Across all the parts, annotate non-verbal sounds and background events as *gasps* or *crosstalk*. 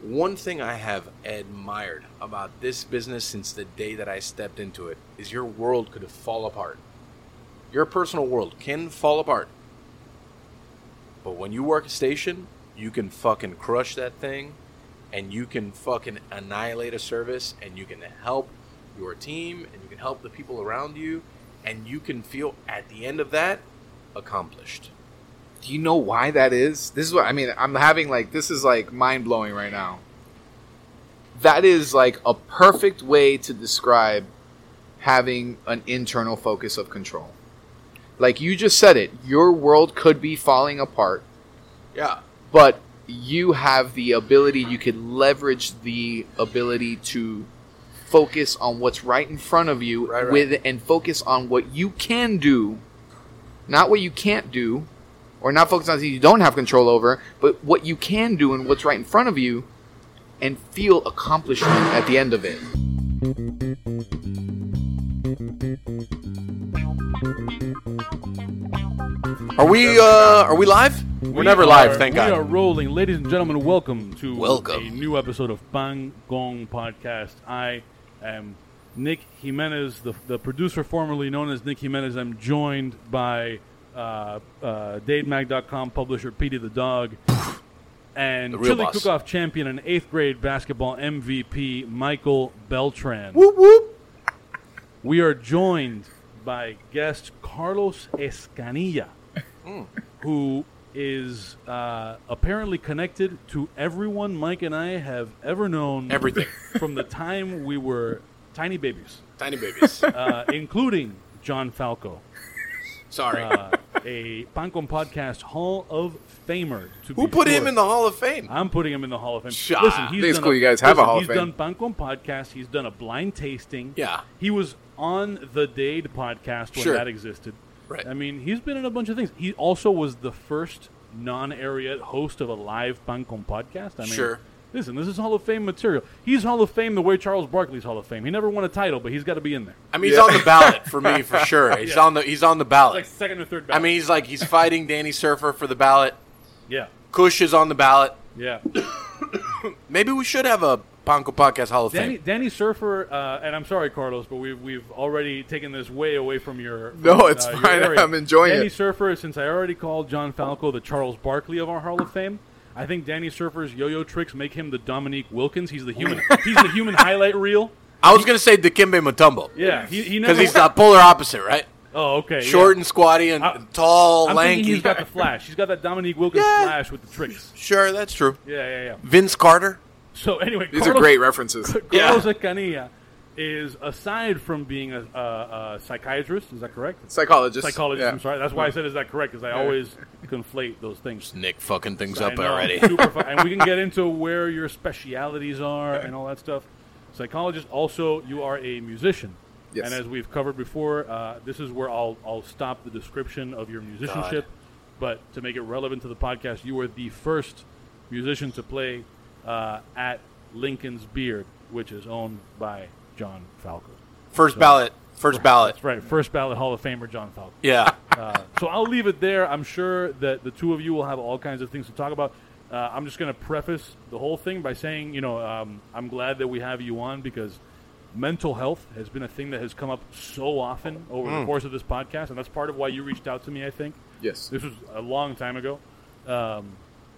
One thing I have admired about this business since the day that I stepped into it is your world could fall apart. Your personal world can fall apart. But when you work a station, you can fucking crush that thing and you can fucking annihilate a service and you can help your team and you can help the people around you and you can feel at the end of that accomplished. Do you know why that is? This is what I mean. I'm having like this is like mind blowing right now. That is like a perfect way to describe having an internal locus of control. Like you just said it, your world could be falling apart, Yeah. but you have the ability, you could leverage the ability to focus on what's right in front of you Right, right. with and focus on what you can do, not what you can't do, or not focus on things you don't have control over, but what you can do and what's right in front of you and feel accomplishment at the end of it. Are we uh are we live? We're never are- live, thank God. we God. are rolling. Ladies and gentlemen, welcome to Welcome. a new episode of Pan Con Podcast. I am Nick Jimenez, the, the producer formerly known as Nick Jimenez. I'm joined by uh, uh, DadeMag.com publisher Petey the Dog and The Chili boss. Cook-Off champion and eighth grade basketball MVP Michael Beltran. Whoop whoop. We are joined by guest Carlos Escanilla, who is uh, apparently connected to everyone Mike and I have ever known Everything. *laughs* from the time we were tiny babies, Tiny babies. uh, including John Falco, Sorry. uh, a Pan Con Podcast Hall of Famer. To Who put him in the Hall of Fame? I'm putting him in the Hall of Fame. Shah. Listen, he's it's done cool you guys have a Hall of Fame. He's done Pan Con podcast. He's done a blind tasting. Yeah. He was on the Dade podcast when Sure. that existed. Right. I mean, he's been in a bunch of things. He also was the first non-area host of a live Pan Con podcast. I mean, Sure. Listen, this is Hall of Fame material. He's Hall of Fame the way Charles Barkley's Hall of Fame. He never won a title, but he's got to be in there. I mean, he's Yeah. on the ballot for me for *laughs* sure. He's Yeah. on the he's on the Like ballot. second or third. I mean, he's like he's fighting Danny Surfer for the ballot. yeah, Kush is on the ballot. yeah. *coughs* Maybe we should have a Pan Con Podcast Hall of Danny, Fame. Danny Surfer, uh, and I'm sorry, Carlos, but we've we've already taken this way away from your. From, No, it's uh, fine. I'm enjoying Danny it. Surfer, since I already called John Falco the Charles Barkley of our Hall of Fame, I think Danny Surfer's yo-yo tricks make him the Dominique Wilkins. He's the human. *laughs* he's the human highlight reel. I was gonna say Dikembe Mutombo Yeah, he, he because he's *laughs* the polar opposite, right? oh, okay. Short yeah. and squatty and I- tall, I'm lanky. he's got the flash. He's got that Dominique Wilkins Yeah. flash with the tricks. sure, that's true. Yeah, yeah, yeah. Vince Carter. So anyway, These Carlos, are great references. *laughs* Yeah. Carlos Escanilla is aside from being a, a, a psychiatrist. Is that correct? Psychologist. Psychologist. Yeah. I'm sorry. That's why I said is that correct? Because I always conflate those things. Nick fucking things I up know, already. super fu- and we can get *laughs* into where your specialities are and all that stuff. Psychologist. Also, you are a musician. Yes. And as we've covered before, uh, this is where I'll I'll stop the description of your musicianship. But to make it relevant to the podcast, you were the first musician to play uh, at Lincoln's Beard, which is owned by John Falco. First ballot. First ballot. That's right, first ballot Hall of Famer John Falco. Yeah. Uh, so I'll leave it there. I'm sure that the two of you will have all kinds of things to talk about. Uh, I'm just going to preface the whole thing by saying, you know, um, I'm glad that we have you on because mental health has been a thing that has come up so often over the course of this podcast, and that's part of why you reached out to me. I think Yes. this was a long time ago, um,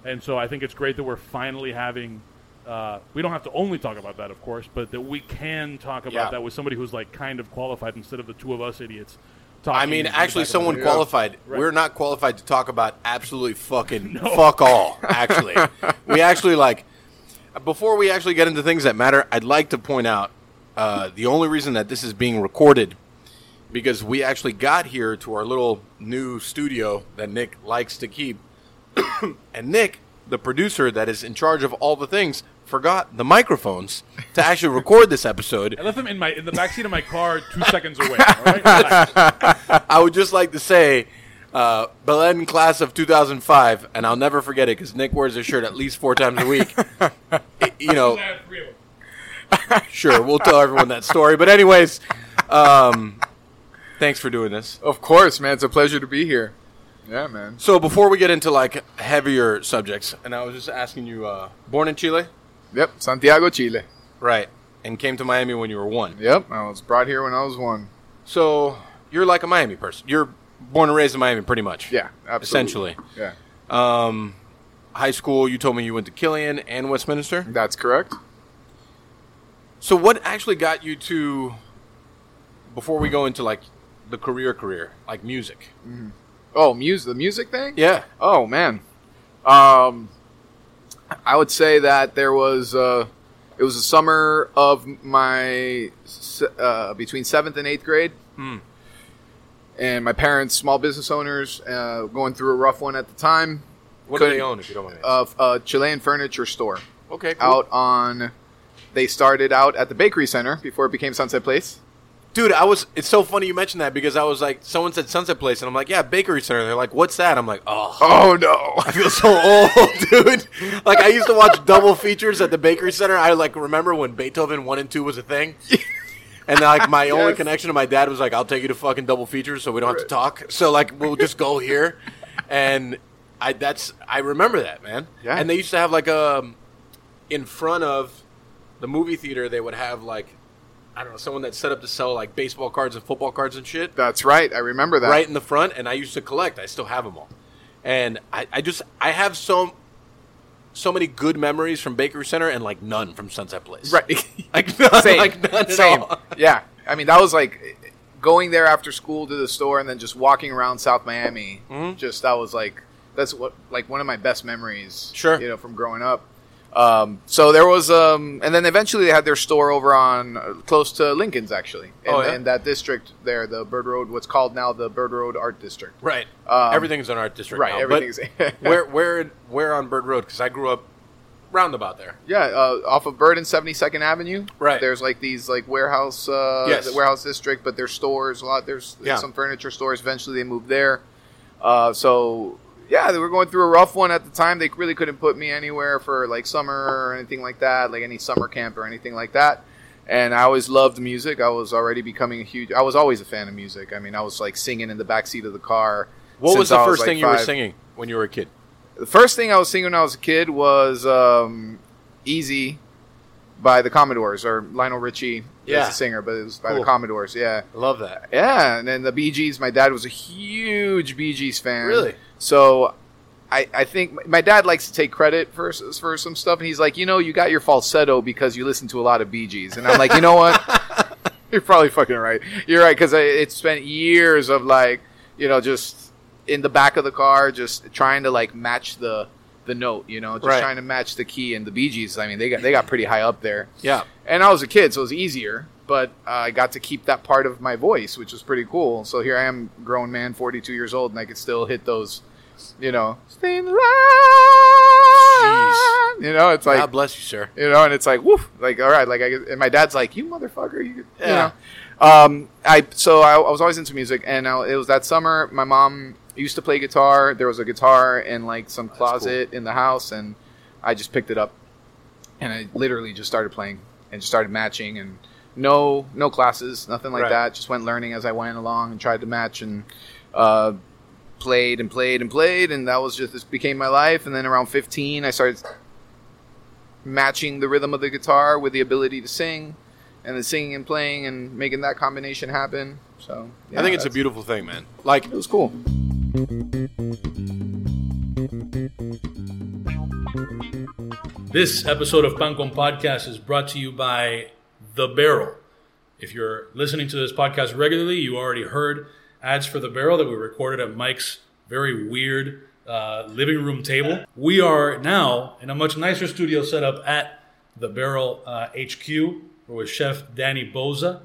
and so I think it's great that we're finally having. Uh, we don't have to only talk about that, of course, but that we can talk about Yeah. that with somebody who's like kind of qualified instead of the two of us idiots. Talking I mean, actually, back of the someone qualified. We're not qualified to talk about absolutely fucking *laughs* fuck all. Actually, we actually like. Before we actually get into things that matter, I'd like to point out uh, the only reason that this is being recorded because we actually got here to our little new studio that Nick likes to keep, *coughs* and Nick, the producer that is in charge of all the things, forgot the microphones to actually record this episode. I left them in my in the backseat of my car two seconds away. All right, *laughs* I would just like to say, uh, Belen class of 2005, and I'll never forget it because Nick wears his shirt at least four times a week. *laughs* I- you know, I have three of them. *laughs* sure, we'll tell everyone that story. But anyways, um, thanks for doing this. Of course, man. It's a pleasure to be here. Yeah, man. So before we get into like heavier subjects, and I was just asking you, uh, born in Chile? Yep, Santiago, Chile. Right. And came to Miami when you were one. Yep, I was brought here when I was one. So you're like a Miami person. You're born and raised in Miami, pretty much. Yeah, absolutely. Essentially. Yeah, Um, high school, you told me you went to Killian and Westminster. that's correct. So what actually got you to, before we go into like the career career, like music? Oh, music, the music thing. Yeah. Oh man, um, I would say that there was uh, it was the summer of my uh, between seventh and eighth grade, Hmm. and my parents, small business owners, uh, going through a rough one at the time. What do they own, if you don't mind? Of a Chilean furniture store okay, cool. out on. They started out at the Bakery Center before it became Sunset Place. Dude, I was. It's so funny you mentioned that because I was like, someone said Sunset Place, and I'm like, yeah, Bakery Center. They're like, what's that? I'm like, oh, Oh no! *laughs* I feel so old, *laughs* dude. Like I used to watch double features at the Bakery Center. I like remember when Beethoven one and two was a thing. And like my only connection to my dad was like, I'll take you to fucking double features so we don't have to talk. So like we'll just go here. And I that's I remember that, man. Yeah. And they used to have like a in front of the movie theater they would have like I don't know, someone that set up to sell like baseball cards and football cards and shit That's right. I remember that. right in the front, and I used to collect. I still have them all, and I, I just I have so so many good memories from Bakery Center and like none from Sunset Place. Right. *laughs* like none, Same. like none Same. Yeah. I mean, that was like going there after school to the store and then just walking around South Miami. Mhm. Just that was like that's what like one of my best memories. Sure. You know, from growing up. Um, so there was, um, and then eventually they had their store over on uh, close to Lincoln's actually, in, Oh, yeah? in that district there, the Bird Road, what's called now the Bird Road Art District. Right. Um, Everything's an art district. right, now, everything's- *laughs* where where where on Bird Road? Because I grew up roundabout there. Yeah, uh, off of Bird and Seventy Second Avenue. Right. There's like these like warehouse, uh, Yes. the warehouse district, but there's stores a lot. There's Yeah. some furniture stores. Eventually, they moved there. Uh, so yeah, they were going through a rough one at the time. They really couldn't put me anywhere for like summer or anything like that, like any summer camp or anything like that. And I always loved music. I was already becoming a huge. I was always a fan of music. I mean, I was like singing in the back seat of the car. What was the I first like, thing you were singing when you were a kid? The first thing I was singing when I was a kid was um, "Easy" by the Commodores, or Lionel Richie Yeah. is the singer, but it was by Cool. the Commodores. Yeah, love that. yeah. And then the Bee Gees. My dad was a huge Bee Gees fan. Really? So. I, I think my dad likes to take credit for for some stuff, and he's like, you know, you got your falsetto because you listen to a lot of Bee Gees, and I'm like, you know what? *laughs* You're probably fucking right. You're right because it spent years of like, you know, just in the back of the car, just trying to like match the the note, you know, just Right. trying to match the key. And the Bee Gees, I mean, they got they got pretty high up there. Yeah. And I was a kid, so it was easier. But uh, I got to keep that part of my voice, which was pretty cool. So here I am, grown man, 42 years old, and I could still hit those, you know, stay in. You know, it's like God bless you, sir. you know, and it's like, woof, like, all right, like, I, and my dad's like, you motherfucker, you, Yeah. you know. Um, I so I, I was always into music, and I, it was that summer. My mom used to play guitar. There was a guitar in like some closet in the house, and I just picked it up, and I literally just started playing and just started matching, and no no classes, nothing like Right. that. Just went learning as I went along and tried to match and. Uh, played and played and played and that was just this became my life and then around 15 i started matching the rhythm of the guitar with the ability to sing and then singing and playing and making that combination happen so yeah, I think it's a beautiful thing, man. Like it was cool This episode of Pan Con Podcast is brought to you by The Barrel. If you're listening to this podcast regularly, you already heard ads for The Barrel that we recorded at Mike's very weird uh, living room table. We are now in a much nicer studio setup at The Barrel uh, HQ. With Chef Danny Boza,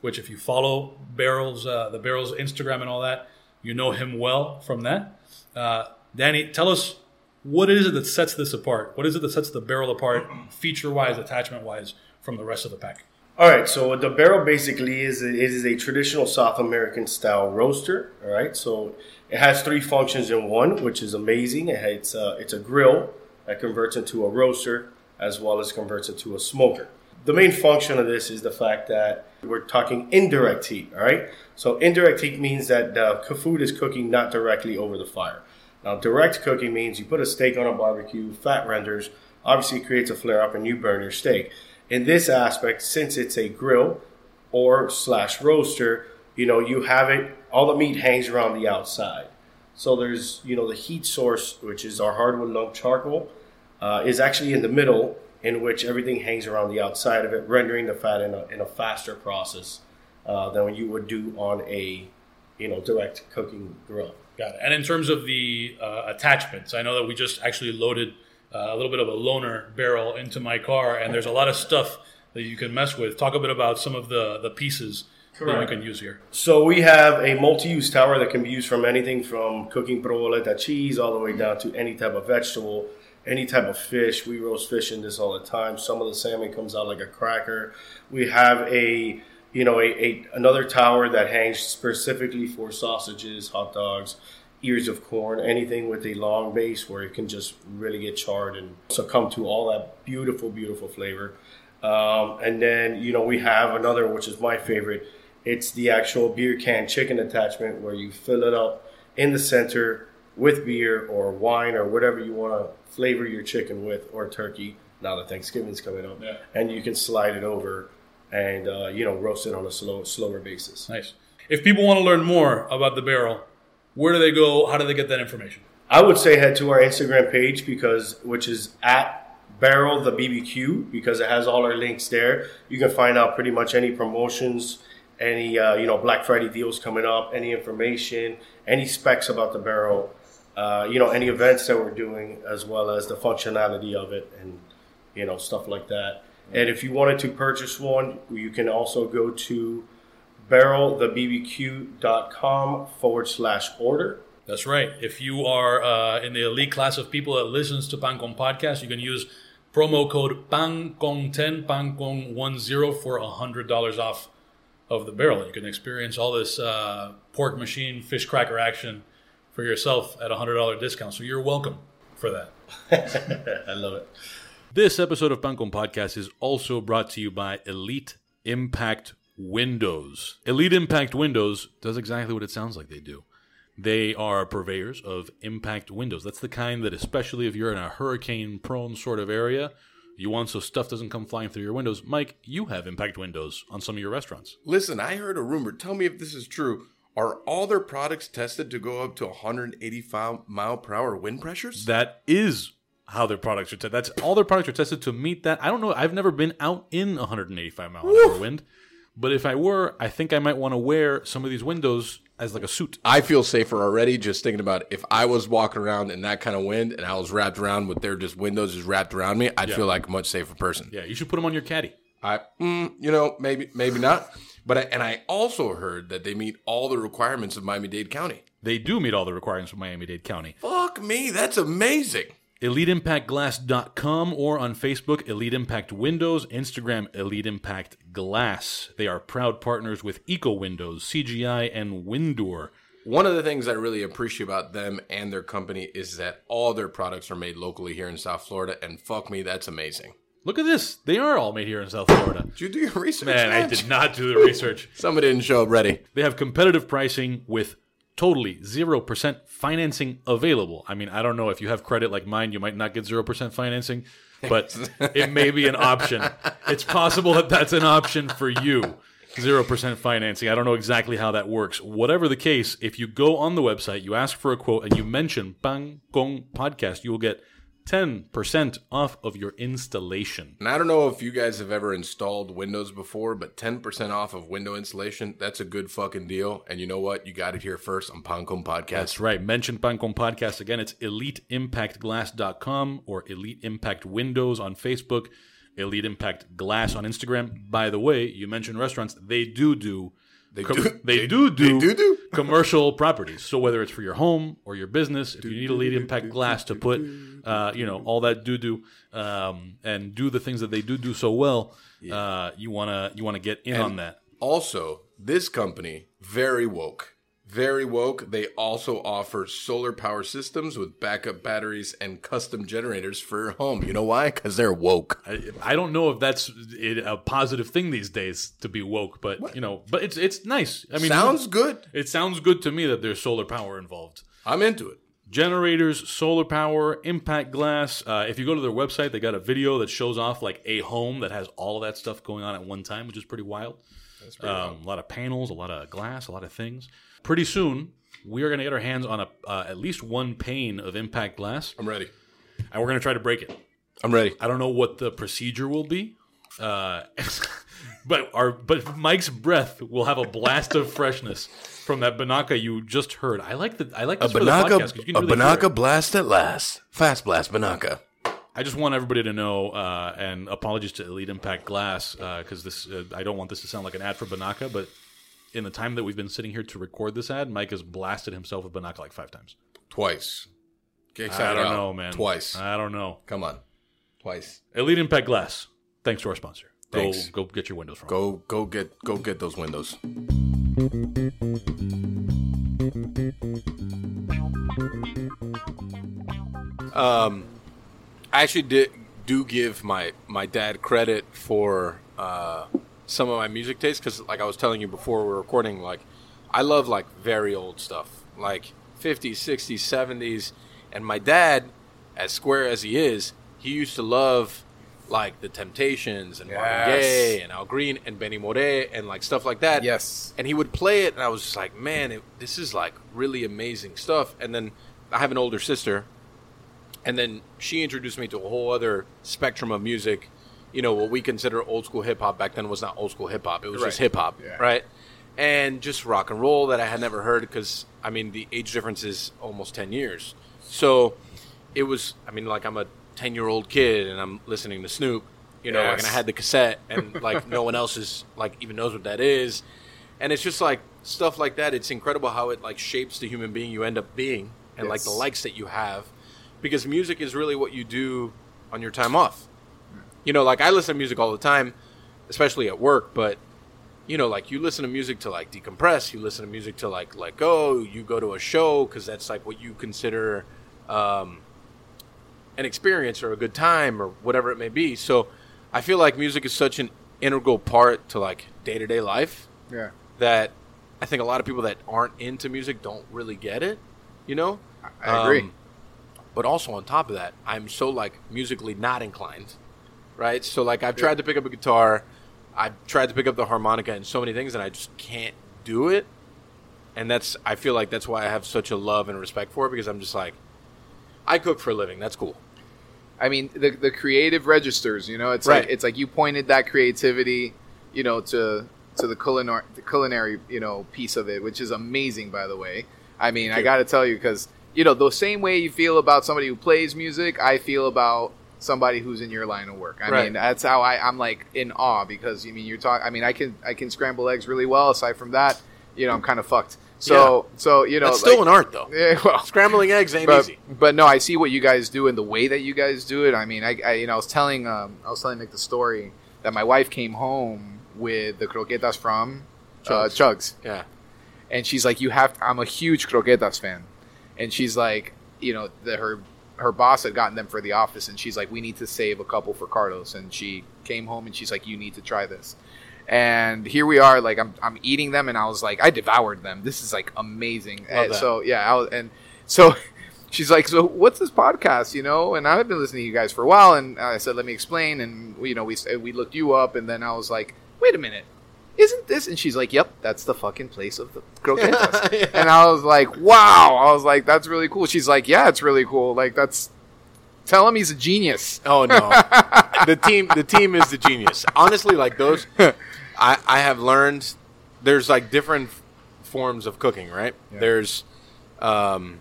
which if you follow Barrel's, uh, The Barrel's Instagram and all that, you know him well from that. Uh, Danny, tell us what is it that sets this apart? What is it that sets the barrel apart, feature wise, attachment wise, from the rest of the pack? All right, so the barrel basically is a, is a traditional South American style roaster. All right, so it has three functions in one, which is amazing. It's a, it's a grill that converts into a roaster as well as converts it to a smoker. The main function of this is the fact that we're talking indirect heat. All right, so indirect heat means that the food is cooking not directly over the fire. Now, direct cooking means you put a steak on a barbecue, fat renders, obviously creates a flare up and you burn your steak. In this aspect, since it's a grill or slash roaster, you know, you have it, all the meat hangs around the outside. So there's, you know, the heat source, which is our hardwood lump charcoal, uh, is actually in the middle, in which everything hangs around the outside of it, rendering the fat in a, in a faster process uh, than you would do on a, you know, direct cooking grill. Got it. And in terms of the uh, attachments, I know that we just actually loaded uh, a little bit of a loner barrel into my car, and there's a lot of stuff that you can mess with. Talk a bit about some of the the pieces that you can use here. So we have a multi-use tower that can be used from anything from cooking provoleta cheese all the way down to any type of vegetable, any type of fish. We roast fish in this all the time. Some of the salmon comes out like a cracker. We have a you know a, a another tower that hangs specifically for sausages, hot dogs, ears of corn, anything with a long base where it can just really get charred and succumb to all that beautiful, beautiful flavor. Um, and then you know we have another which is my favorite. It's the actual beer can chicken attachment where you fill it up in the center with beer or wine or whatever you want to flavor your chicken with or turkey. Now that Thanksgiving's coming up, Yeah. and you can slide it over and uh, you know roast it on a slow slower basis. Nice. If people want to learn more about the barrel, where do they go? How do they get that information? I would say head to our Instagram page because which is at Barrel the BBQ because it has all our links there. You can find out pretty much any promotions, any uh, you know Black Friday deals coming up, any information, any specs about the barrel, uh, you know any events that we're doing as well as the functionality of it and you know stuff like that. And if you wanted to purchase one, you can also go to barrelthebbq.com forward slash order. That's right. If you are uh, in the elite class of people that listens to Pancon podcast, you can use promo code PANCON10, PANCON10 for $100 off of the barrel. You can experience all this uh, pork machine, fish cracker action for yourself at a $100 discount. So you're welcome for that. *laughs* I love it. This episode of Pancon Podcast is also brought to you by Elite Impact Windows. Elite Impact Windows does exactly what it sounds like they do. They are purveyors of impact windows. That's the kind that, especially if you're in a hurricane prone sort of area, you want so stuff doesn't come flying through your windows. Mike, you have impact windows on some of your restaurants. Listen, I heard a rumor. Tell me if this is true. Are all their products tested to go up to 185 mile per hour wind pressures? That is how their products are tested. That's all their products are tested to meet that. I don't know. I've never been out in 185 mile an hour wind, but if I were, I think I might want to wear some of these windows as like a suit. I feel safer already just thinking about if I was walking around in that kind of wind and I was wrapped around with their just windows just wrapped around me, I'd feel like a much safer person. Yeah, you should put them on your caddy. I, mm, you know, maybe, maybe not. But I, and I also heard that they meet all the requirements of Miami-Dade County. They do meet all the requirements of Miami-Dade County. Fuck me, that's amazing. EliteImpactGlass.com or on Facebook, Elite Impact Windows, Instagram, Elite Impact Glass. They are proud partners with Eco Windows, CGI, and Windoor. One of the things I really appreciate about them and their company is that all their products are made locally here in South Florida, and fuck me, that's amazing. Look at this. They are all made here in South Florida. Did you do your research? Man, I did not do the research. *laughs* Somebody didn't show up ready. They have competitive pricing with totally 0% financing available. I mean, I don't know if you have credit like mine, you might not get 0% financing, but it may be an option. It's possible that that's an option for you. 0% financing. I don't know exactly how that works. Whatever the case, if you go on the website, you ask for a quote, and you mention Pan Con Podcast, you will get 10% off of your installation. And I don't know if you guys have ever installed Windows before, but 10% off of window installation, that's a good fucking deal. And you know what? You got it here first on Pan Con Podcast. That's right. Mention Pan Con Podcast again. It's eliteimpactglass.com or Elite Impact Windows on Facebook, Elite Impact Glass on Instagram. By the way, you mentioned restaurants. They do do. They do- *laughs* They, they- do do. they do do? *laughs* commercial properties. So whether it's for your home or your business, if you need Elite Impact Glass to put, uh, you know, all that do do, um, and do the things that they do do so well, uh, you wanna you wanna get in on that. Also, this company, very woke. Very woke. They also offer solar power systems with backup batteries and custom generators for your home. You know why? Because they're woke. I, I don't know if that's a positive thing these days to be woke, but you know, but it's it's nice. I mean, Sounds good. It sounds good to me that there's solar power involved. I'm into it. generators, solar power, impact glass. Uh, if you go to their website, they got a video that shows off like a home that has all of that stuff going on at one time, which is pretty wild. Pretty um, A lot of panels, a lot of glass, a lot of things. Pretty soon, we are going to get our hands on a uh, at least one pane of impact glass, I'm ready. and we're going to try to break it. I'm ready. I don't know what the procedure will be, uh, *laughs* but our but Mike's breath will have a blast of freshness from that Binaca you just heard. I like the I like A this for the Binaca, podcast 'cause you can a really hear Binaca it. blast at last. Fast blast Binaca. I just want everybody to know, uh, and apologies to Elite Impact Glass because this uh, I don't want this to sound like an ad for Binaca, but in the time that we've been sitting here to record this ad, Mike has blasted himself with Binaca like five times. Twice. I don't out. know, man. Twice. I don't know. Come on. Twice. Elite Impact Glass. Thanks to our sponsor. Go Thanks. go get your windows from. Go go get go get those windows. Um, I actually did, do give my my dad credit for uh, some of my music tastes because, like I was telling you before we were recording, like I love like very old stuff, like 50s, 60s, 70s, and my dad, as square as he is, he used to love like the Temptations and Marvin Yes. Gaye and Al Green and Benny Moré and like stuff like that. Yes. And he would play it, and I was just like, man, it, this is like really amazing stuff. And then I have an older sister, and then she introduced me to a whole other spectrum of music. You know, what we consider old school hip hop back then was not old school hip hop; it was just hip hop, Yeah. right? And just rock and roll that I had never heard because I mean the age difference is almost ten years. So it was, I mean, like I'm a ten year old kid and I'm listening to Snoop, you know, like, and I had the cassette and like no one else is like even knows what that is, and it's just like stuff like that. It's incredible how it like shapes the human being you end up being and like the likes that you have, because music is really what you do on your time off. You know, like I listen to music all the time, especially at work, but you know, like you listen to music to like decompress, you listen to music to like let go, you go to a show because that's like what you consider um, an experience or a good time or whatever it may be. So I feel like music is such an integral part to like day to day life Yeah. that I think a lot of people that aren't into music don't really get it. You know, I agree. Um, but also on top of that, I'm so like musically not inclined, right? So like I've tried to pick up a guitar, I've tried to pick up the harmonica and so many things, and I just can't do it. And that's I feel like that's why I have such a love and respect for it because I'm just like, I cook for a living. That's cool. I mean, the the creative registers. You know, it's Right. like it's like you pointed that creativity, you know, to to the culinary the culinary you know piece of it, which is amazing, by the way. I mean, I got to tell you because you know the same way you feel about somebody who plays music, I feel about somebody who's in your line of work. I Right. mean, that's how I, I'm like in awe because you mean you're talking. I mean, I can I can scramble eggs really well. Aside from that, you know, I'm kind of fucked. So so you know, That's still like- an art though. Yeah, well, Scrambling eggs ain't but, easy. but no, I see what you guys do and the way that you guys do it. I mean, I, I you know, I was telling, um, I was telling Nick the story that my wife came home with the croquetas from uh, Chugs. Chugs, Yeah. and she's like, "You have." I'm a huge croquetas fan, and she's like, you know, the, her her boss had gotten them for the office, and she's like, "We need to save a couple for Carlos," and she came home and she's like, "You need to try this." And here we are, like I'm, I'm eating them, and I was like, I devoured them. This is like amazing. So yeah, I was, and so *laughs* she's like, so what's this podcast? You know, and I've been listening to you guys for a while, and I said, let me explain, and you know, we we looked you up, and then I was like, wait a minute, isn't this? And she's like, yep, that's the fucking place of the croquetas. *laughs* Yeah. And I was like, wow. I was like, that's really cool. She's like, yeah, it's really cool. Like that's tell him he's a genius. Oh no, *laughs* the team the team is the genius. Honestly, like those, I I have learned there's like different forms of cooking, right? Yeah. There's, um,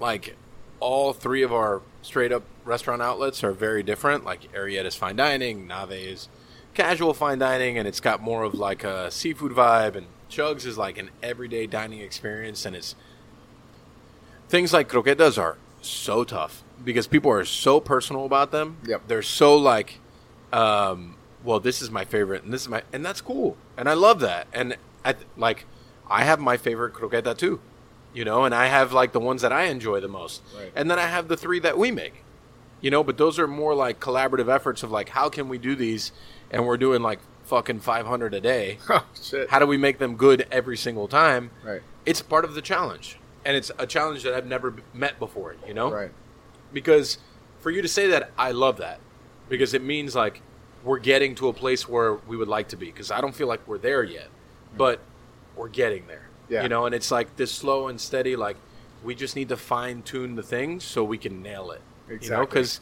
like all three of our straight up restaurant outlets are very different. Like Ariete's fine dining, Nave is casual fine dining, and it's got more of like a seafood vibe. And Chugs is like an everyday dining experience, and it's things like croquetas are so tough because people are so personal about them. Yep. They're so like, um, well, this is my favorite, and this is my, and that's cool, and I love that. And I like, I have my favorite croqueta too, you know, and I have like the ones that I enjoy the most, Right. and then I have the three that we make, you know. But those are more like collaborative efforts of like, how can we do these, and we're doing like fucking five hundred a day. *laughs* oh shit. How do we make them good every single time? Right. It's part of the challenge. and it's a challenge that I've never met before. You know, Right. because for you to say that, I love that because it means like we're getting to a place where we would like to be. Because I don't feel like we're there yet, mm. but we're getting there. Yeah. You know, and it's like this slow and steady. Like we just need to fine tune the things so we can nail it. You know, Exactly. because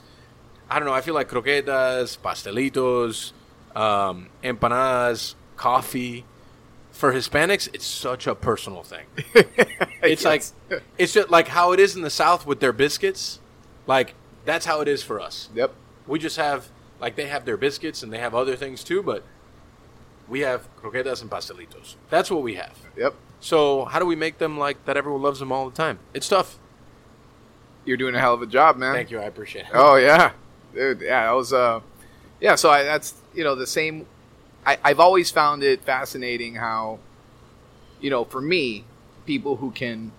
I don't know. I feel like croquetas, pastelitos, um, empanadas, coffee. For Hispanics, it's such a personal thing. *laughs* It's Yes. like it's just like how it is in the South with their biscuits. Like that's how it is for us. Yep. We just have like they have their biscuits and they have other things too, but we have croquetas and pastelitos. That's what we have. Yep. So how do we make them like that? Everyone loves them all the time. It's tough. You're doing a hell of a job, man. Thank you. I appreciate it. Oh yeah, dude. Yeah, that was uh, yeah. So I, that's you know the same. I, I've always found it fascinating how, you know, for me, people who can,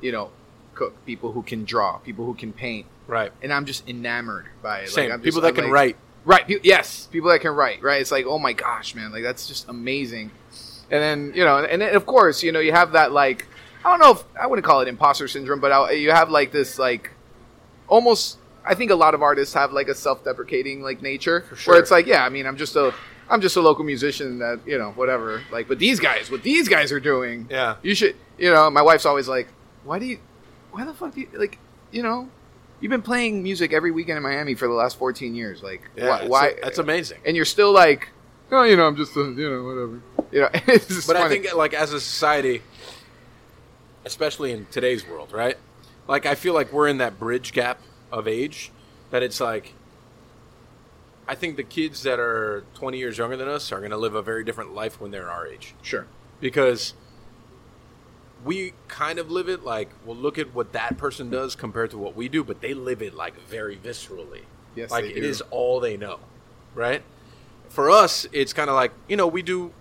you know, cook, people who can draw, people who can paint, Right. and I'm just enamored by it. Same. Like, People just- that I'm can like- write. Right. pe- yes. People that can write. Right. It's like, oh my gosh, man. Like that's just amazing. And then you know, and then of course, you know, you have that like, I don't know if I wouldn't call it imposter syndrome, but I, you have like this like, almost. I think a lot of artists have like a self-deprecating like nature, For sure. where it's like, yeah, I mean, I'm just a, I'm just a local musician that you know, whatever. Like, but these guys, what these guys are doing, Yeah. you should, you know. My wife's always like, why do you, why the fuck do you like, you know, you've been playing music every weekend in Miami for the last 14 years, like, Yeah. why? why That's amazing. and you're still like, oh, you know, I'm just, a, you know, whatever. You know, *laughs* But I think like as a society, especially in today's world, right? Like I feel like we're in that bridge gap of age that it's like I think the kids that are 20 years younger than us are going to live a very different life when they're our age. Sure, because we kind of live it like well look at what that person does compared to what we do but they live it like very viscerally. Yes, like it is all they know right? For us it's kind of like you know we do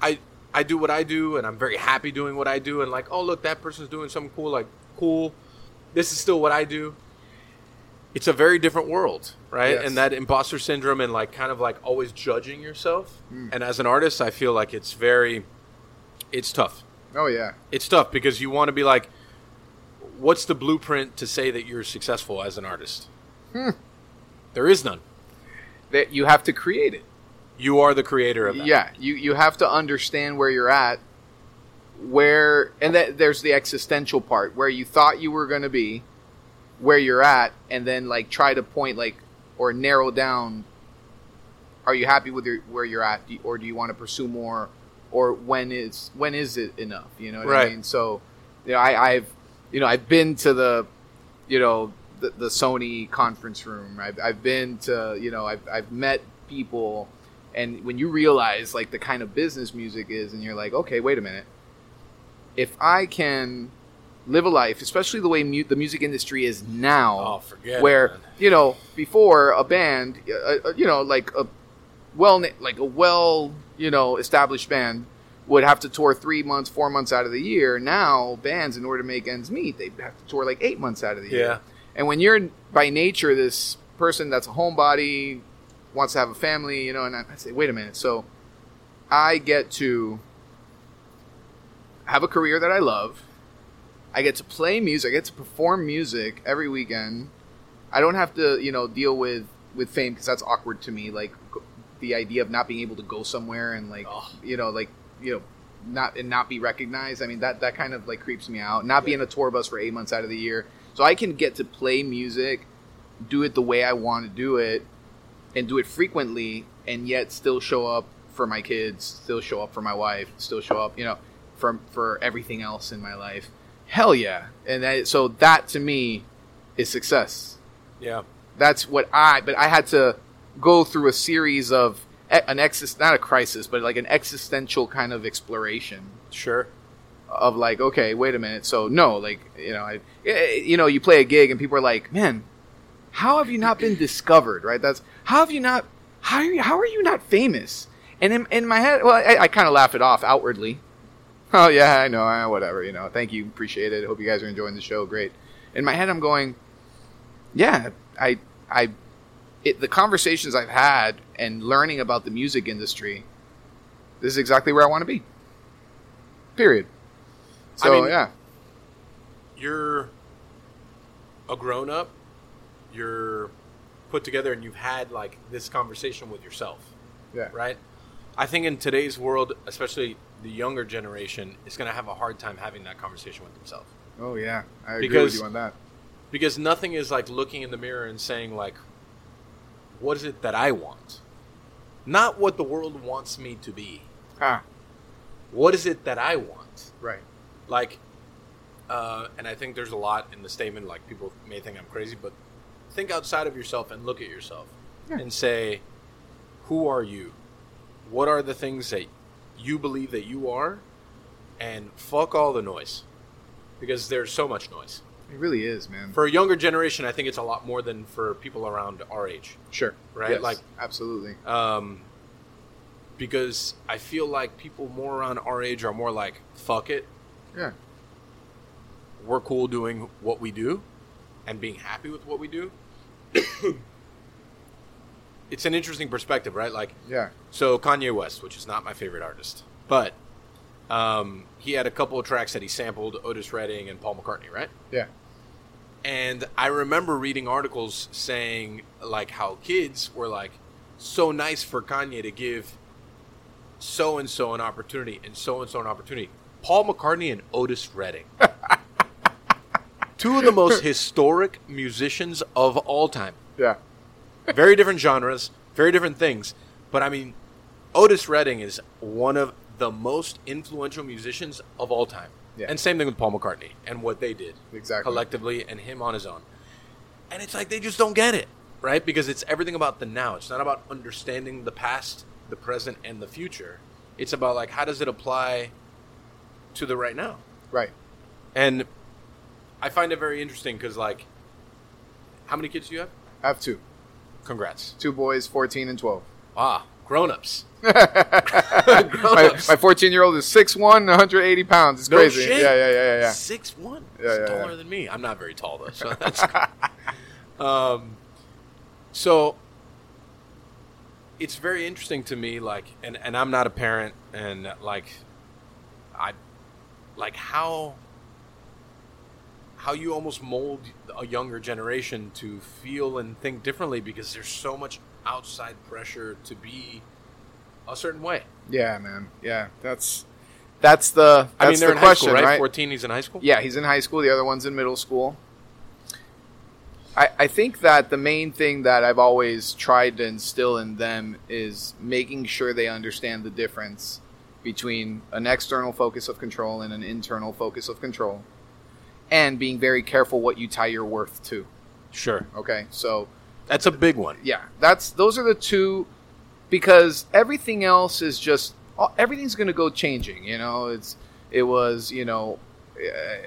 i i do what i do and i'm very happy doing what i do and like oh look that person's doing something cool like cool. This is still what i do it's a very different world right Yes. and that imposter syndrome and like kind of like always judging yourself Hmm. and as an artist i feel like it's very it's tough oh yeah, it's tough because you want to be like what's the blueprint to say that you're successful as an artist Hmm. there is none that you have to create it. you are the creator of that Yeah, you you have to understand where you're at, where, and that there's the existential part where you thought you were going to be, where you're at, and then like try to point like or narrow down. Are you happy with your, where you're at, Do or do you want to pursue more, or when is when is it enough? You know what Right. I mean? So, you know, I, I've you know I've been to the, you know, the, the Sony conference room. I've, I've been to you know I've I've met people and when you realize like the kind of business music is and you're like okay wait a minute if i can live a life especially the way mu- the music industry is now oh forget where it, you know before a band uh, uh, you know like a well like a well you know established band would have to tour three months four months out of the year now bands in order to make ends meet they have to tour like eight months out of the year yeah and when you're by nature this person that's a homebody, wants to have a family, you know, and I, I say, wait a minute. So I get to have a career that I love. I get to play music. I get to perform music every weekend. I don't have to, you know, deal with with fame because that's awkward to me. Like the idea of not being able to go somewhere and like, you know, like you know, not and not be recognized. I mean, that that kind of like creeps me out. Not be in a tour bus for eight months out of the year, so I can get to play music, do it the way I want to do it, and do it frequently, and yet still show up for my kids, still show up for my wife, still show up, you know, for for everything else in my life. Hell yeah! And that, so that to me is success. yeah That's what I. But I had to go through a series of an exis, not a crisis, but like an existential kind of exploration sure of like, okay, wait a minute. So no, like you know, I, eh, you know, you play a gig and people are like, man, how have you not been discovered? Right? That's how have you not? How are you, how are you not famous? And in, in my head, well, I, I kind of laugh it off outwardly. *laughs* Oh yeah, I know, uh, whatever. You know, thank you, appreciate it. Hope you guys are enjoying the show. Great. In my head, I'm going, yeah, I, I, it, the conversations I've had and learning about the music industry, this is exactly where I want to be. Period. I So mean, yeah, you're a grown up, you're put together, and you've had like this conversation with yourself, Yeah. right? I think in today's world, especially the younger generation, is going to have a hard time having that conversation with themselves Oh yeah, I agree Because- with you on that. because nothing is like looking in the mirror and saying like, "What is it that I want?" Not what the world wants me to be. Ah, What is it that I want? right. like uh, and i think there's a lot in the statement like people may think i'm crazy but think outside of yourself and look at yourself Yeah. and say who are you what are the things that you believe that you are and fuck all the noise because there's so much noise It really is, man. for a younger generation i think it's a lot more than for people around our age sure. Right, Yes, like- absolutely. um, because i feel like people more around our age are more like fuck it Yeah. we're cool doing what we do and being happy with what we do. *coughs* it's an interesting perspective, right? Like, Yeah. so Kanye West, which is not my favorite artist, but um, he had a couple of tracks that he sampled Otis Redding and Paul McCartney, right? Yeah. And I remember reading articles saying like how kids were like so nice for Kanye to give so and so an opportunity and so and so an opportunity. Paul McCartney and Otis Redding. *laughs* Two of the most historic musicians of all time. Yeah. Very different genres, very different things. But I mean, Otis Redding is one of the most influential musicians of all time. Yeah. And same thing with Paul McCartney and what they did Exactly. collectively and him on his own. And it's like they just don't get it, right? Because it's everything about the now. It's not about understanding the past, the present, and the future. It's about like how does it apply to the right now? Right. And I find it very interesting because like, how many kids do you have? I have two. Congrats. Two boys, 14 and 12. Ah, grown-ups. *laughs* my, my 14 year old is 6'1", 180 pounds. It's No crazy. shit. Yeah, yeah, yeah, yeah, yeah. Six one. Yeah, He's yeah, taller yeah. than me. I'm not very tall though, so *laughs* that's. um, so it's very interesting to me, like, and and I'm not a parent, and like, I, like how. How you almost mold a younger generation to feel and think differently because there's so much outside pressure to be a certain way. Yeah, man. Yeah, that's that's the that's I mean, they're the in question, high school, right? right? 14, he's in high school. Yeah, he's in high school. The other one's in middle school. I, I think that the main thing that I've always tried to instill in them is making sure they understand the difference between an external locus of control and an internal locus of control, and being very careful what you tie your worth to. Sure, Okay, so that's a big one. yeah, that's those are the two because everything else is just everything's going to go changing. You know, it's it was you know. Uh,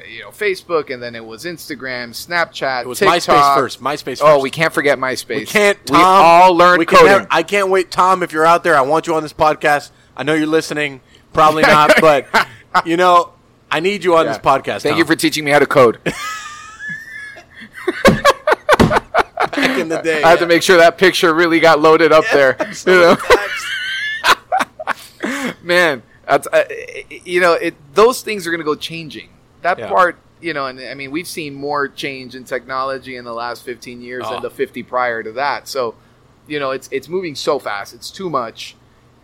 you know, Facebook, and then it was Instagram, Snapchat, It was TikTok. MySpace first. MySpace first. Oh, we can't forget MySpace. We can't. Tom, we all learned we can coding. I can't wait, Tom. If you're out there, I want you on this podcast. I know you're listening. Probably *laughs* not, but you know, I need you on Yeah. this podcast. Thank Tom. you for teaching me how to code. *laughs* back in the *laughs* day. I had to make sure that picture really got loaded up there. You know? *laughs* man that's uh, you know it those things are going to go changing that Yeah. part you know and i mean we've seen more change in technology in the last 15 years Oh. than the 50 prior to that so you know it's it's moving so fast it's too much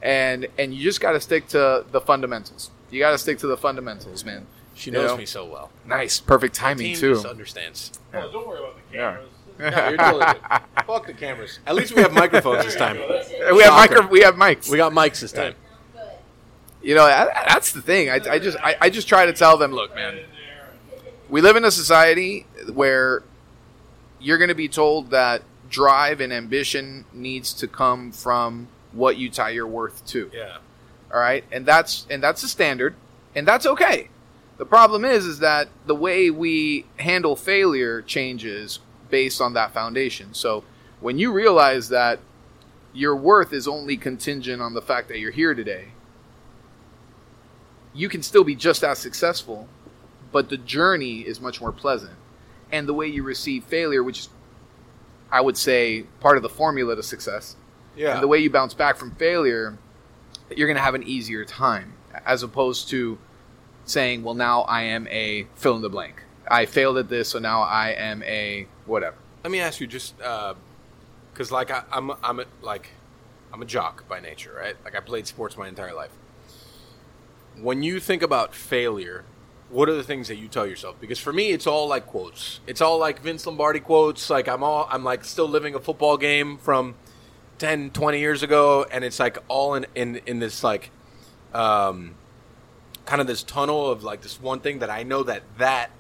and and you just got to stick to the fundamentals you got to stick to the fundamentals man She You knows know? me so well. nice perfect timing Team too just understands. Oh, don't worry about the Yeah. cameras. *laughs* No, you're totally good. Fuck the cameras. At least we have *laughs* microphones this time. we have Shocker. micro we have mics We got mics this time. you know I, that's the thing I, I just I, I just try to tell them look man we live in a society where you're going to be told that drive and ambition needs to come from what you tie your worth to Yeah. All right? And that's and that's the standard and that's okay. The problem is is that the way we handle failure changes based on that foundation. So when you realize that your worth is only contingent on the fact that you're here today you can still be just as successful but the journey is much more pleasant. And the way you receive failure which is i would say part of the formula to success Yeah. and the way you bounce back from failure, you're going to have an easier time as opposed to saying, well, now I am a fill in the blank. I failed at this, so now I am a whatever. Let me ask you, just uh, because like I, I'm I'm a, like I'm a jock by nature, right? Like I played sports my entire life. When you think about failure, what are the things that you tell yourself? Because for me, it's all like quotes. It's all like Vince Lombardi quotes. Like I'm all I'm like still living a football game from 10, 20 years ago, and it's like all in in in this like um kind of this tunnel of like this one thing that I know that that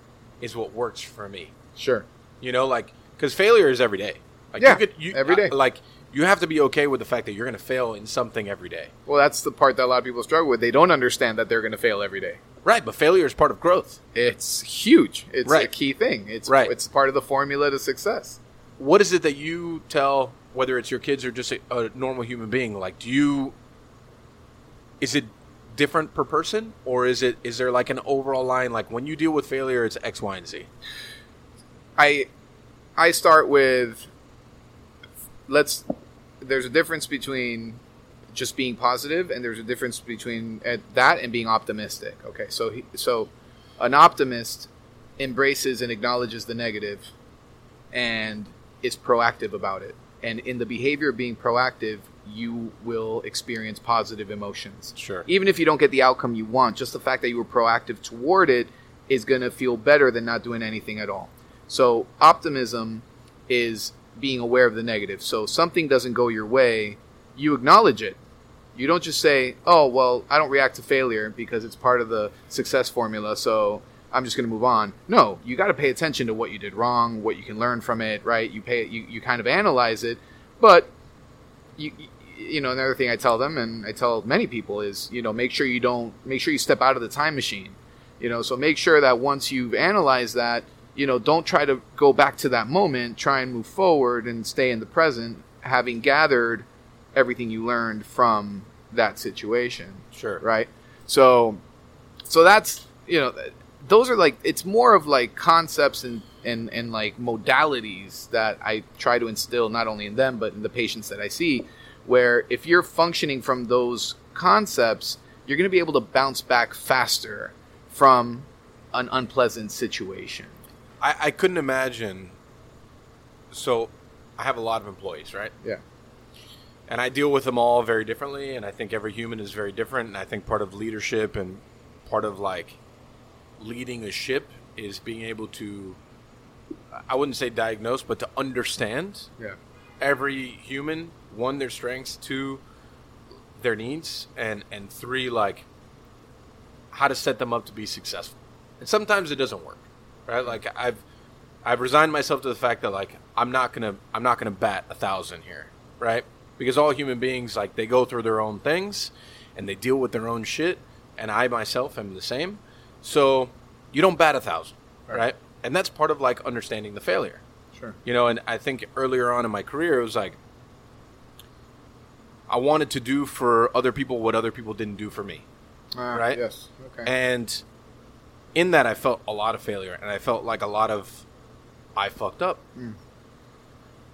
is what works for me. Sure. You know, like because failure is every day. Like Yeah, you could, you, every day. uh, like you have to be okay with the fact that you're going to fail in something every day. Well, that's the part that a lot of people struggle with. They don't understand that they're going to fail every day. Right, but failure is part of growth. It's huge. It's a key thing. It's Right. It's part of the formula to success. What is it that you tell, whether it's your kids or just a, a normal human being? Like, do you? Is it different per person, or is it is there like an overall line? Like when you deal with failure, it's X, Y, and Z. I I start with let's there's a difference between just being positive and there's a difference between uh, that and being optimistic. Okay, so he, so an optimist embraces and acknowledges the negative and is proactive about it. And in the behavior of being proactive, you will experience positive emotions. Sure. Even if you don't get the outcome you want, just the fact that you were proactive toward it is going to feel better than not doing anything at all. So, optimism is being aware of the negative. So, something doesn't go your way, you acknowledge it. You don't just say, "Oh, well, I don't react to failure because it's part of the success formula, so I'm just going to move on." No, you got to pay attention to what you did wrong, what you can learn from it, right? You pay you, you kind of analyze it, but you you know another thing I tell them and I tell many people is, you know, make sure you don't make sure you step out of the time machine. You know, so make sure that once you've analyzed that, you know, don't try to go back to that moment, try and move forward and stay in the present having gathered everything you learned from that situation Sure. right so so that's you know those are like it's more of like concepts and and and like modalities that i try to instill not only in them but in the patients that i see where if you're functioning from those concepts you're going to be able to bounce back faster from an unpleasant situation I, I couldn't imagine. So, I have a lot of employees, right? yeah and I deal with them all very differently, and I think every human is very different. And I think part of leadership and part of like leading a ship is being able to, I wouldn't say diagnose, but to understand yeah every human. One, their strengths. Two, their needs, and and three, like how to set them up to be successful. And sometimes it doesn't work, right? Like I've I've resigned myself to the fact that like I'm not gonna I'm not gonna bat a thousand here, right? Because all human beings like they go through their own things and they deal with their own shit, and I myself am the same. So you don't bat a thousand, right? And that's part of like understanding the failure. sure You know, and I think earlier on in my career, it was like I wanted to do for other people what other people didn't do for me. Ah, Right? yes okay And in that, I felt a lot of failure, and I felt like a lot of I fucked up.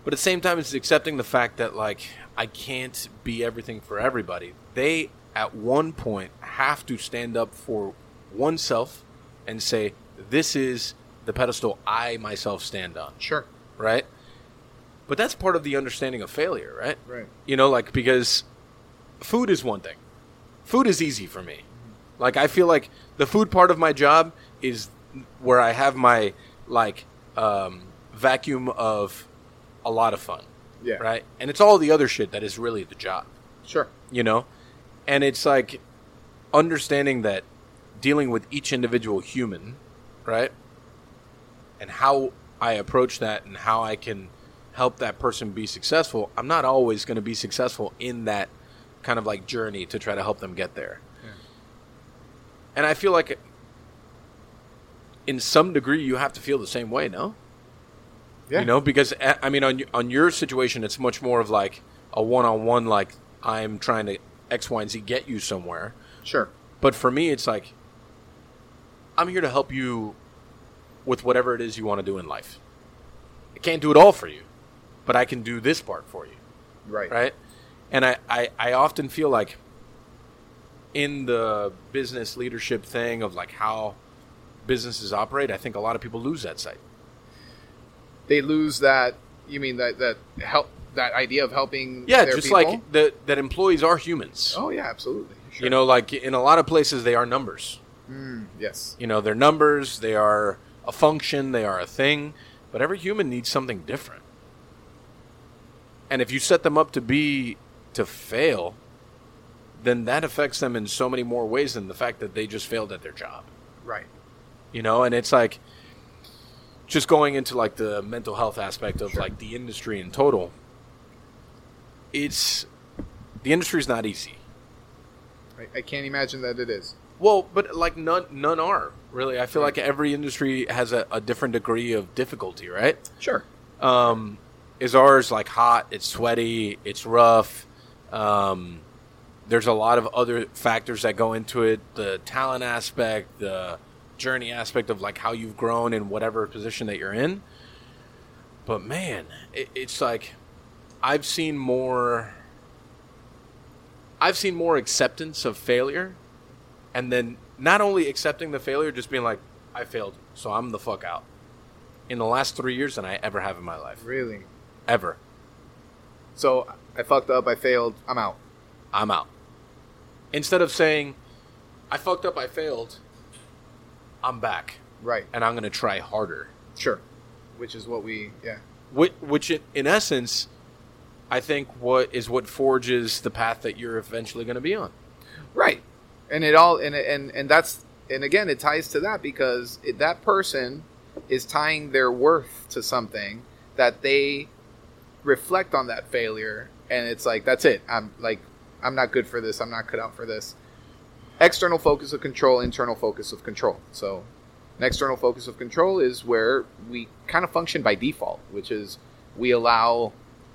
But at the same time, it's accepting the fact that like I can't be everything for everybody. They at one point have to stand up for oneself and say, "This is the pedestal I myself stand on." sure right? But that's part of the understanding of failure, right? right You know, like because food is one thing. Food is easy for me. Like I feel like the food part of my job is where I have my like um, vacuum of a lot of fun, yeah right? And it's all the other shit that is really the job, sure you know? And it's like understanding that dealing with each individual human, right? And how I approach that and how I can help that person be successful, I'm not always going to be successful in that kind of like journey to try to help them get there. And I feel like in some degree you have to feel the same way, no? yeah You know, because uh, I mean, on on your situation, it's much more of like a one on one. Like I'm trying to X, Y, and Z get you somewhere. sure But for me, it's like I'm here to help you with whatever it is you want to do in life. I can't do it all for you, but I can do this part for you, right right? And I, I, I often feel like in the business leadership thing of like how businesses operate, I think a lot of people lose that sight. They lose that. You mean that that help that idea of helping? Yeah, just people? like that that employees are humans. Oh yeah, absolutely. Sure. You know, like in a lot of places they are numbers. Mm, yes. You know, they're numbers, they are a function, they are a thing, but every human needs something different. And if you set them up to be to fail, then that affects them in so many more ways than the fact that they just failed at their job. Right. You know, and it's like just going into like the mental health aspect of Sure. like the industry in total. It's the industry is not easy. I, I can't imagine that it is. Well, but like none none are really. I feel like every industry has a, a different degree of difficulty, right? Sure. Um, is ours like hot? It's sweaty. It's rough. Um, there's a lot of other factors that go into it: the talent aspect, the journey aspect of like how you've grown in whatever position that you're in. But man, it, it's like I've seen more. I've seen more acceptance of failure, and then not only accepting the failure, just being like, "I failed, so I'm the fuck out." In the last three years than I ever have in my life, Really. ever. So I fucked up. I failed. I'm out. I'm out. Instead of saying, "I fucked up, I failed," I'm back, Right. and I'm gonna try harder. Sure. Which is what we. Yeah. Which, which in, in essence, I think what is what forges the path that you're eventually going to be on. Right. And it all and and and that's and again it ties to that because it, that person is tying their worth to something that they reflect on that failure and it's like that's it. I'm like I'm not good for this. I'm not cut out for this. External locus of control, internal locus of control. So an external locus of control is where we kind of function by default, which is we allow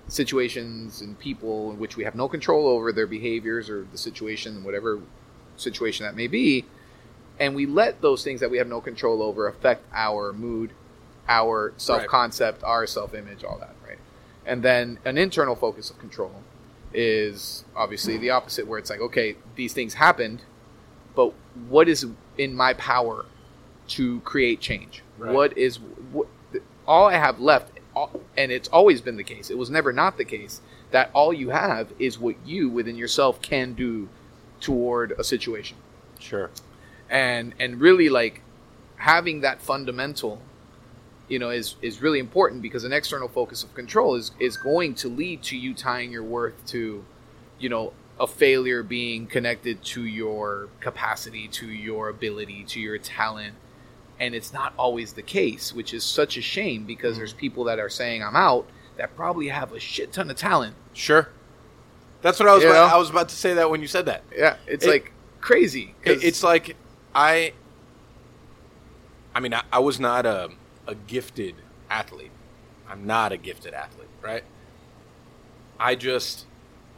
situations and people in which we have no control over their behaviors or the situation, whatever situation that may be, and we let those things that we have no control over affect our mood, our self concept, our self image, all that, right? And then an internal locus of control is obviously the opposite, where it's like, okay, these things happened, but what is in my power to create change? Right. What is what, all I have left, and it's always been the case. It was never not the case that all you have is what you within yourself can do toward a situation, Sure. and and really like having that fundamental, you know, is is really important because an external locus of control is is going to lead to you tying your worth to, you know. A failure being connected to your capacity, to your ability, to your talent, and it's not always the case, which is such a shame because mm. there's people that are saying I'm out that probably have a shit ton of talent. Sure. That's what I was. You About, know? I was about to say that when you said that. Yeah, it's It- like crazy. It, it's like I. I mean, I, I was not a a gifted athlete. I'm not a gifted athlete, right? I just,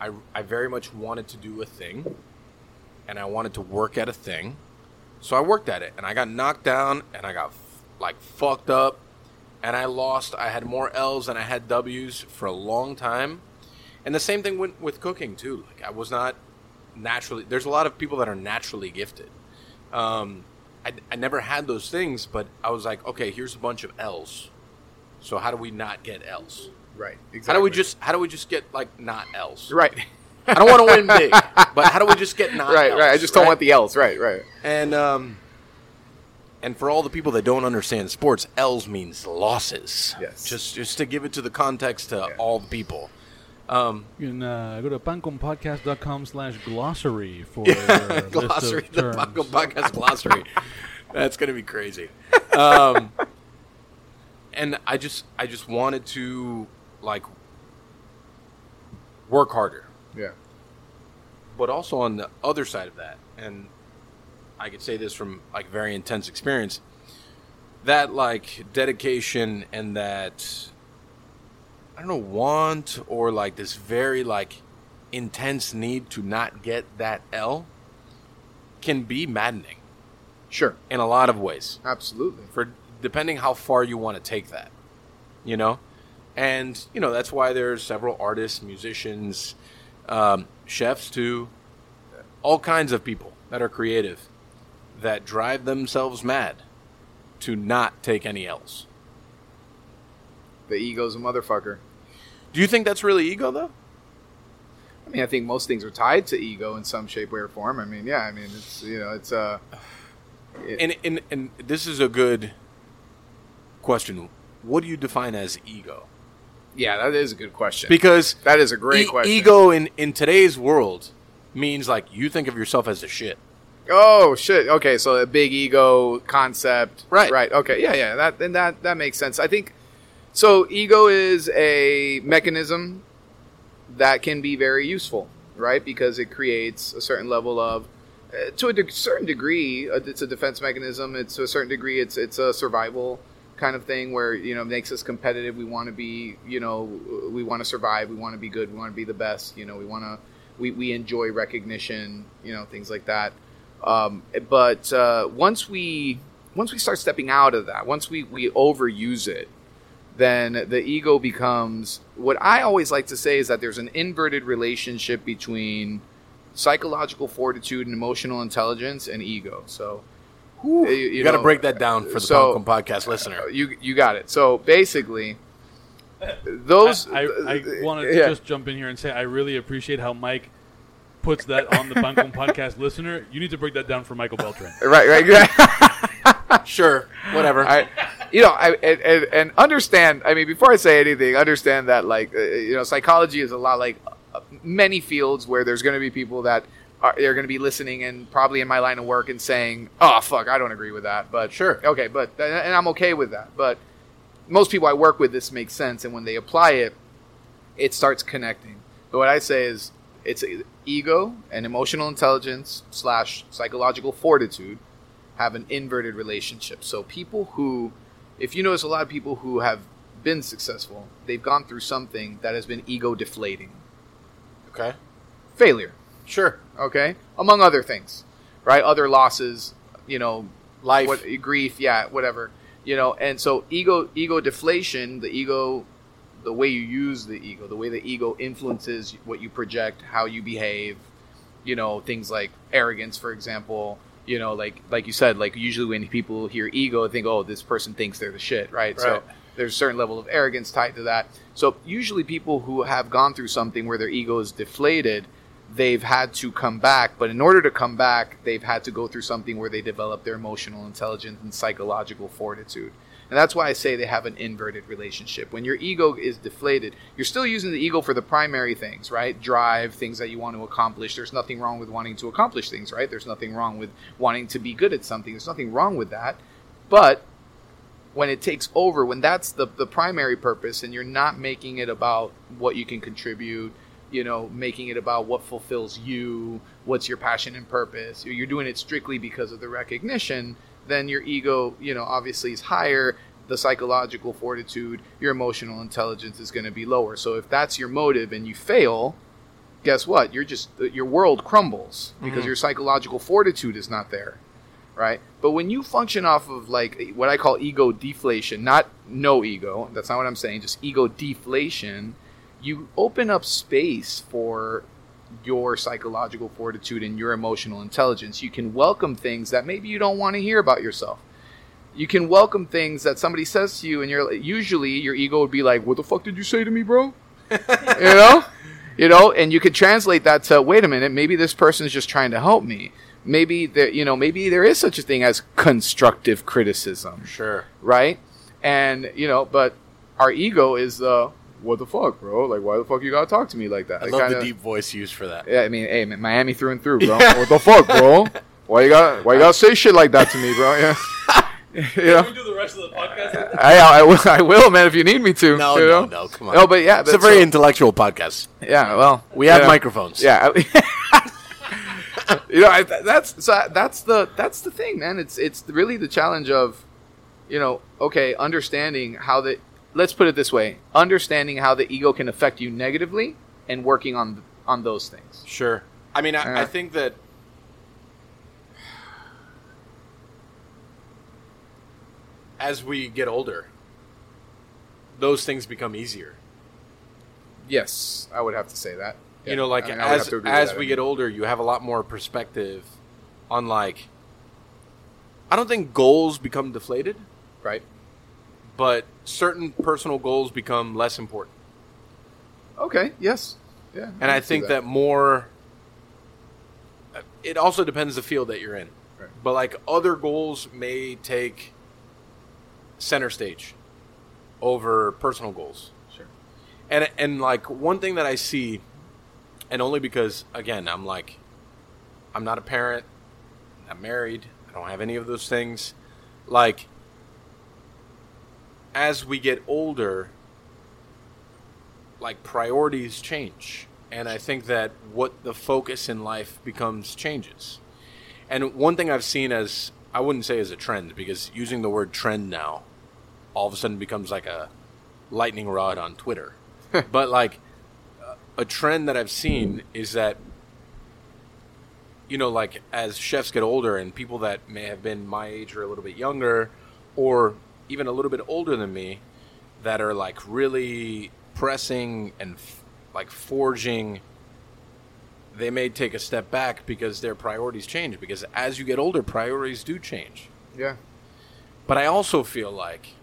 I I very much wanted to do a thing, and I wanted to work at a thing, so I worked at it, and I got knocked down, and I got f- like fucked up, and I lost. I had more L's than I had W's for a long time, and the same thing went with cooking too. Like I was not naturally there's a lot of people that are naturally gifted um, I, I never had those things but i was like okay here's a bunch of l's so how do we not get l's right. Exactly. How do we just how do we just get like not l's right? i don't want to win big *laughs* but how do we just get not right, L's, right. I just don't want the L's. Right, right. and um and for all the people that don't understand sports l's means losses Yes. just just to give it to the context to Yeah. all the people um You can uh, go to panconpodcast.com slash glossary for *laughs* a list *laughs* glossary, of the terms. Paco podcast glossary. *laughs* That's gonna be crazy. Um, and I just, I just wanted to like work harder, Yeah. but also on the other side of that, and I could say this from like very intense experience, that like dedication and that I don't know want or like this very like intense need to not get that L can be maddening Sure. in a lot of ways Absolutely. for depending how far you want to take that you know and you know that's why there's several artists musicians um, chefs too all kinds of people that are creative that drive themselves mad to not take any else. The ego's a motherfucker. Do you think that's really ego though? I mean, I think most things are tied to ego in some shape, way, or form. I mean, yeah, I mean, it's you know, it's uh, it- And and and this is a good question. What do you define as ego? yeah, that is a good question. Because that is a great e- question. ego in in today's world means like you think of yourself as a shit. Oh shit. Okay, so a big ego concept. Right. Right. Okay. Yeah. Yeah. That then that that makes sense. I think so. Ego is a mechanism that can be very useful, right? Because it creates a certain level of, uh, to a de- certain degree, uh, it's a defense mechanism. It's to a certain degree, it's it's a survival kind of thing where you know it makes us competitive. We want to be, you know, we want to survive. We want to be good. We want to be the best. You know, we want to. We, we enjoy recognition, you know, things like that. Um, but uh, once we once we start stepping out of that, once we, we overuse it, then the ego becomes what I always like to say is that there's an inverted relationship between psychological fortitude and emotional intelligence and ego. So you, You, got to break that down for the so- Pumpkin Podcast listener. uh, You you got it. So basically, those I, I want to yeah. just jump in here and say I really appreciate how Mike puts that on the Bangkok podcast *laughs* listener. You need to break that down for Michael Beltran. right right right. *laughs* Sure, whatever. I, you know, I and, and, and understand. I mean, before I say anything, understand that like uh, you know, psychology is a lot like uh, many fields where there's going to be people that are they're going to be listening and probably in my line of work and saying, "Oh fuck, I don't agree with that." But Sure. okay, but and I'm okay with that. But most people I work with, this makes sense, and when they apply it, it starts connecting. But what I say is, it's ego and emotional intelligence slash psychological fortitude have an inverted relationship. So people who, if you notice, a lot of people who have been successful, they've gone through something that has been ego deflating, okay, failure. sure. Okay, among other things, right? Other losses, you know, Life. what grief, yeah, whatever, you know. And so ego, ego deflation, the ego, the way you use the ego, the way the ego influences what you project, how you behave, you know, things like arrogance, for example. You know, like like you said, like usually when people hear ego, they think, oh, this person thinks they're the shit, right? So there's a certain level of arrogance tied to that. So usually people who have gone through something where their ego is deflated, they've had to come back. But in order to come back, they've had to go through something where they develop their emotional intelligence and psychological fortitude. And that's why I say they have an inverted relationship. When your ego is deflated, you're still using the ego for the primary things, right? Drive, things that you want to accomplish. There's nothing wrong with wanting to accomplish things, right? There's nothing wrong with wanting to be good at something. There's nothing wrong with that. But when it takes over, when that's the, the primary purpose and you're not making it about what you can contribute, you know, making it about what fulfills you, what's your passion and purpose, you're doing it strictly because of the recognition, then your ego, you know, obviously is higher. The psychological fortitude, your emotional intelligence is going to be lower. So if that's your motive and you fail, guess what? You're just your world crumbles because mm-hmm. your psychological fortitude is not there, right? But when you function off of like what I call ego deflation, not no ego, that's not what I'm saying, just ego deflation, you open up space for your psychological fortitude and your emotional intelligence. You can welcome things that maybe you don't want to hear about yourself. You can welcome things that somebody says to you, and you're usually your ego would be like, "What the fuck did you say to me, bro?" *laughs* you know, you know, and you could translate that to, "Wait a minute, maybe this person is just trying to help me." Maybe there, you know, maybe there is such a thing as constructive criticism Sure. right? And you know, but our ego is uh, what the fuck, bro? Like, why the fuck you gotta talk to me like that? I Like, love kinda- the deep voice used for that. Yeah, I mean, hey, Miami through and through, bro. what the fuck, bro? *laughs* Why you got why you gotta say shit like that to me, bro? Yeah. *laughs* you know, do the rest of the podcast? *laughs* I, I, will, I will, man, if you need me to. No, you no, know? no, come on. No, but yeah, It's a very so- intellectual podcast. yeah. Well, We have know, microphones. Yeah. you know, I, that's so that's the that's the thing, man. It's it's really the challenge of, you know, okay, understanding how the let's put it this way, understanding how the ego can affect you negatively and working on on those things. Sure. I mean, I, Yeah. I uh. think that as we get older, those things become easier. Yes, I would have to say that. you know, like I mean, I would have as to agree with as we get older, you have a lot more perspective on like. I don't think goals become deflated, Right. But certain personal goals become less important. Okay. Yes. Yeah. And can I think that. more. It also depends the field that you're in, Right. but like other goals may take center stage over personal goals. Sure. And and like one thing that I see, and only because again I'm like, I'm not a parent, I'm married, I don't have any of those things. Like, as we get older, like priorities change, and I think that what the focus in life becomes changes. And one thing I've seen as I wouldn't say as a trend because using the word trend now all of a sudden becomes like a lightning rod on Twitter. *laughs* but like a trend that I've seen is that you know like as chefs get older and people that may have been my age or a little bit younger or even a little bit older than me that are like really pressing and f- like forging they may take a step back because their priorities change because as you get older priorities do change Yeah. but I also feel like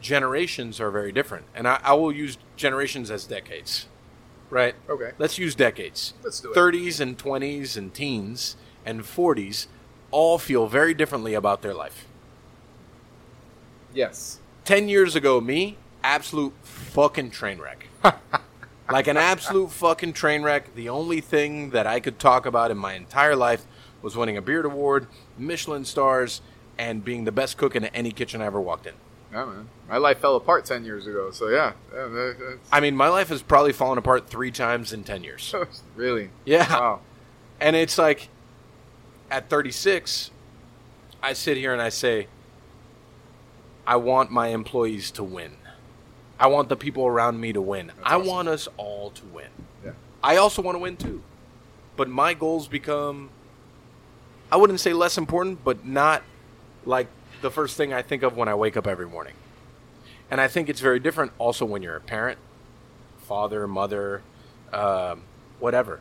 generations are very different. And I, I will use generations as decades, right? Okay. Let's use decades. Let's do it. 30s and 20s and teens and 40s all feel very differently about their life. Yes. 10 years ago, me, absolute fucking train wreck. *laughs* like an absolute fucking train wreck. The only thing that I could talk about in my entire life was winning a Beard Award, Michelin stars, and being the best cook in any kitchen I ever walked in. Yeah, man. My life fell apart ten years ago. So yeah. yeah I mean, my life has probably fallen apart three times in 10 years. *laughs* really. Yeah. Wow. And it's like, at 36, I sit here and I say, I want my employees to win. I want the people around me to win. I awesome. want us all to win. Yeah. I also want to win too. But my goals become, I wouldn't say less important, but not like the first thing I think of when I wake up every morning. And I think it's very different also when you're a parent, father, mother, um, whatever.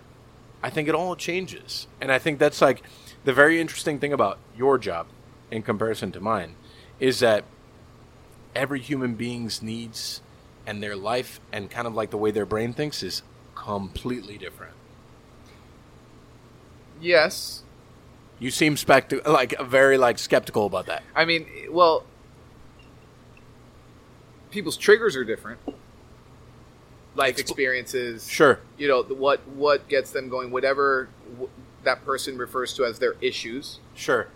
I think it all changes. And I think that's like the very interesting thing about your job in comparison to mine is that every human being's needs and their life and kind of like the way their brain thinks is completely different. Yes. You seem spect- like very like skeptical about that. I mean, well, people's triggers are different. Life experiences. Sure. You know what what gets them going. Whatever that person refers to as their issues Sure.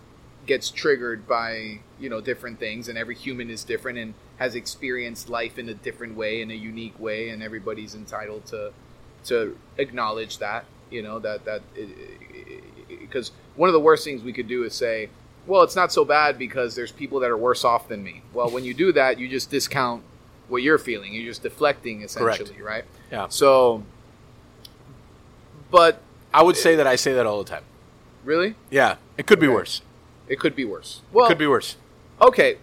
Gets triggered by you know different things, and every human is different and has experienced life in a different way, in a unique way, and everybody's entitled to to acknowledge that. You know that that because one of the worst things we could do is say, well, it's not so bad because there's people that are worse off than me. Well, when you do that, you just discount what you're feeling. You're just deflecting essentially, right? Yeah. So, but I would say that I say that all the time. really, Yeah. It could be worse. It could be worse. Well, it could be worse. okay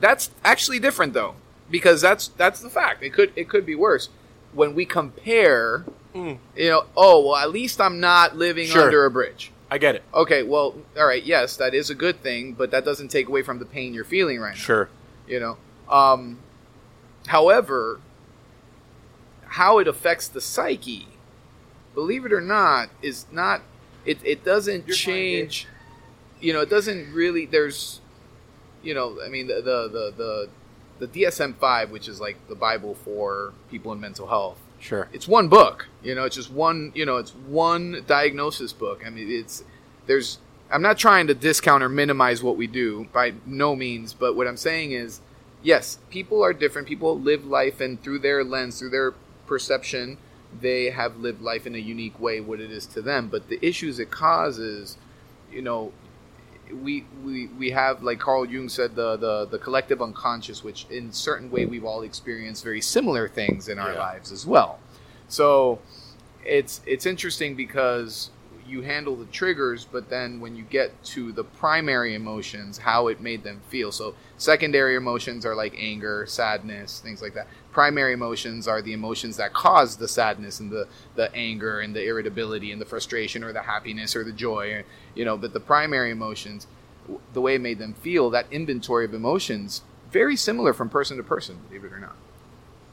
that's actually different though because that's that's the fact it could it could be worse when we compare Mm. you know oh well at least i'm not living Sure. under a bridge I get it. okay well all right yes that is a good thing but that doesn't take away from the pain you're feeling right now Sure. you know um however how it affects the psyche believe it or not is not it, it doesn't You're fine, change you know it doesn't really there's you know i mean the the the the, the dsm-5 which is like the bible for people in mental health. Sure. it's one book you know it's just one you know it's one diagnosis book. I mean it's there's i'm not trying to discount or minimize what we do by no means but what i'm saying is yes people are different. People live life and through their lens through their perception they have lived life in a unique way what it is to them. But the issues it causes you know we we we have like Carl Jung said the the the collective unconscious which in certain way we've all experienced very similar things in our Yeah. lives as well. So it's it's interesting because you handle the triggers but then when you get to the primary emotions how it made them feel. So secondary emotions are like anger sadness things like that primary emotions are the emotions that cause the sadness and the the anger and the irritability and the frustration or the happiness or the joy you know but the primary emotions the way it made them feel, that inventory of emotions, very similar from person to person, believe it or not.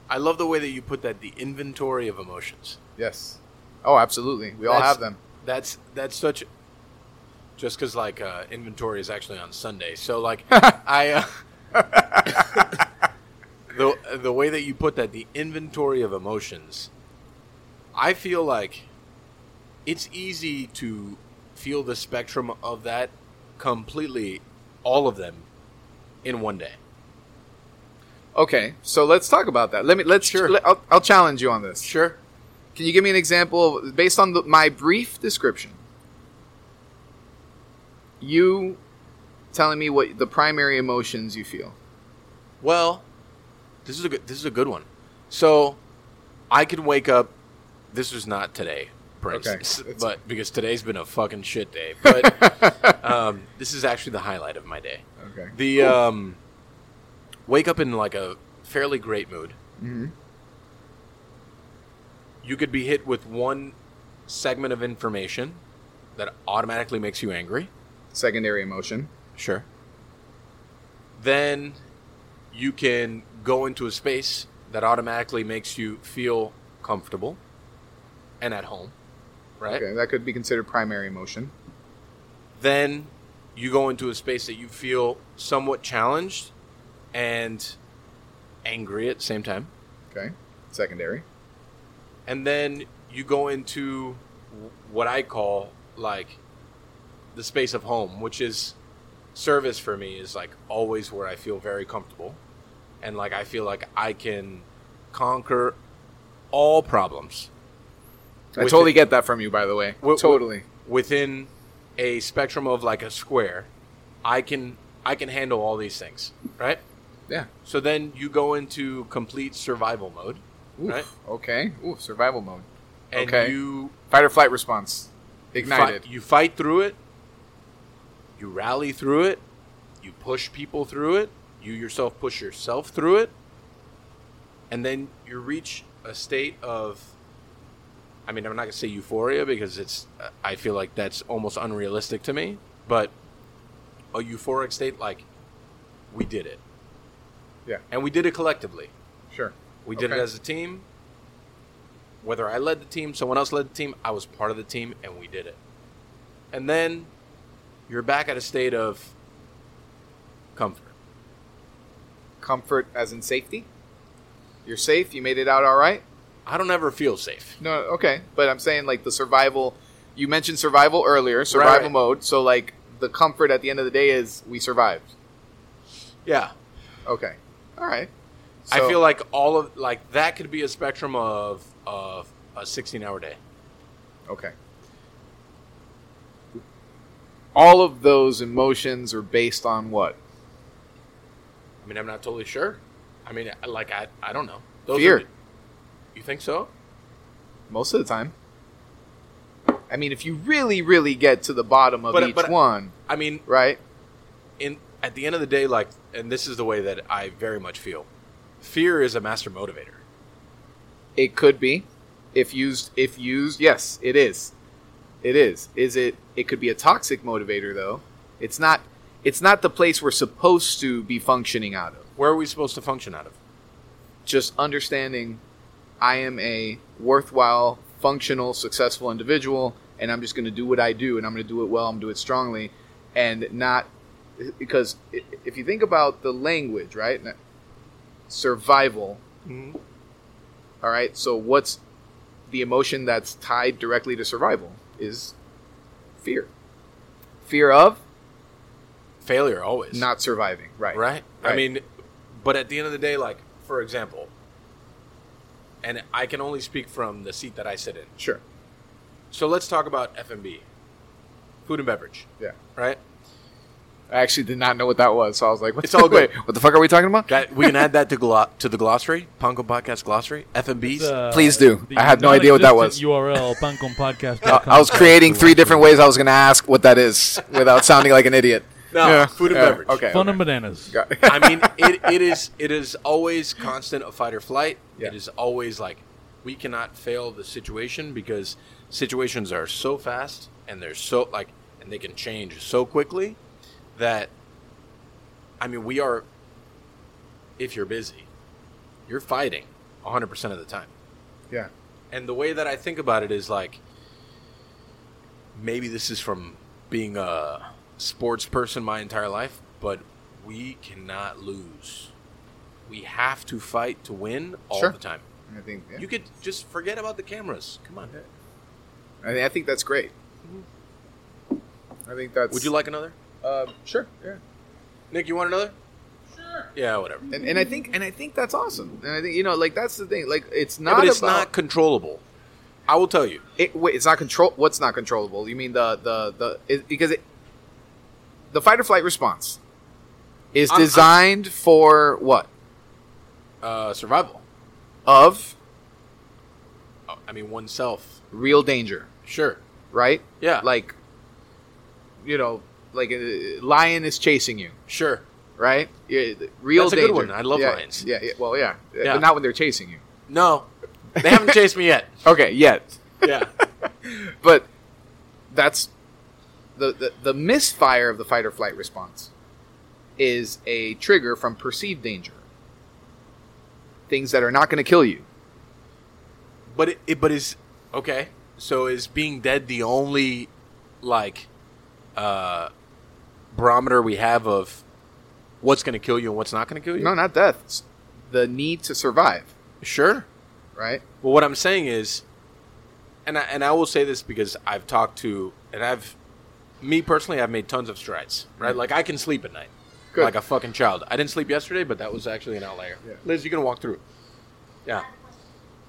I love the way that you put that. The inventory of emotions. Yes. Oh, absolutely. We all have them. That's that's such. Just because like uh, inventory is actually on Sunday, so like *laughs* I. Uh, *laughs* the the way that you put that, the inventory of emotions. I feel like it's easy to feel the spectrum of that completely, all of them, in one day. Okay, so let's talk about that. Let me let's Sure. let- I'll, I'll challenge you on this. Sure. Can you give me an example of, based on the, my brief description? You telling me what the primary emotions you feel. Well, this is a good. This is a good one. So, I can wake up. This was not today, for Okay. instance, but because today's been a fucking shit day. *laughs* But um, this is actually the highlight of my day. Okay. The um, wake up in like a fairly great mood. hmm You could be hit with one segment of information that automatically makes you angry. Secondary emotion. Sure. Then you can go into a space that automatically makes you feel comfortable and at home, right? Okay, that could be considered primary emotion. Then you go into a space that you feel somewhat challenged and angry at the same time. Okay, secondary. And then you go into what I call like the space of home, which is service for me is like always where I feel very comfortable. And like I feel like I can conquer all problems I totally get that from you, by the way. Wi- totally. within a spectrum of like a square. I can I can handle all these things, right? Yeah. So then you go into complete survival mode, right? Okay. Ooh, survival mode. And Okay. you Fight or flight response. Ignited. fight, you fight through it. You rally through it. You push people through it. You yourself push yourself through it. And then you reach a state of I mean, I'm not going to say euphoria because it's I feel like that's almost unrealistic to me, but a euphoric state like we did it. Yeah. And we did it collectively. Sure. We did it as a team. Whether I led the team, someone else led the team, I was part of the team, and we did it. And then you're back at a state of comfort. Comfort as in safety. You're safe. You made it out all right. I don't ever feel safe. No, okay, but I'm saying like the survival. You mentioned survival earlier, survival right. mode. So like the comfort at the end of the day is we survived. Yeah. Okay, all right. I feel like all of like that could be a spectrum of of a 16 hour day. okay. All of those emotions are based on what? Mean, I'm not totally sure. I mean, like I I don't know. Those Fear. Are, you think so? Most of the time. I mean, if you really, really get to the bottom of But- each but- one, I mean, right? in at the end of the day, like, and this is the way that I very much feel. Fear is a master motivator. It could be, if used. If used, yes, it is. It is. Is it? It could be a toxic motivator, though. It's not. It's not the place we're supposed to be functioning out of. Where are we supposed to function out of? Just understanding, I am a worthwhile, functional, successful individual, and I'm just going to do what I do, and I'm going to do it well. I'm going to do it strongly, and not because if you think about the language, right? Survival mm-hmm. All right. So what's the emotion that's tied directly to survival is fear. Fear of Failure always. not surviving. Right. right? I mean, but at the end of the day, like for example, and I can only speak from the seat that I sit in. Sure. So let's talk about F and B, food and beverage, Yeah. right? I actually did not know what that was, so I was like, It's all *laughs* good. Wait, what the fuck are we talking about? That, we can add that to glo- to the glossary, Panko Podcast glossary, F and B's. Uh, Please do. I had no idea what that was. URL panconpodcast. *laughs* I I was creating three different ways I was going to ask what that is without sounding like an idiot. No, Yeah. food and Yeah. beverage. Okay. Fun okay. and bananas. I mean, it, it is it is always constant of fight or flight. Yeah. It is always like we cannot fail the situation because situations are so fast and they're so like and they can change so quickly that I mean, we are if you're busy, you're fighting 100% of the time. Yeah. And the way that I think about it is like maybe this is from being a sports person my entire life, but we cannot lose. We have to fight to win all Sure. the time. I think yeah. You could just forget about the cameras. Come on. I, think, I think that's great. I think that's. Would you like another? Uh, sure. Yeah. Nick, you want another? Sure. Yeah, whatever. And, and I think and I think that's awesome. And I think you know like that's the thing. Like it's Yeah, not but it's about not controllable. I will tell you. it, wait, it's not control. What's not controllable? You mean the the the it, because it the fight or flight response is I'm- I'm- designed for what Uh, survival. of Oh, I mean, oneself. real danger, Sure. right? Yeah. Like you know, like a lion is chasing you, Sure. right? Real That's a good danger. one. I love yeah, lions. Yeah, yeah. Well, yeah. Yeah. but not when they're chasing you. No, they haven't *laughs* chased me yet. Okay, yet. Yeah. *laughs* but that's the, the the misfire of the fight or flight response is a trigger from perceived danger things that are not going to kill you But it, it but is okay. So is being dead the only like uh barometer we have of what's going to kill you and what's not going to kill you? no not death it's the need to survive Sure. right Well, what I'm saying is, and I, and I will say this because I've talked to, and I've, me personally, I've made tons of strides. Right, like I can sleep at night, Good. like a fucking child. I didn't sleep yesterday, but that was actually an outlier. Yeah. Liz, you gonna walk through? Yeah.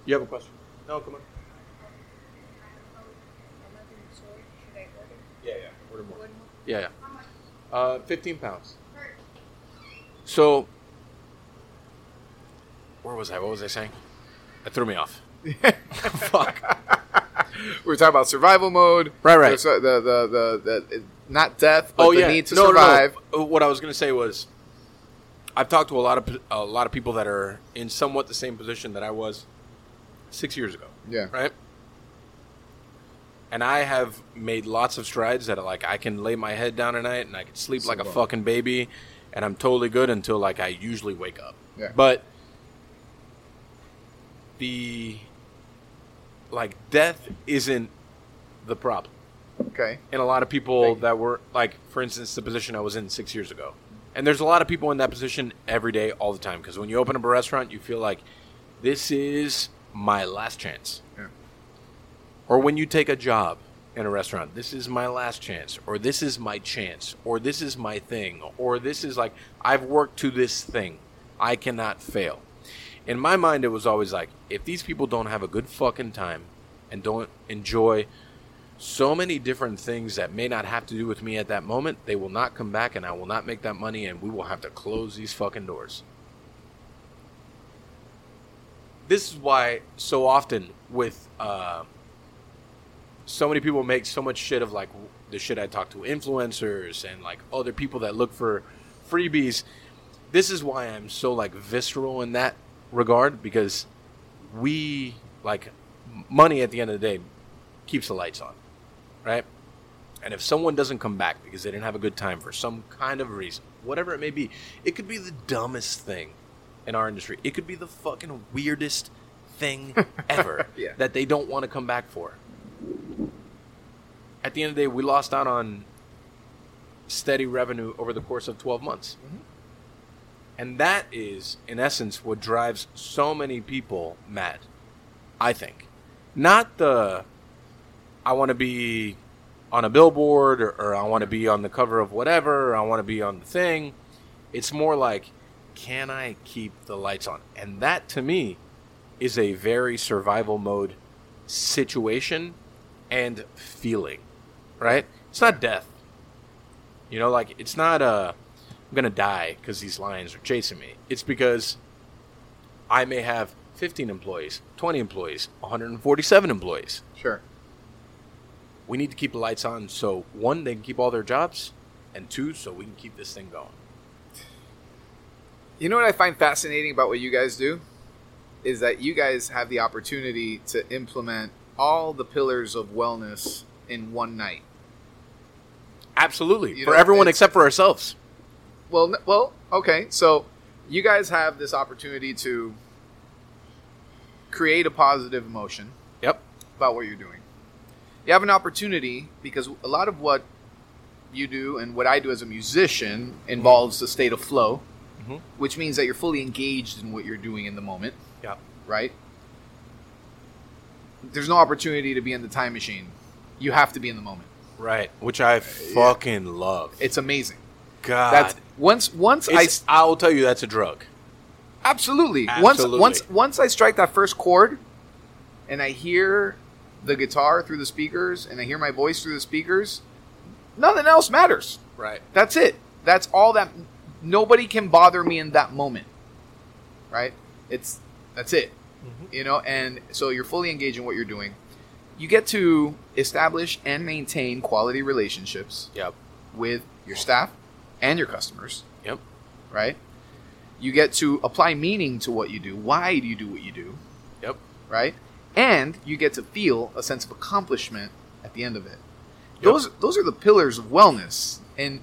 You have a question? No, come on. Yeah, yeah. Order more. Yeah, yeah. Uh, fifteen pounds. So, where was I? What was I saying? That threw me off. *laughs* Fuck. We were talking about survival mode Right, right. the the the, the, the not death but oh the yeah. need to no, no, no. survive Uh, What I was gonna say was, I've talked to a lot of a lot of people that are in somewhat the same position that I was six years ago. yeah Right. And I have made lots of strides that are like I can lay my head down at night and I can sleep like a well. fucking baby, and I'm totally good until like I usually wake up. Yeah. But the like death isn't the problem. okay. And a lot of people that were like for instance the position i was in six years ago. And there's a lot of people in that position every day all the time. Because when you open up a restaurant you feel like this is my last chance. Yeah. or when you take a job in a restaurant this is my last chance or this is my chance or this is my thing or this is like i've worked to this thing. I cannot fail in my mind it was always like if these people don't have a good fucking time and don't enjoy so many different things that may not have to do with me at that moment, they will not come back and I will not make that money and we will have to close these fucking doors. This is why so often with uh, so many people make so much shit of like the shit I talk to influencers and like other people that look for freebies. This is why I'm so like visceral in that regard because we like money at the end of the day keeps the lights on, right? And if someone doesn't come back because they didn't have a good time for some kind of reason, whatever it may be, it could be the dumbest thing in our industry. It could be the fucking weirdest thing *laughs* ever Yeah. that they don't want to come back for. At the end of the day, we lost out on steady revenue over the course of 12 months. Mm-hmm. And that is, in essence, what drives so many people mad. I think. Not the, I want to be on a billboard or, or I want to be on the cover of whatever, or I want to be on the thing. It's more like, can I keep the lights on? And that to me is a very survival mode situation and feeling, right? It's not death. You know, like, it's not a, I'm going to die because these lions are chasing me. It's because I may have 15 employees, 20 employees, 147 employees. Sure. We need to keep the lights on so one, they can keep all their jobs, and two, so we can keep this thing going. You know what I find fascinating about what you guys do? Is that you guys have the opportunity to implement all the pillars of wellness in one night. Absolutely. You for know, everyone except for ourselves. Well, well, okay. So you guys have this opportunity to create a positive emotion Yep. about what you're doing. You have an opportunity because a lot of what you do and what I do as a musician involves a state of flow, Mhm. which means that you're fully engaged in what you're doing in the moment, Yep. right? There's no opportunity to be in the time machine. You have to be in the moment. Right. Which I fucking love. It's amazing. God. That's once once I It's- I will tell you that's a drug. Absolutely. Absolutely. Once once once I strike that first chord and I hear the guitar through the speakers and I hear my voice through the speakers, nothing else matters. Right. That's it. That's all that nobody can bother me in that moment. Right? It's that's it. Mm-hmm. You know, and so you're fully engaged in what you're doing. You get to establish and maintain quality relationships Yep. with your staff and your customers Yep. right? You get to apply meaning to what you do. Why do you do what you do, Yep. right? And you get to feel a sense of accomplishment at the end of it. Those those are the pillars of wellness. And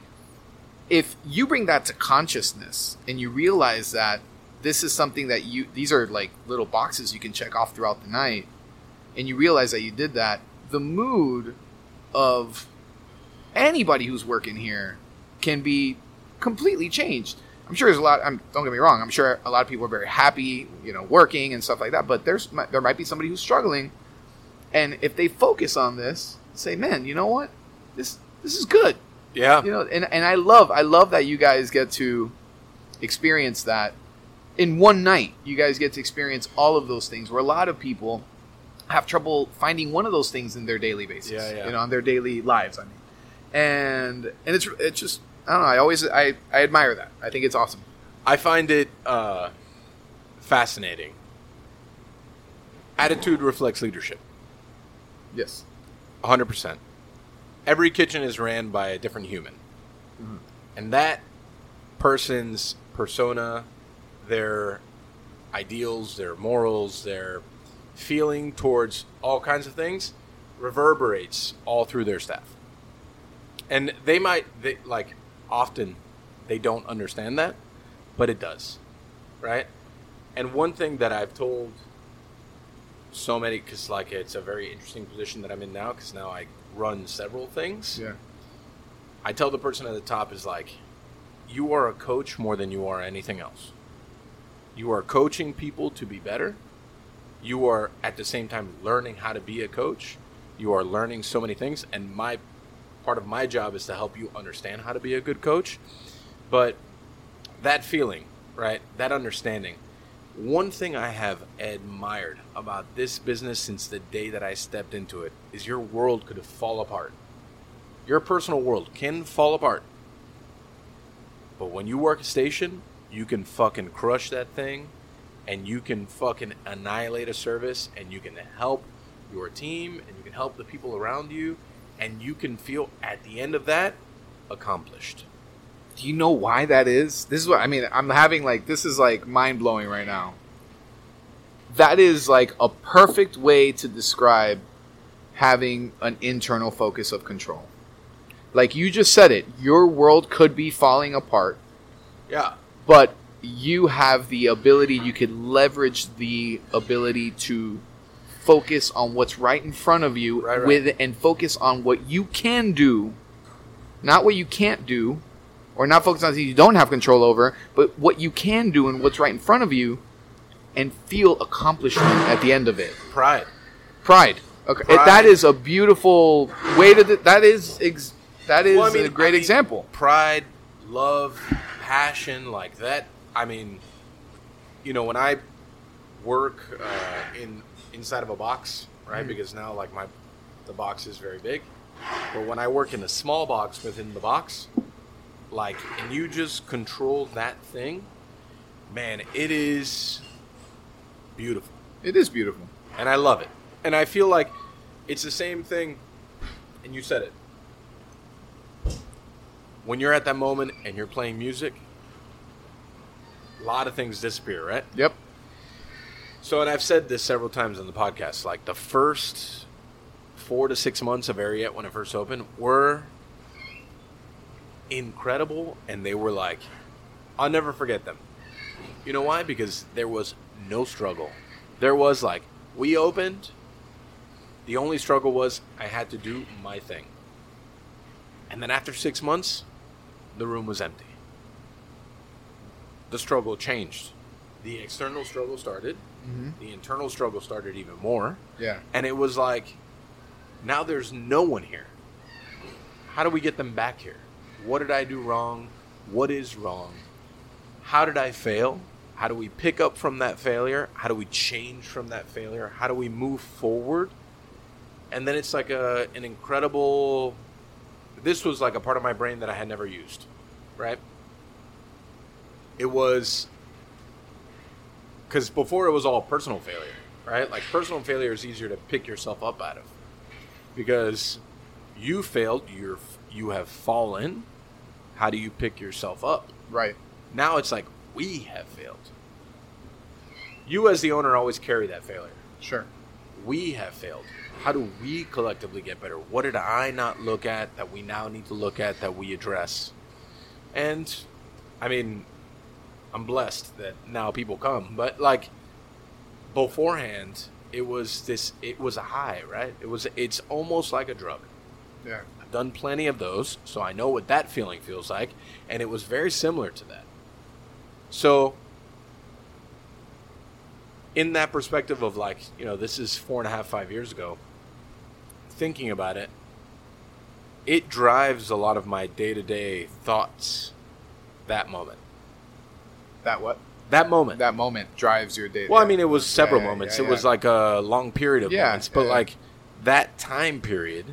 if you bring that to consciousness and you realize that this is something that you these are like little boxes you can check off throughout the night and you realize that you did that, the mood of anybody who's working here can be completely changed. I'm sure there's a lot. I'm, don't get me wrong. I'm sure a lot of people are very happy, you know, working and stuff like that. But there's there might be somebody who's struggling, and if they focus on this, say, man, you know what, this this is good. Yeah. You know, and and I love I love that you guys get to experience that in one night. You guys get to experience all of those things. Where a lot of people have trouble finding one of those things in their daily basis. Yeah, yeah. You know, on their daily lives. I mean, and and it's it's just I don't know. I always I I admire that. I think it's awesome. I find it uh, fascinating. Attitude reflects leadership. Yes. 100%. Every kitchen is ran by a different human. And that person's persona, their ideals, their morals, their feeling towards all kinds of things reverberates all through their staff. And they might, they, like, often they don't understand that, but it does. Right? And one thing that I've told so many, because, like, it's a very interesting position that I'm in now, because now I run several things. Yeah. I tell the person at the top is like, you are a coach more than you are anything else. You are coaching people to be better. You are at the same time learning how to be a coach. You are learning so many things, and my part of my job is to help you understand how to be a good coach. But that feeling, right? That understanding. One thing I have admired about this business since the day that I stepped into it is your world could fall apart your personal world can fall apart. But when you work a station, you can fucking crush that thing and you can fucking annihilate a service and you can help your team and you can help the people around you and you can feel at the end of that accomplished. Do you know why that is? This is what I mean. I'm having like this is like mind blowing right now. That is like a perfect way to describe having an internal locus of control. Like you just said it, your world could be falling apart, Yeah. but you have the ability, you could leverage the ability to focus on what's right in front of you Right, right. with and focus on what you can do, not what you can't do, or not focus on things you don't have control over, but what you can do and what's right in front of you and feel accomplishment at the end of it. Pride. Pride. Okay, Pride. that is a beautiful way to. That is ex, that is Well, I mean, a great I mean, example. Pride, love, passion, like that. I mean, you know, when I work uh, in inside of a box, right? Mm. Because now, like my the box is very big, but when I work in a small box within the box, like, and you just control that thing, man, it is beautiful It is beautiful. and I love it. And I feel like it's the same thing, and you said it. When you're at that moment and you're playing music, a lot of things disappear, right? Yep. So, and I've said this several times on the podcast, like the first four to six months of Ariete when it first opened were incredible, and they were like, I'll never forget them. You know why? Because there was no struggle. There was like, we opened. The only struggle was I had to do my thing. And then after six months, the room was empty. The struggle changed. The external struggle started. Mm-hmm. The internal struggle started even more. Yeah. And it was like, now there's no one here. How do we get them back here? What did I do wrong? What is wrong? How did I fail? How do we pick up from that failure? How do we change from that failure? How do we move forward? And then it's like a an incredible this was like a part of my brain that I had never used, right? It was because before it was all personal failure, right? Like personal failure is easier to pick yourself up out of because you failed, you're you have fallen. How do you pick yourself up? Right. Now it's like we have failed. You as the owner always carry that failure. Sure. We have failed. How do we collectively get better? What did I not look at that we now need to look at that we address? And I mean, I'm blessed that now people come, but like beforehand, it was this it was a high, right? It was it's almost like a drug. Yeah. I've done plenty of those, so I know what that feeling feels like, and it was very similar to that. So, in that perspective of like, you know, this is four and a half, five years ago, thinking about it, it drives a lot of my day to day thoughts. That moment. That what? That moment. That moment drives your day. Well, I mean, it was several Yeah, yeah, moments. yeah, it was like a long period of Yeah, moments, but yeah. like that time period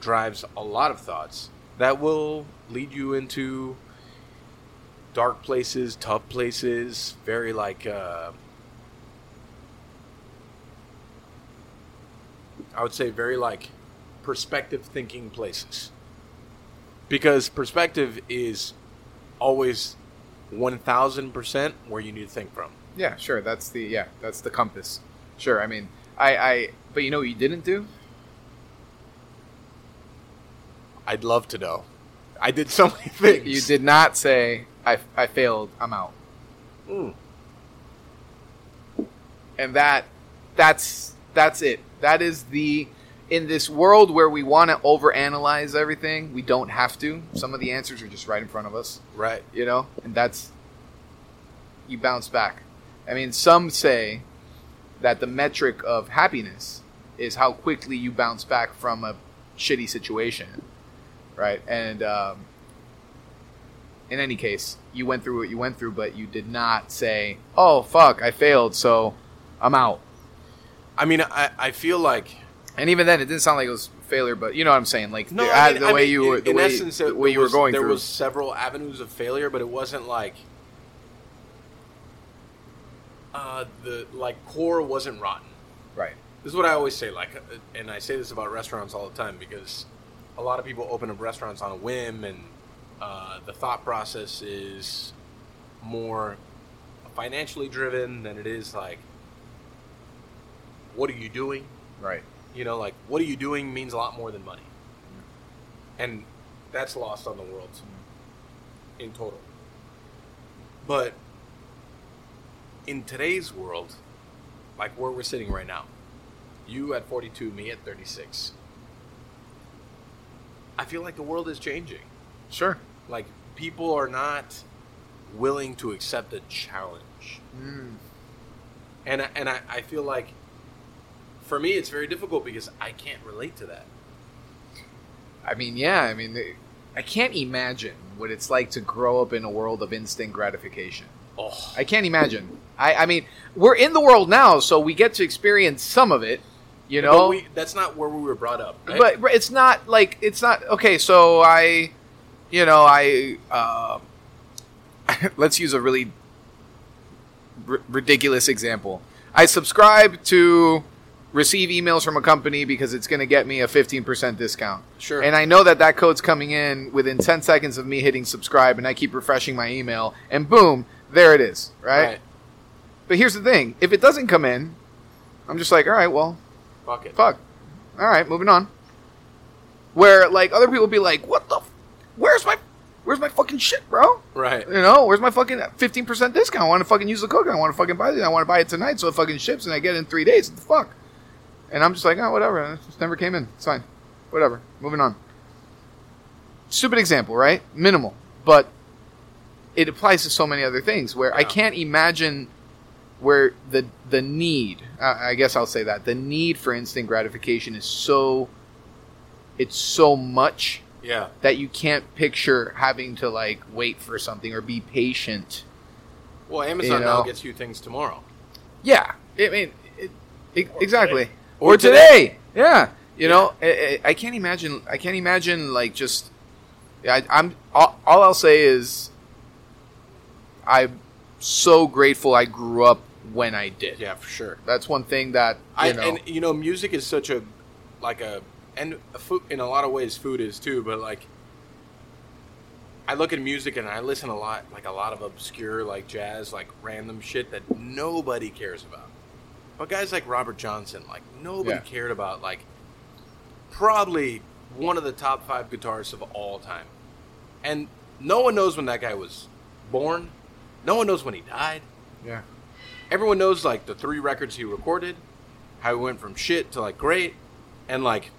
drives a lot of thoughts that will lead you into dark places, tough places, very like uh, I would say very like perspective thinking places. Because perspective is always 1000% where you need to think from. Yeah, sure. That's the yeah. That's the compass. Sure. I mean, I, I. But you know what you didn't do? I'd love to know. I did so *laughs* many things. You did not say I, I failed. I'm out. Mm. And that that's that's it. That is the in this world where we want to overanalyze everything. We don't have to. Some of the answers are just right in front of us. Right. you know and that's you bounce back i mean some say that the metric of happiness is how quickly you bounce back from a shitty situation right and um, in any case you went through what you went through but you did not say oh fuck i failed so i'm out I mean, I, I feel like and even then it didn't sound like it was failure but you know what i'm saying like no. the, I mean, the way mean, you were the in way, essence, the there way you were going there through was several avenues of failure, but it wasn't like uh, the like core wasn't rotten. right This is what I always say. Like, uh, and I say this about restaurants all the time because a lot of people open up restaurants on a whim, and uh, the thought process is more financially driven than it is like, what are you doing? right You know, like what are you doing means a lot more than money, and that's lost on the world in total. But in today's world, like where we're sitting right now, you at 42, me at 36, I feel like the world is changing. sure Like people are not willing to accept a challenge mm. and and I, I feel like for me it's very difficult because I can't relate to that. I mean, yeah. I mean, I can't imagine what it's like to grow up in a world of instant gratification. Oh, I can't imagine. I, I mean, we're in the world now, so we get to experience some of it. You but know, we, that's not where we were brought up. Right? but, but it's not like it's not okay. So I, you know, I uh, *laughs* let's use a really r- ridiculous example. I subscribe to receive emails from a company because it's going to get me a 15% discount. Sure. And I know that that code's coming in within 10 seconds of me hitting subscribe and I keep refreshing my email and boom, there it is, right? But here's the thing, if it doesn't come in, I'm just like, all right, well, Fuck it. fuck. All right, moving on. Where like other people be like, "What the? F- where's my? where's my fucking shit, bro? Right. You know, where's my fucking fifteen percent discount? I want to fucking use the code. I want to fucking buy it. I want to buy it tonight, so it fucking ships and I get it in three days. What the fuck? And I'm just like, oh, whatever. It just never came in. It's fine. Whatever. Moving on. Stupid example, right? Minimal, but it applies to so many other things where I can't imagine where the the need. Uh, I guess I'll say that the need for instant gratification is so. It's so much Yeah. that you can't picture having to like wait for something or be patient. Well, Amazon You now gets you things tomorrow. Yeah, I mean, it, it, exactly. Or Or, today. Yeah, you know, I, I can't imagine. I can't imagine like just. I, I'm all, all I'll say is. I'm so grateful I grew up when I did. Yeah, for sure. That's one thing that you I know. and you know, music is such a like a and food in a lot of ways food is too, but like I look at music and I listen a lot like a lot of obscure like jazz, like random shit that nobody cares about. But guys like Robert Johnson, like nobody Yeah. cared about like probably one of the top 5 guitarists of all time. And no one knows when that guy was born. No one knows when he died yeah, everyone knows like the three records he recorded, how he went from shit to like great, and like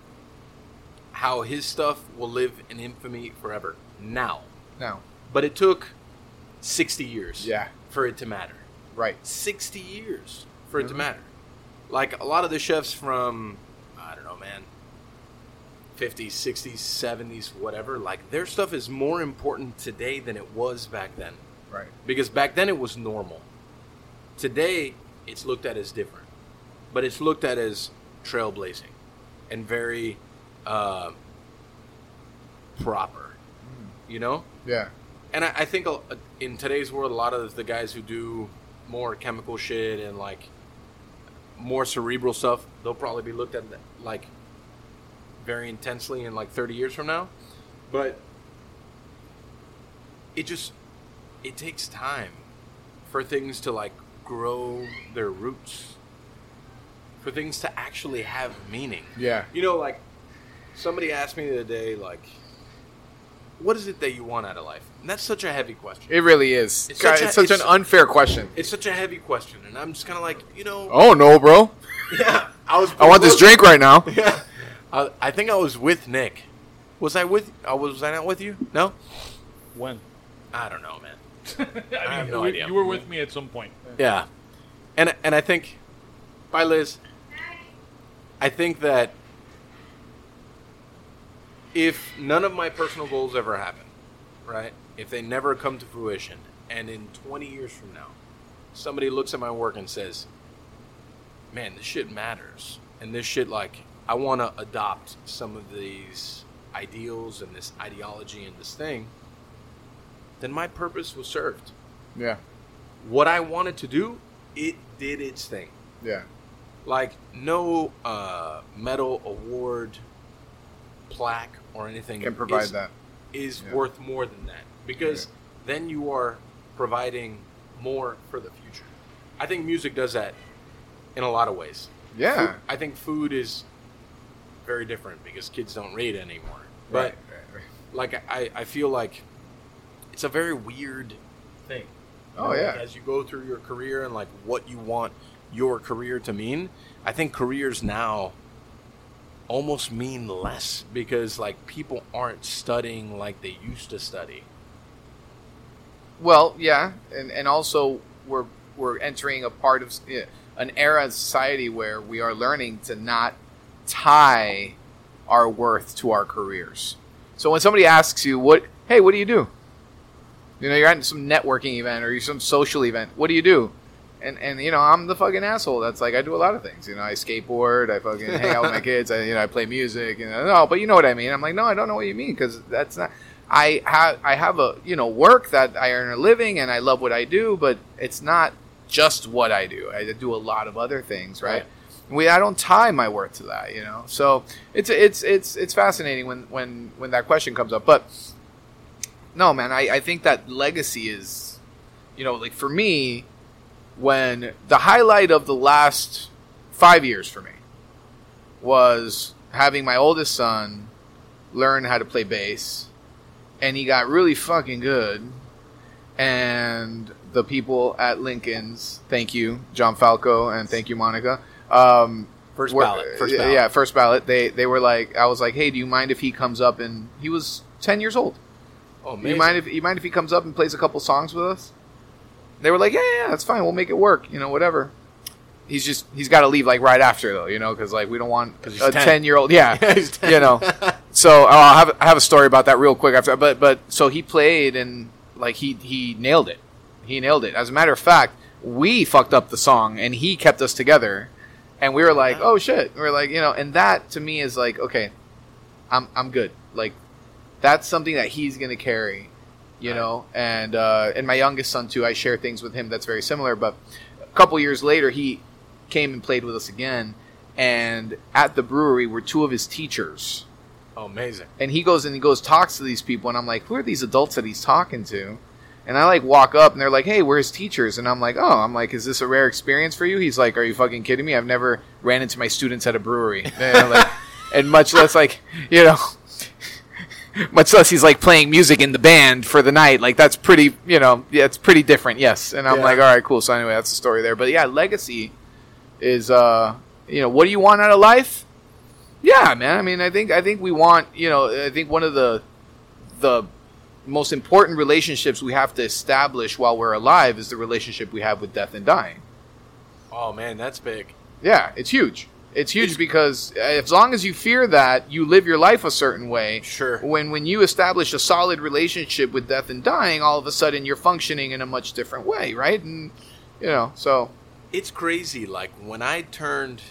how his stuff will live in infamy forever now. Now. But it took 60 years yeah, for it to matter. right, 60 years for it to matter. Like a lot of the chefs from, I don't know, man, 50s, 60s, 70s, whatever, like their stuff is more important today than it was back then right, because back then it was normal. Today, it's looked at as different, but it's looked at as trailblazing and very uh, proper. You know, yeah, and I, I think a- in today's world, a lot of the guys who do more chemical shit and like more cerebral stuff, they'll probably be looked at like very intensely in like 30 years from now. But it just it takes time for things to like grow their roots. For things to actually have meaning. yeah, You know, like somebody asked me the other day, like, what is it that you want out of life? And that's such a heavy question. it really is. It's God, such a- it's such it's- an unfair question. It's such a heavy question, and I'm just kind of like, you know, Oh no, bro! *laughs* yeah. I was. I want this drink right now. *laughs* Yeah. I, I think I was with Nick. Was I with? Uh, was I not with you? No. When? I don't know, man. *laughs* I, have mean, no we- idea. You were with me at some point. Yeah, and and I think, bye, Liz. I think that if none of my personal goals ever happen, right? If they never come to fruition, and in 20 years from now, somebody looks at my work and says, "Man, this shit matters," and this shit like I want to adopt some of these ideals and this ideology and this thing, then my purpose was served Yeah, what I wanted to do, it did its thing. yeah, Like no uh, medal, award, plaque, or anything can provide is, that. is Yeah. worth more than that because then you are providing more for the future. I think music does that in a lot of ways. Yeah, Food- I think food is very different because kids don't read anymore. But right, right, right. like I, I feel like it's a very weird thing. Oh, know, yeah. like, as you go through your career and like what you want your career to mean, I think careers now almost mean less because like people aren't studying like they used to study. Well, yeah, and and also we're we're entering a part of an era in society where we are learning to not tie our worth to our careers. So when somebody asks you, "What? Hey, what do you do?" You know, you're at some networking event or you're some social event. What do you do? And and you know, I'm the fucking asshole. That's like I do a lot of things. You know, I skateboard. I fucking hang out with my *laughs* kids. I you know I play music. You know, no, but you know what I mean. I'm like, no, I don't know what you mean because that's not. I have I have a you know work that I earn a living and I love what I do, but it's not just what I do. I do a lot of other things, right? Right. We I don't tie my worth to that, you know. So it's it's it's it's fascinating when when when that question comes up. But no, man, I I think that legacy is, you know, like for me, when the highlight of the last five years for me was having my oldest son learn how to play bass and he got really fucking good. And the people at Lincoln's, thank you, John Falco, and thank you, Monica. Um, First were- ballot. First yeah, ballot. yeah, first ballot. They they were like, I was like, hey, do you mind if he comes up and he was ten years old? Oh, You mind if you mind if he comes up and plays a couple songs with us? They were like, yeah, yeah, that's fine. We'll make it work. You know, whatever. He's just he's got to leave like right after though, you know, because like we don't want a 10. ten year old. Yeah, *laughs* 10. you know. *laughs* So uh, I'll have I have a story about that real quick after. But but so he played and like he he nailed it. He nailed it. As a matter of fact, we fucked up the song and he kept us together. And we were like, Wow. oh shit. we are like, you know, and that to me is like, okay, I'm I'm good. Like that's something that he's gonna carry, you Right. know. And uh, and my youngest son too, I share things with him that's very similar. But a couple years later, he came and played with us again. And at the brewery were two of his teachers. Oh, amazing. And he goes and he goes talks to these people, and I'm like, who are these adults that he's talking to? And I like walk up, and they're like, hey, we're his teachers. And I'm like, oh, I'm like, is this a rare experience for you? He's like, are you fucking kidding me? I've never ran into my students at a brewery, *laughs* and, like, and much less like, you know. *laughs* Much less he's like playing music in the band for the night. Like that's pretty, you know, yeah, it's pretty different. Yes, and I'm Yeah. like, all right, cool. So anyway, that's the story there. But yeah, legacy is, uh, you know, what do you want out of life? Yeah, man. I mean, I think I think we want, you know, I think one of the the most important relationships we have to establish while we're alive is the relationship we have with death and dying. Oh, man, that's big. Yeah, it's huge. It's huge It's- because as long as you fear that, you live your life a certain way. Sure. When when you establish a solid relationship with death and dying, all of a sudden you're functioning in a much different way, right? And you know, so It's crazy. Like, when I turned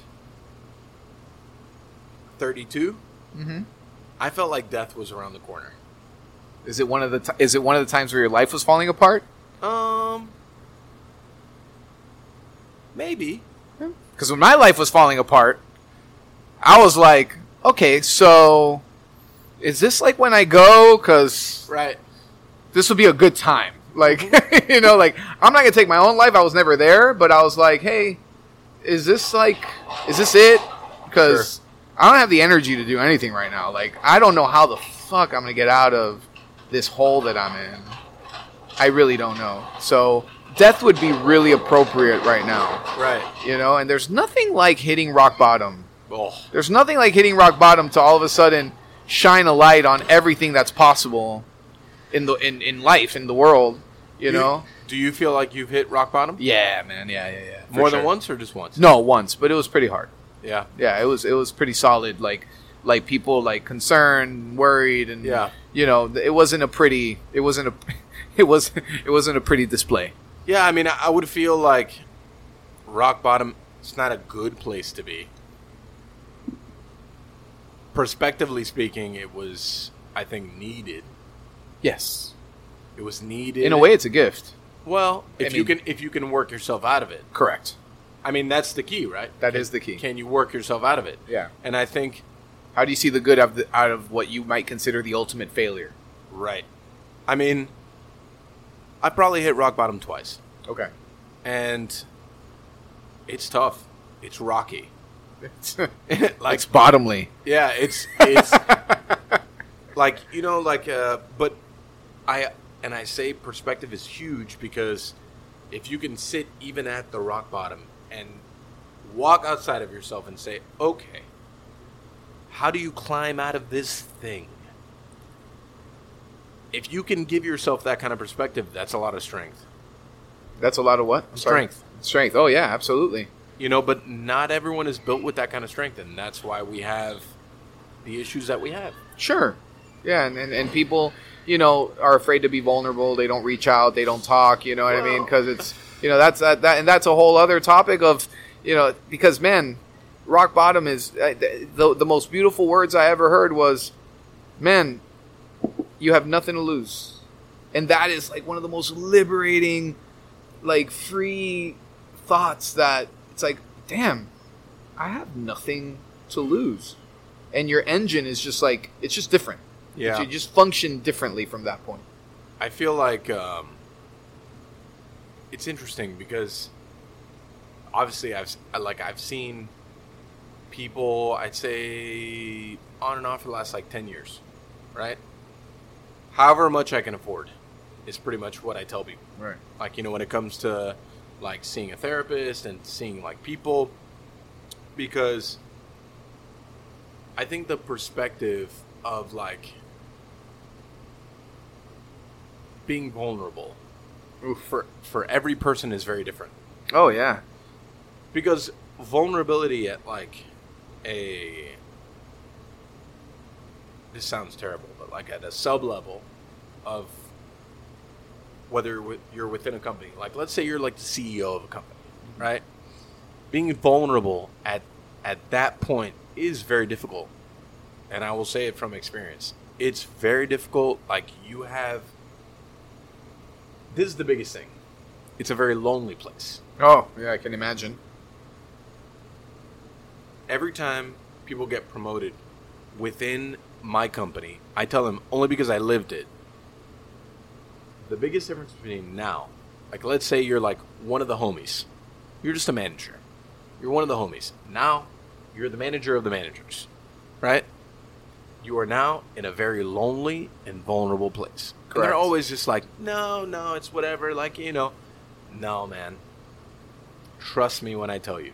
32, Mhm. I felt like death was around the corner. is it one of the t- is it one of the times where your life was falling apart? Um, maybe. Because when my life was falling apart, I was like, okay, so is this like when I go? Because Right. this would be a good time. Like, *laughs* you know, like I'm not gonna take my own life. I was never there, but I was like, hey, is this like, is this it? Because I don't have the energy to do anything right now. Like, I don't know how the fuck I'm gonna get out of this hole that I'm in. I really don't know. So death would be really appropriate right now, Right. you know. And there's nothing like hitting rock bottom. Oh, There's nothing like hitting rock bottom to all of a sudden shine a light on everything that's possible in the in, in life in the world. You know? Do you feel like you've hit rock bottom? Yeah, man. Yeah, yeah, yeah. More than once or just once? No, once, but it was pretty hard. Yeah. Yeah, it was it was pretty solid. Like like people like concerned, worried, and Yeah. you know, it wasn't a pretty. It wasn't a. *laughs* It was it wasn't a pretty display. Yeah, I mean, I I would feel like rock bottom It's not a good place to be. Perspectively speaking, it was, I think, needed. Yes, It was needed in a way, it's a gift. Well, if I you mean- can, if you can work yourself out of it, Correct. I mean, that's the key, right? That That is is the key. Can you work yourself out of it? Yeah. And I think, How do you see the good of the, out of what you might consider the ultimate failure? right. I mean, I probably hit rock bottom twice, Okay. and it's tough. It's rocky. It's, *laughs* *laughs* like it's bottomly. Yeah, it's it's *laughs* like you know, like uh, but I and I say perspective is huge because if you can sit even at the rock bottom and walk outside of yourself and say, okay, how do you climb out of this thing? If you can give yourself that kind of perspective, that's a lot of strength. That's a lot of what? I'm sorry. Strength. Strength. Oh yeah, absolutely. You know, but not everyone is built with that kind of strength, and that's why we have the issues that we have. Sure. Yeah, and, and, and people, you know, are afraid to be vulnerable. They don't reach out. They don't talk. You know what I mean? Because it's, you know, that's that, that, and that's a whole other topic of, you know, because man, rock bottom is the the most beautiful words I ever heard was, man, you have nothing to lose, and that is like one of the most liberating, like free thoughts that it's like, damn, I have nothing to lose and your engine is just like it's just different. Yeah. you just function differently from that point. I feel like um, it's interesting because obviously I've like I've seen people I'd say on and off for the last like ten years, right? however much I can afford is pretty much what I tell people. Right. Like, you know, when it comes to like seeing a therapist and seeing like people, because I think the perspective of like being vulnerable. For for every person is very different. Oh yeah. because vulnerability at like a this sounds terrible but like at a sub level of whether you're you're within a company. Like let's say you're like the ceo of a company mm-hmm. right? Being vulnerable at at that point is very difficult. And i will say it from experience. It's very difficult. Like you have this is the biggest thing it's a very lonely place Oh yeah, I can imagine. every time people get promoted within my company, I tell them only because I lived it. The biggest difference between now, like let's say you're like one of the homies, you're just a manager, you're one of the homies. Now, you're the manager of the managers, right? You are now in a very lonely and vulnerable place. And they're always just like, no, no, it's whatever. Like you know, no, man. Trust me when I tell you.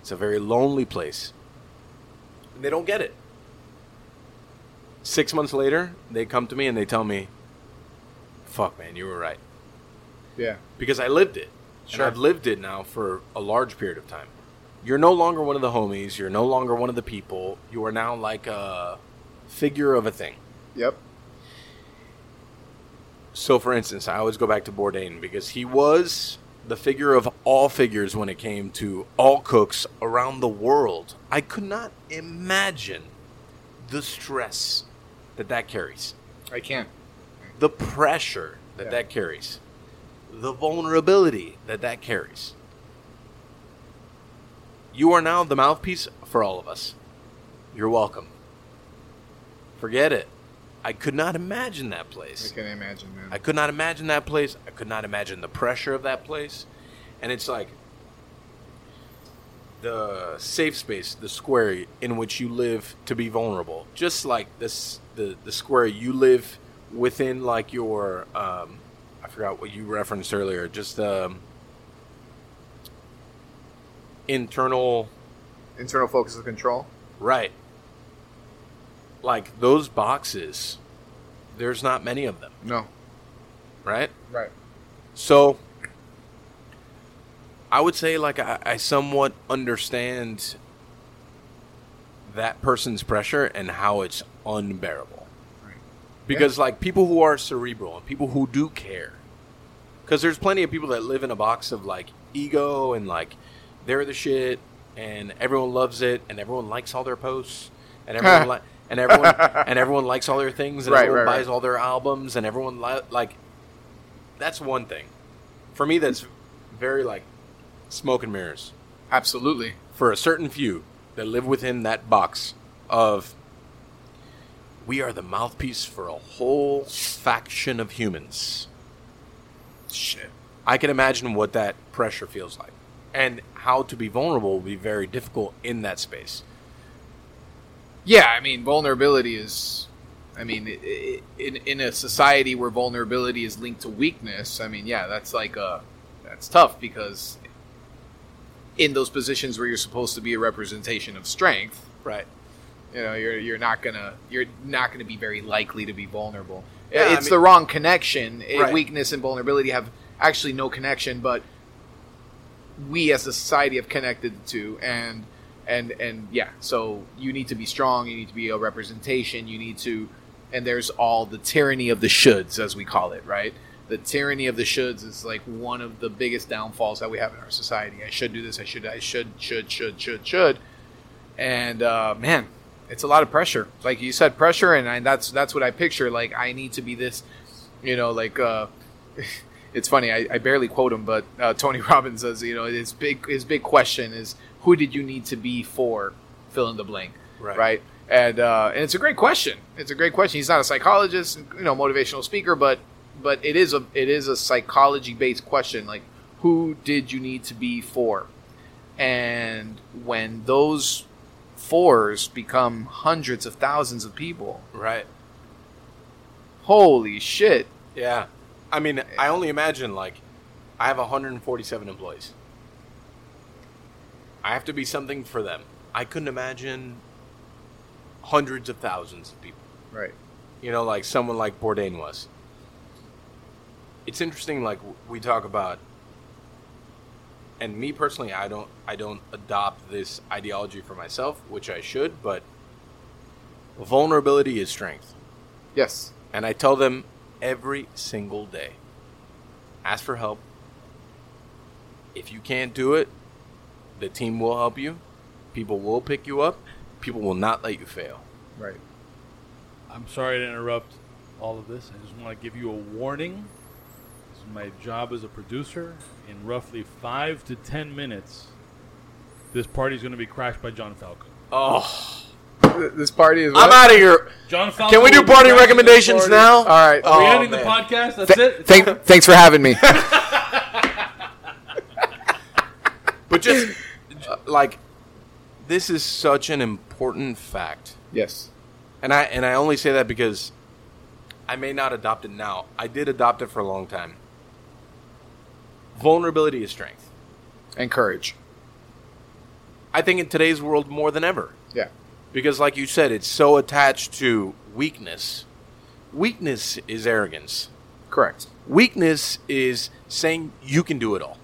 It's a very lonely place. And they don't get it. Six months later, they come to me and they tell me, fuck, man, you were right. Yeah. Because I lived it. Sure. And I've lived it now for a large period of time. You're no longer one of the homies. You're no longer one of the people. You are now like a figure of a thing. Yep. So, for instance, I always go back to Bourdain because he was the figure of all figures when it came to all cooks around the world. I could not imagine the stress that that carries, I can't. the pressure that Yeah. that carries, the vulnerability that that carries. You are now the mouthpiece for all of us. You're welcome. Forget it. I could not imagine that place. I can imagine, man. I could not imagine that place. I could not imagine the pressure of that place. And it's like the safe space, the square in which you live to be vulnerable. Just like this the the square you live within like your um I forgot what you referenced earlier, just um internal Internal locus of control. right. Like those boxes there's not many of them, No. right? Right. So I would say like I, I somewhat understand that person's pressure and how it's unbearable. Right. Because like people who are cerebral and people who do care. Cuz there's plenty of people that live in a box of like ego and like they're the shit and everyone loves it and everyone likes all their posts and everyone *laughs* li- and everyone *laughs* and everyone likes all their things and Right, everyone right, buys right. all their albums and everyone li- like that's one thing. For me that's very like smoke and mirrors Absolutely. for a certain few that live within that box of we are the mouthpiece for a whole faction of humans. Shit. I can imagine what that pressure feels like. And how to be vulnerable will be very difficult in that space. Yeah, I mean, vulnerability is. I mean, i- i- in in a society where vulnerability is linked to weakness, I mean, yeah, that's like a that's tough because in those positions where you're supposed to be a representation of strength, Right. you know, you're you're not gonna you're not gonna be very likely to be vulnerable. Yeah, I it's mean- the wrong connection. Right. Weakness and vulnerability have actually no connection, but we as a society have connected the two, and and and yeah. So you need to be strong. You need to be a representation. You need to, and there's all the tyranny of the shoulds, as we call it, right? The tyranny of the shoulds is like one of the biggest downfalls that we have in our society. I should do this. I should. I should. Should. Should. Should. Should. And uh, man, it's a lot of pressure. Like you said, pressure, and I, that's that's what I picture. Like I need to be this, you know, like uh, *laughs* it's funny. I, I barely quote him, but uh, Tony *laughs* Robbins says, you know, his big his big question is, who did you need to be for fill in the blank, Right. right? And uh, and it's a great question. It's a great question. He's not a psychologist, you know, motivational speaker, but but it is a it is a psychology based question. Like, who did you need to be for? And when those fours become hundreds of thousands of people, Right. Holy shit! Yeah. I mean, I only imagine like I have 147 employees. I have to be something for them. I couldn't imagine hundreds of thousands of people. Right. You know, like someone like Bourdain was. It's interesting like we talk about and me personally, I don't I don't adopt this ideology for myself, which I should, but vulnerability is strength. Yes. And I tell them every single day ask for help. If you can't do it, the team will help you. People will pick you up. People will not let you fail. Right. I'm sorry to interrupt all of this. I just want to give you a warning. This is my job as a producer. In roughly five to ten minutes, this party is going to be crashed by John Falco. Oh, This party is. I'm out of here. John Falco. Can we do party recommendations party. now? All right. Are we Oh, ending the podcast? That's Th- it. thank, thanks for having me. *laughs* But just uh, like this is such an important fact. yes. And I and I only say that because I may not adopt it now. I did adopt it for a long time. Vulnerability is strength. And courage. I think in today's world more than ever. Yeah. Because like you said, it's so attached to weakness. Weakness is arrogance. Correct. Weakness is saying you can do it all.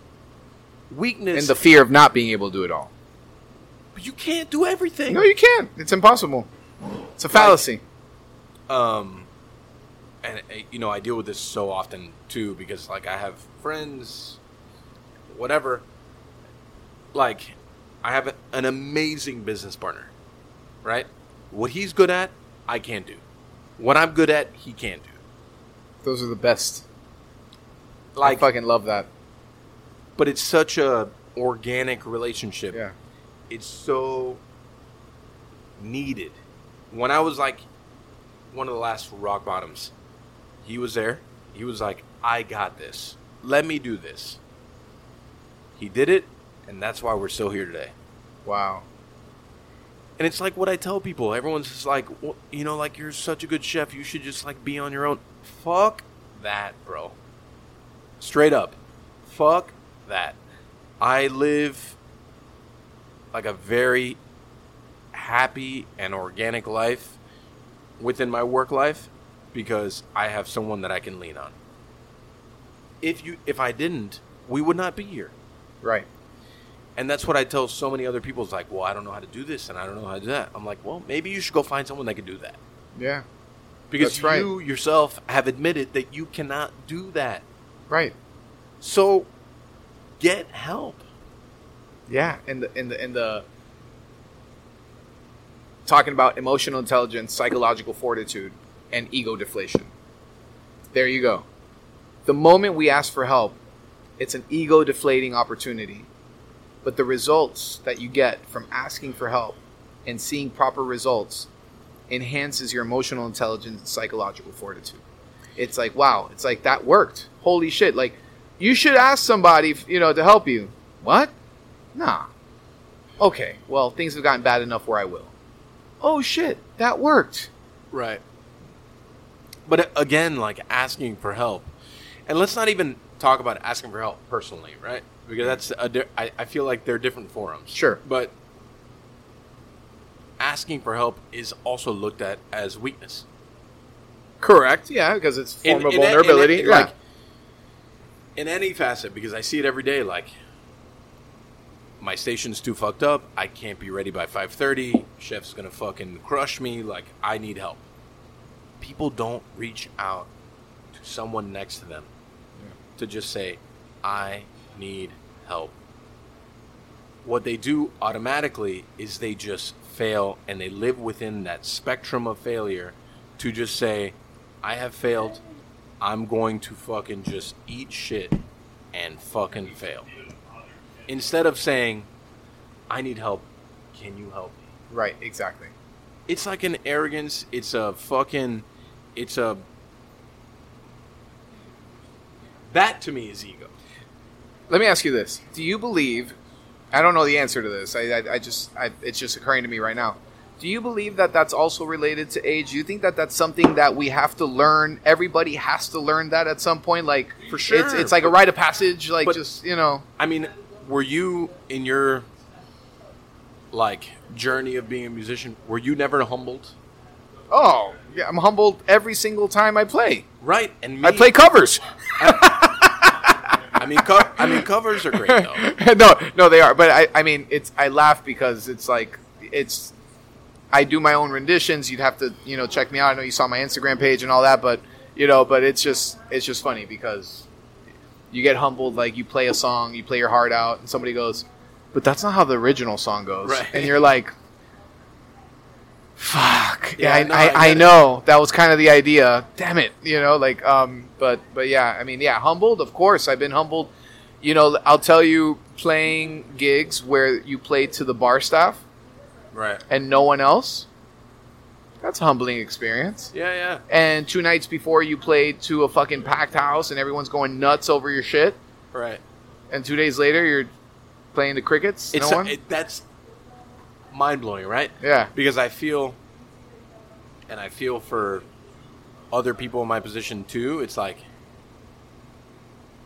Weakness And the fear of not being able to do it all. but you can't do everything. No, you can't. It's impossible. It's a fallacy. um and uh, you know i deal with this so often too because like i have friends whatever like i have a- an amazing business partner right what he's good at i can't do what i'm good at he can't do Those are the best. like I fucking love that. But it's such a organic relationship Yeah. it's so needed. When I was like one of the last rock bottoms, he was there. He was like, I got this. Let me do this. He did it, and that's why we're still here today. Wow. And it's like what I tell people. Everyone's just like, well, you know, like you're such a good chef. You should just like be on your own. Fuck that, bro. Straight up. Fuck that. I live like a very happy and organic life within my work life because I have someone that I can lean on. If you if I didn't, we would not be here. Right. And that's what I tell so many other people. It's like, well, I don't know how to do this and I don't know how to do that. I'm like, well, maybe you should go find someone that can do that. Yeah. Because right. you yourself have admitted that you cannot do that. Right. So get help. Yeah. And the and the and the talking about emotional intelligence, psychological fortitude, and ego deflation. There you go. The moment we ask for help, it's an ego deflating opportunity. But the results that you get from asking for help and seeing proper results enhances your emotional intelligence and psychological fortitude. It's like, wow, it's like that worked. Holy shit. Like, you should ask somebody, you know, to help you. What? Nah. Okay, well, things have gotten bad enough where I will. Oh shit, that worked. Right. But uh, again, like asking for help. And let's not even talk about asking for help personally, right? Because that's a di- I, I feel like they're different forums. Sure. But asking for help is also looked at as weakness. Correct. Yeah, because it's form In- of in a- in a- vulnerability. yeah. like, in any facet, because I see it every day. Like, my station's too fucked up. I can't be ready by five thirty. Chef's gonna fucking crush me. Like, I need help. People don't reach out to someone next to them to just say, "I need help." What they do automatically is they just fail, and they live within that spectrum of failure to just say, I have failed. I'm going to fucking just eat shit and fucking fail. Instead of saying, I need help. Can you help me? right, exactly. It's like an arrogance. It's a fucking. It's a. That to me is ego. Let me ask you this: Do you believe? I don't know the answer to this. I, I, I just, I, it's just occurring to me right now. Do you believe that that's also related to age? Do you think that that's something that we have to learn? Everybody has to learn that at some point. Like For sure. it's like a rite of passage. Like But- just you know. I mean, were you in your like journey of being a musician? Were you never humbled? Oh, yeah, I'm humbled every single time I play. Right, and me, I play covers. I mean, co- I mean, covers are great though. *laughs* no, no, they are. But I, I mean, it's. I laugh because it's like it's. I do my own renditions. You'd have to, you know, check me out. I know you saw my Instagram page and all that, but you know, but it's just, it's just funny because you get humbled. Like you play a song, you play your heart out, and somebody goes, "But that's not how the original song goes," Right. and you're like. Fuck. Yeah, Yeah, no, I, I I, I it. know that was kind of the idea. Damn it, you know, like, um, but, but yeah, I mean, yeah, humbled. Of course, I've been humbled. You know, I'll tell you, playing gigs where you play to the bar staff Right. and no one else. That's a humbling experience. Yeah, yeah. And two nights before you played to a fucking packed house and everyone's going nuts over your shit, Right. and two days later you're playing the crickets. It's no one. it, that's mind blowing, right? yeah. Because I feel, and I feel for other people in my position too. It's like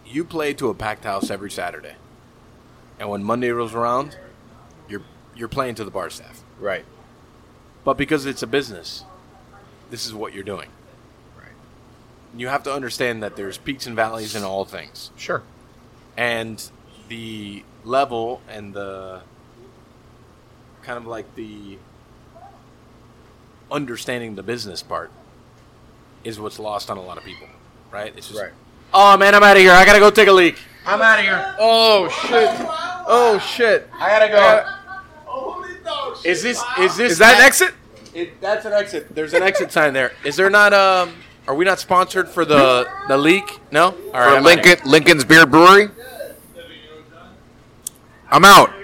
you play to a packed house every Saturday, and when Monday rolls around, you're playing to the bar staff. Right. But because it's a business, this is what you're doing. Right. You have to understand that there's peaks and valleys in all things. Sure. and the level and the kind of like the understanding the business part is what's lost on a lot of people, right? It's just, Right. oh man, I'm out of here. I gotta go take a leak. I'm out of here. Oh shit. Oh shit. I gotta go. Is this is this Is that an exit? It, that's an exit. There's an exit sign there. Is there not um? Are we not sponsored for the the leak? No. All right. For I'm outta here. Lincoln Lincoln's Beard Brewery. I'm out. *laughs*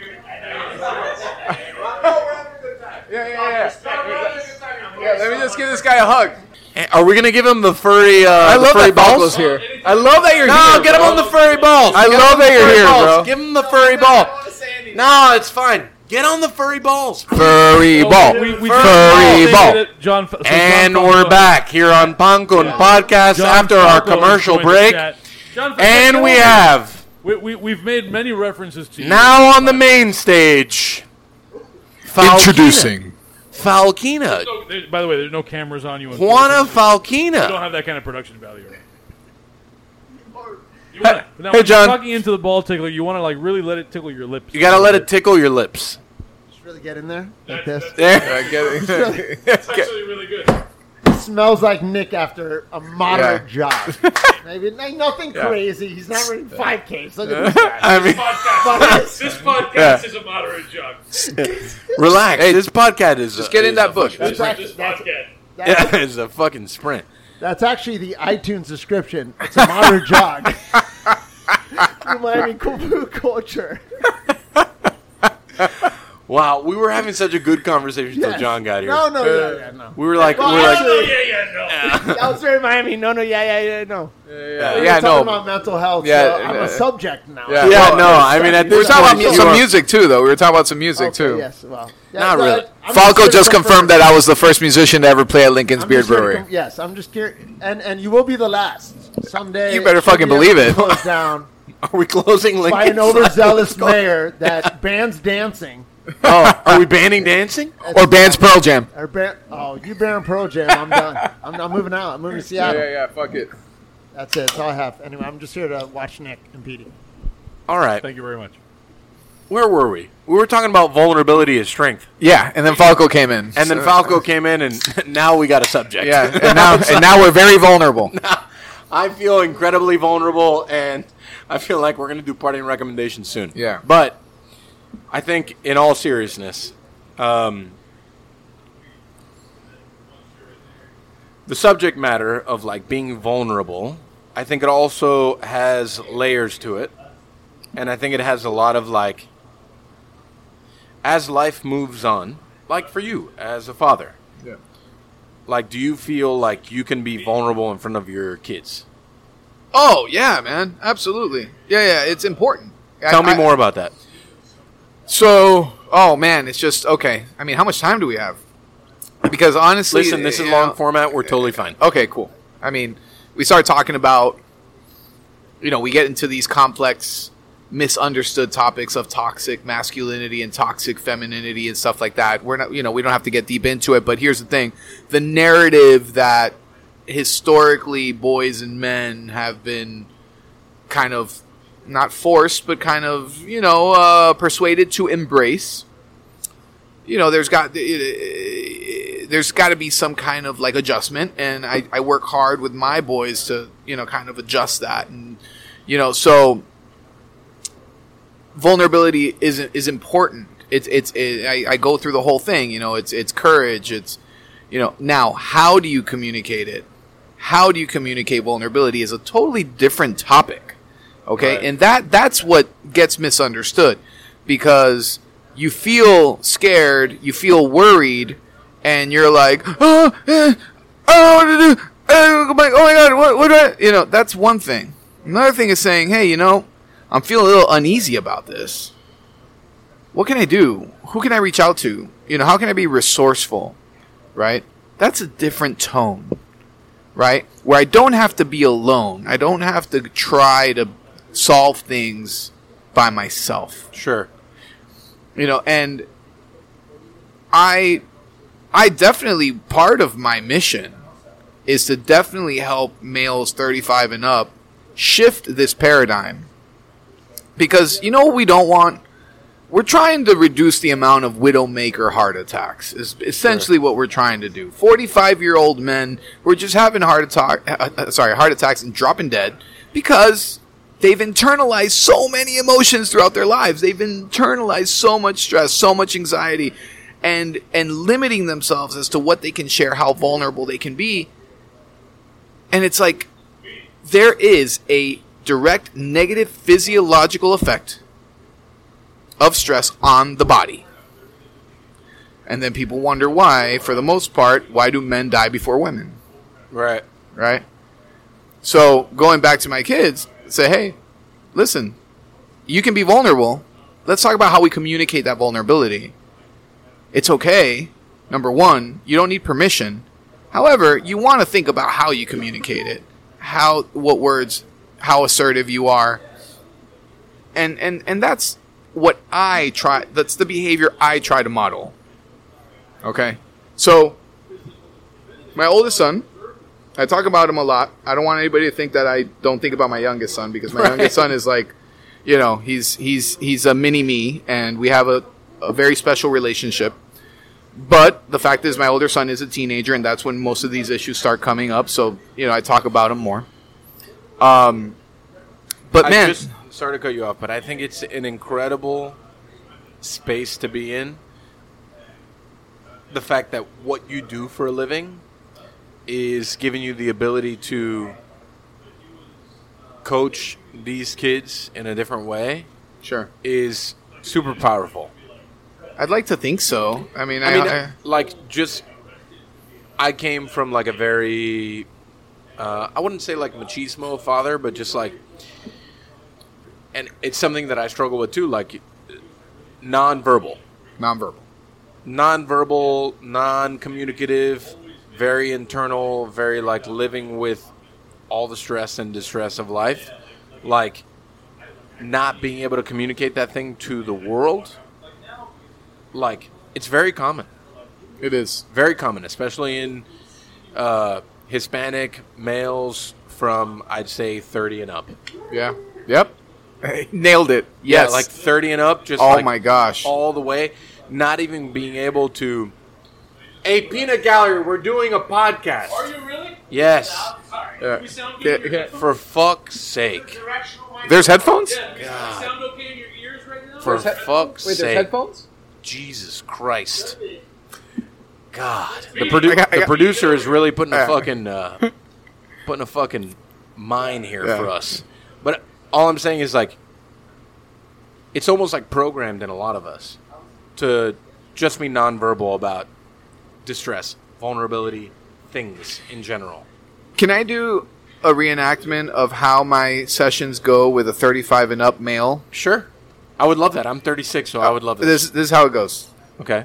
Yeah, yeah, yeah. Yeah, let me just give this guy a hug. Eh, Are we gonna give him the furry? Uh, I the love furry that balls Falco's here. I love that you're No, here. No, get him bro. on the furry balls. I Get love that you're here, balls. bro. Give him the furry ball. No, it's fine. Get on the furry balls. furry Oh, ball. we- we- furry John- ball. John, so John And Falco- we're back here on Pan Con Podcast John after our commercial break. John And we over. have We, we, we've made many references to you. now on the main stage. Falkina. Introducing. Falkina. No, by the way, there's no cameras on you. Juana unfortunately. You don't have that kind of production value. You wanna, now, Hey, John. Talking into the ball tickler. You want to like really let it tickle your lips. You gotta let it tickle your lips. Just really get in there like this. There. It's *laughs* actually really good. It smells like Nick after a moderate jog. *laughs* Maybe n- nothing crazy. He's not running 5K. Look at this *laughs* guy. I mean, Podcast, this podcast Yeah. is a moderate jog. relax. Hey, this podcast is just get in that a bush. fucking- That's actually, This that's, podcast. that's, Yeah, it's a fucking sprint. That's actually the iTunes description. It's a moderate *laughs* jog. *laughs* Miami Kumu culture. *laughs* Wow, we were having such a good conversation until Yes. John got here. No, no, yeah, yeah, no. We were like, Well, we were like, actually- Yeah, yeah, no. *laughs* That was very Miami. No, no, yeah, yeah, yeah, no. Yeah, We're yeah, talking no. about mental health. Yeah, so I'm uh, a subject now. yeah. yeah, Well, no. I mean, at We were this talking point, about you some are- music too, though. We were talking about some music Okay, too. Yes, well. Yeah, Not really. I'm Falco here just confirmed that I was the first musician to ever play at Lincoln's I'm Beard just here to Brewery. com- yes, I'm just curious, and and you will be the last someday. You better fucking believe it. Close down *laughs* Are we closing Lincoln? by an overzealous *laughs* mayor that bans dancing. Oh, are we banning dancing? Or bands Pearl Jam. Or ban- oh, you ban Pearl Jam. I'm done. *laughs* I'm, I'm moving out. I'm moving to Seattle. yeah, yeah. fuck it. That's it. That's all I have. Anyway, I'm just here to watch Nick and Petey. All right. Thank you very much. Where were we? We were talking about vulnerability as strength, Yeah, and then Falco came in. and then So- Falco came in, and *laughs* now we got a subject. Yeah, and now *laughs* and now we're very vulnerable. I feel incredibly vulnerable, and I feel like we're going to do parting recommendations soon. Yeah. But I think, in all seriousness, um, the subject matter of like being vulnerable, I think it also has layers to it, and I think it has a lot of like, as life moves on, like for you as a father. Yeah. Like, do you feel like you can be vulnerable in front of your kids? Oh yeah, man, absolutely. Yeah, yeah, it's important. Tell I- me I- more about that. So, oh man, it's just okay. I mean, how much time do we have? because honestly, Listen, this is you long format. We're totally fine. Okay, cool. I mean, we start talking about, you know, we get into these complex, misunderstood topics of toxic masculinity and toxic femininity and stuff like that. We're not, you know, we don't have to get deep into it. But here's the thing: the narrative that historically boys and men have been kind of not forced, but kind of, you know, uh, persuaded to embrace. You know, there's got there's got to be some kind of like adjustment, and I, I work hard with my boys to you know kind of adjust that, and you know so vulnerability is is important. It's it's it, I, I go through the whole thing. You know, it's it's courage. It's you know now how do you communicate it? How do you communicate vulnerability is a totally different topic. Okay, Right. and that that's what gets misunderstood because you feel scared, you feel worried, and you're like, oh, eh, I don't know what to do. Oh my, oh my god, what, what do I, you know, that's one thing. Another thing is saying, hey, you know, I'm feeling a little uneasy about this. What can I do? Who can I reach out to? You know, how can I be resourceful? Right? That's a different tone. Right? Where I don't have to be alone. I don't have to try to solve things by myself. Sure. you know and i i definitely part of my mission is to definitely help males 35 and up shift this paradigm. Because you know what we don't want? We're trying to reduce the amount of widowmaker heart attacks is essentially what we're trying to do. 45 year old men who are just having heart attack uh, uh, sorry heart attacks and dropping dead because they've internalized so many emotions throughout their lives they've internalized so much stress so much anxiety and and limiting themselves as to what they can share how vulnerable they can be and it's like there is a direct negative physiological effect of stress on the body and then people wonder why for the most part why do men die before women Right. right? So going back to my kids, say, hey, listen, you can be vulnerable. Let's talk about how we communicate that vulnerability. It's okay. Number one, you don't need permission. However, you want to think about how you communicate it, how, what words, how assertive you are, and and and that's what I try. That's the behavior I try to model. Okay, so my oldest son, I talk about him a lot. I don't want anybody to think that I don't think about my youngest son because my youngest son is like, you know, he's he's he's a mini me, and we have a, a very special relationship. But the fact is, my older son is a teenager, and that's when most of these issues start coming up. So you know, I talk about him more. Um, but I man, just sorry to cut you off, but I think it's an incredible space to be in. The fact that what you do for a living is giving you the ability to coach these kids in a different way sure, is super powerful. I'd like to think so. I mean, I, I mean, I- like just I came from like a very uh, I wouldn't say like machismo father, but just like, and it's something that I struggle with too, like nonverbal, nonverbal. nonverbal, non-communicative, very internal, very like living with all the stress and distress of life, like not being able to communicate that thing to the world, like it's very common It is. very common, especially in uh, Hispanic males from I'd say thirty and up. Yeah. Yep. *laughs* Nailed it. Yes. Yeah, like thirty and up. Just oh like my gosh. all the way. Not even being able to. Hey, Peanut Gallery, we're doing a podcast. Are you really? Yes, Sorry. Yeah. we sound Yeah, good? yeah. for fuck's sake. There's headphones? Yeah, does it sound okay in your ears right now? For There's he- fuck's Wait, there's sake. headphones? Jesus Christ. God, the, produ- I got- I the got- producer is really putting a Yeah. fucking uh, *laughs* putting a fucking mine here Yeah. for us. But all I'm saying is like, it's almost like programmed in a lot of us to just be nonverbal about distress, vulnerability, things in general. Can I do a reenactment of how my sessions go with a 35 and up male? Sure, I would love that. I'm 36, so I would love uh, this. This, this is how it goes. Okay.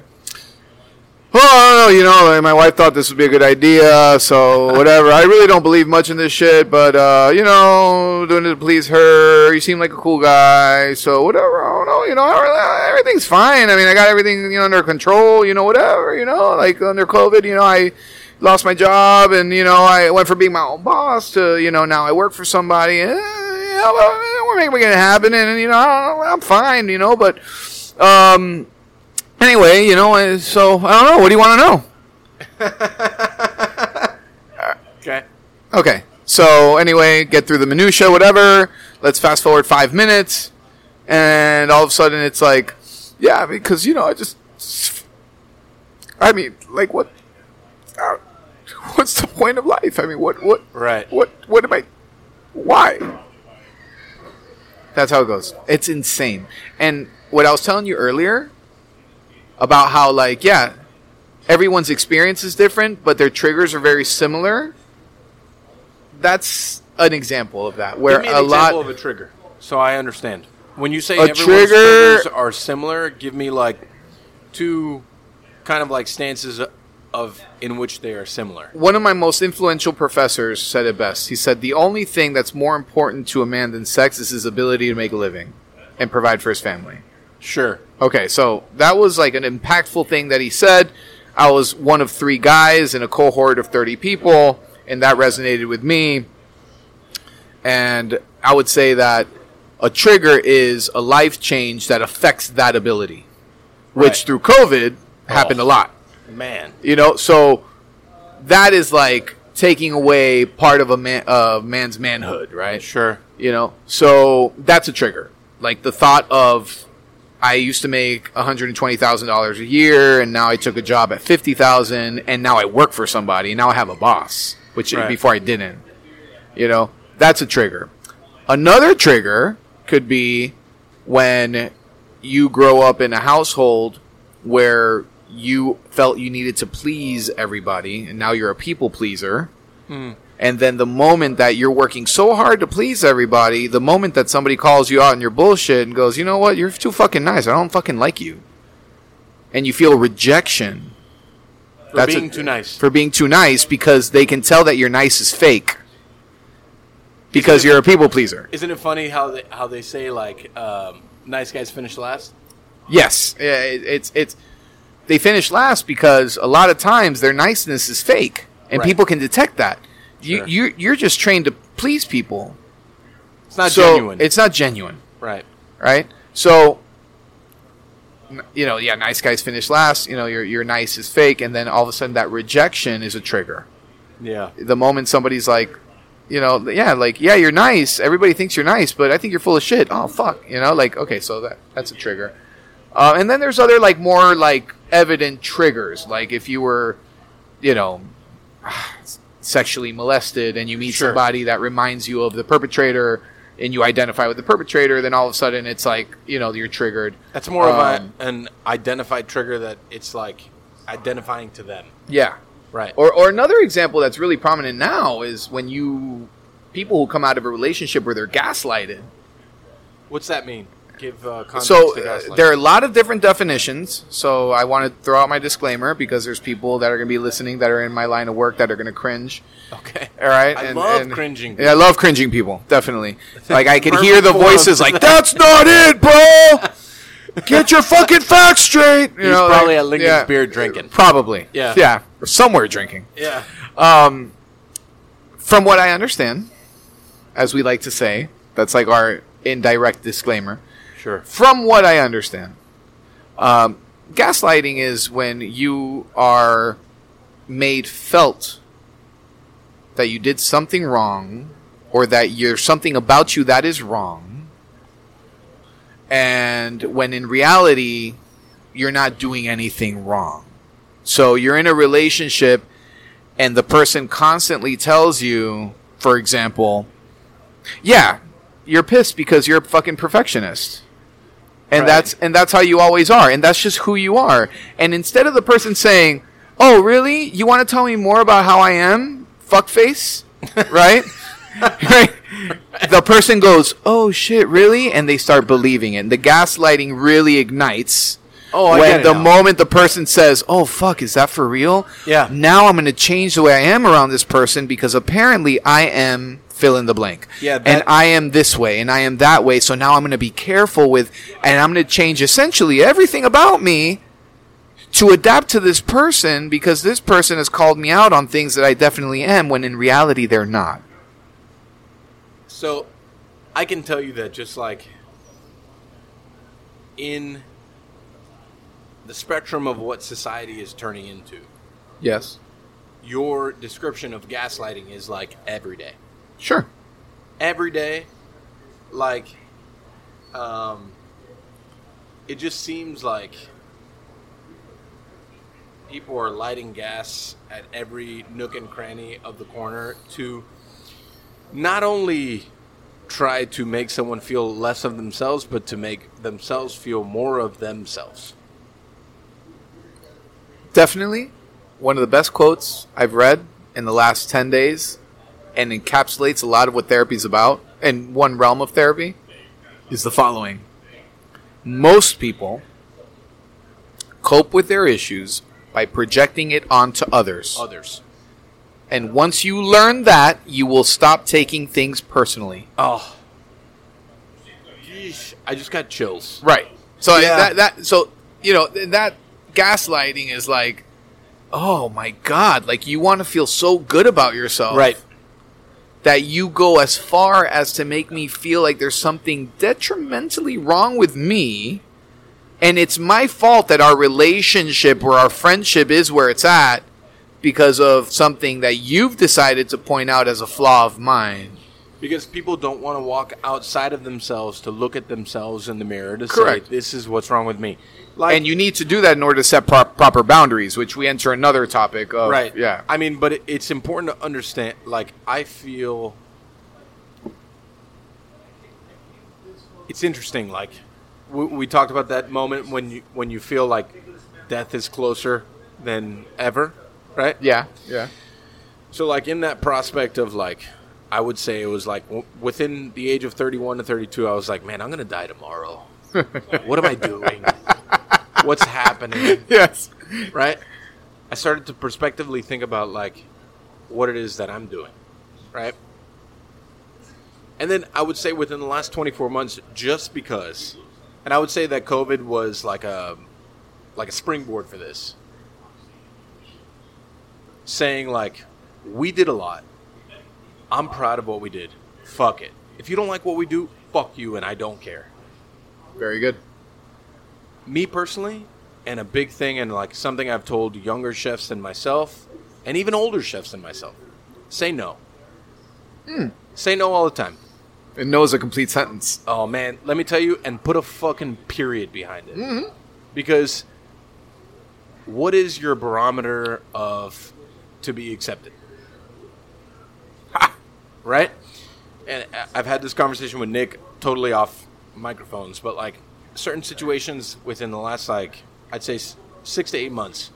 Oh, you know, my wife thought this would be a good idea, so whatever. I really don't believe much in this shit, but, uh, you know, doing it to please her. You seem like a cool guy, so whatever. I don't know, you know, everything's fine. I mean, I got everything, you know, under control, you know, whatever, you know, like under COVID, you know, I lost my job and, you know, I went from being my own boss to, you know, now I work for somebody. And, you know, we're making it happen, and, you know, I'm fine, you know, but, um, anyway, you know, uh, so I don't know. What do you want to know? *laughs* Okay. Okay. So anyway, get through the minutia, whatever. Let's fast forward five minutes, and all of a sudden it's like, yeah, because you know, I just, I mean, like what? Uh, *laughs* what's the point of life? I mean, what, what, Right. what, what am I? Why? That's how it goes. It's insane. And what I was telling you earlier about how, like, yeah, everyone's experience is different, but their triggers are very similar. That's an example of that, where Give me an a example lot. of a trigger, so I understand. When you say A everyone's trigger- triggers are similar, give me like two kind of like stances of in which they are similar. One of my most influential professors said it best. He said, The only thing that's more important to a man than sex is his ability to make a living and provide for his family. Sure. Okay, so that was like an impactful thing that he said. I was one of three guys in a cohort of 30 people, and that resonated with me. And I would say that a trigger is a life change that affects that ability, which Right. through COVID happened a lot. Man. You know, so that is like taking away part of a man, uh, man's manhood, right? Sure. You know, so that's a trigger. Like the thought of I used to make one hundred and twenty thousand dollars a year, and now I took a job at fifty thousand, and now I work for somebody, and now I have a boss, which Right. before I didn't. You know, that's a trigger. Another trigger could be when you grow up in a household where you felt you needed to please everybody, and now you're a people pleaser. Hmm. And then the moment that you're working so hard to please everybody, the moment that somebody calls you out on your bullshit and goes, you know what, you're too fucking nice. I don't fucking like you. And you feel rejection For That's being a- too nice. for being too nice because they can tell that your nice is fake. Because it- you're a people pleaser. Isn't it funny how they how they say like um, nice guys finish last? Yes, it, it's it's they finish last because a lot of times their niceness is fake, and Right. people can detect that. You Sure. you you're just trained to please people, It's not so genuine. it's not genuine, right. right? So you know, yeah, nice guys finish last. You know, your your nice is fake, and then all of a sudden that rejection is a trigger. Yeah. The moment somebody's like, you know, yeah, like yeah, you're nice. Everybody thinks you're nice, but I think you're full of shit. Oh fuck, you know, like okay, so that that's a trigger. Uh, and then there's other like more like evident triggers, like if you were, you know, sexually molested and you meet Sure. somebody that reminds you of the perpetrator and you identify with the perpetrator, then all of a sudden it's like you know you're triggered. That's more of Um, a, an identified trigger that it's like identifying to them. Yeah. Right. Or, or another example that's really prominent now is when you people who come out of a relationship where they're gaslighted. What's that mean? Give uh, context So to uh, gaslighting. there are a lot of different definitions. So I want to throw out my disclaimer because there's people that are going to be listening that are in my line of work that are going to cringe. Okay. All right, I love cringing Yeah, I love cringing people. Definitely. *laughs* Like I can hear the voices like, "That's not it, bro. Get your fucking facts straight." You He's know, probably like- at Lincoln's yeah. beer drinking. Probably. Yeah. Yeah. Or somewhere drinking. Yeah. Um, from what I understand, as we like to say, that's like our indirect disclaimer. Sure. From what I understand, um, gaslighting is when you are made felt that you did something wrong or that you're something about you that is wrong. And when in reality, you're not doing anything wrong. So you're in a relationship and the person constantly tells you, for example, yeah, you're pissed because you're a fucking perfectionist. And Right. that's and that's how you always are, and that's just who you are. And instead of the person saying, "Oh, really? You want to tell me more about how I am?" Fuckface, *laughs* right? right? The person goes, "Oh shit, really?" and they start believing it. And the gaslighting really ignites Oh, I when get it the now. moment the person says, "Oh fuck, is that for real?" Yeah. Now I'm going to change the way I am around this person because apparently I am fill in the blank. Yeah, and I am this way and I am that way. So now I'm going to be careful with, and I'm going to change essentially everything about me to adapt to this person because this person has called me out on things that I definitely am when in reality they're not. So, I can tell you that just like in the spectrum of what society is turning into, Yes. your description of gaslighting is like every day. Sure. Every day, like, um, it just seems like people are lighting gas at every nook and cranny of the corner to not only try to make someone feel less of themselves, but to make themselves feel more of themselves. Definitely one of the best quotes I've read in the last 10 days and encapsulates a lot of what therapy is about in one realm of therapy is the following Most people cope with their issues by projecting it onto others. Others. And once you learn that, you will stop taking things personally. Oh. Yeesh. I just got chills. Right. So Yeah. that that so you know that gaslighting is like, oh my god! Like you want to feel so good about yourself, Right. That you go as far as to make me feel like there's something detrimentally wrong with me, and it's my fault that our relationship or our friendship is where it's at because of something that you've decided to point out as a flaw of mine. Because people don't want to walk outside of themselves to look at themselves in the mirror to Correct. say, this is what's wrong with me. Like, and you need to do that in order to set pro- proper boundaries, which we enter another topic of. right. Yeah. I mean, but it, it's important to understand, like, I feel. It's interesting, like, we, we talked about that moment when you when you feel like death is closer than ever, right? Yeah. Yeah. So, like in that prospect of like, I would say it was like w- within the age of thirty-one to thirty-two, I was like, man, I'm gonna die tomorrow. *laughs* what am I doing? What's happening? Yes. Right? I started to prospectively think about like what it is that I'm doing, right? And then I would say within the last 24 months, just because, and I would say that COVID was like a like a springboard for this. Saying like, we did a lot. I'm proud of what we did. Fuck it. If you don't like what we do, fuck you, and I don't care. Very good. Me personally, and a big thing, and like something I've told younger chefs than myself, and even older chefs than myself, say no. Hmm. Say no all the time. It knows a complete sentence. Oh man, let me tell you, and put a fucking period behind it. Mm-hmm. Because what is your barometer of to be accepted? Ha! Right? And uh, I've had this conversation with Nick totally off microphones, but like certain situations within the last like I'd say six to eight months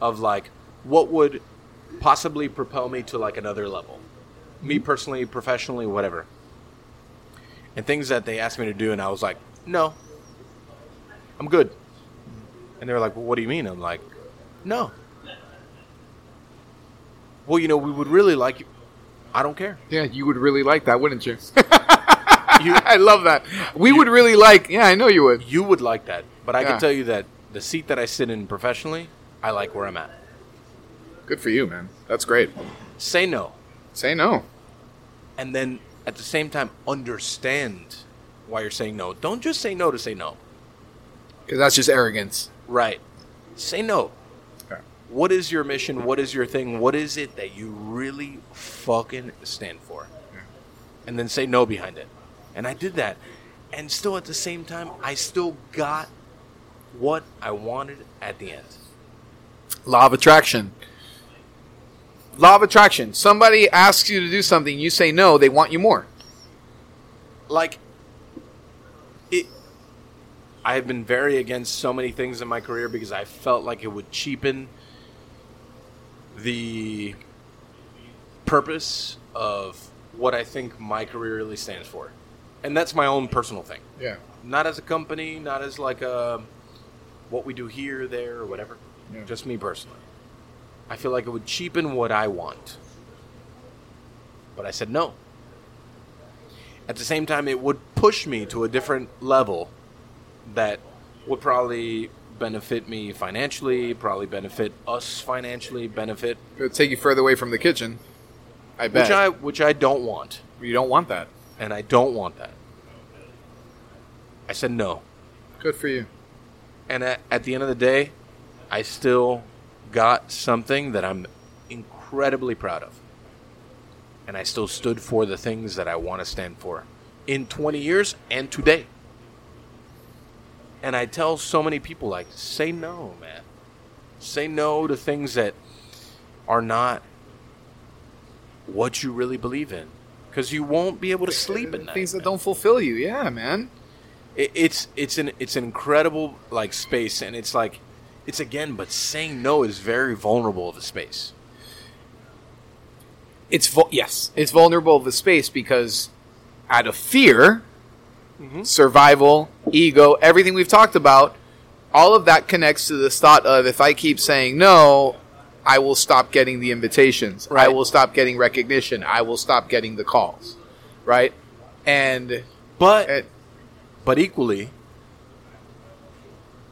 of like what would possibly propel me to like another level, me personally, professionally, whatever and things that they asked me to do, and I was like, no, I'm good. And they were like, well, what do you mean? I'm like, no. Well, you know, we would really like you. I don't care. Yeah, you would really like that, wouldn't you? *laughs* You, *laughs* I love that. We would really like. Yeah, I know you would. you would like that, but I Yeah. can tell you that the seat that I sit in professionally, I like where I'm at. Good for you, man. That's great. Say no, Say no. and then at the same time understand why you're saying no. Don't just say no to say no. Because that's just arrogance. Right. Say no. Okay. What is your mission? What is your thing? What is it that you really fucking stand for? And then say no behind it. And I did that. And still at the same time, I still got what I wanted at the end. Law of attraction. Law of attraction. Somebody asks you to do something, you say no, they want you more. Like, it. I have been very against so many things in my career because I felt like it would cheapen the purpose of what I think my career really stands for. And that's my own personal thing. Yeah. Not as a company, not as like a what we do here, there, or whatever. Yeah. Just me personally. I feel like it would cheapen what I want. But I said no. At the same time, it would push me to a different level that would probably benefit me financially, probably benefit us financially, benefit It'll take you further away from the kitchen. I bet. which I which I don't want, you don't want that. And I don't want that. I said no. Good for you. And at, at the end of the day, I still got something that I'm incredibly proud of. And I still stood for the things that I want to stand for in 20 years and today. And I tell so many people, like, say no, man. Say no to things that are not what you really believe in. Because you won't be able to sleep at night. Things that don't fulfill you. Yeah, man. it, it's it's an it's an incredible like space and it's like it's again but saying no is very vulnerable of a space It's vul- yes, it's vulnerable of the space because out of fear, mm-hmm. survival, ego, everything we've talked about, all of that connects to this thought of if I keep saying no, I will stop getting the invitations. I will stop getting recognition. I will stop getting the calls. Right? And but it, but equally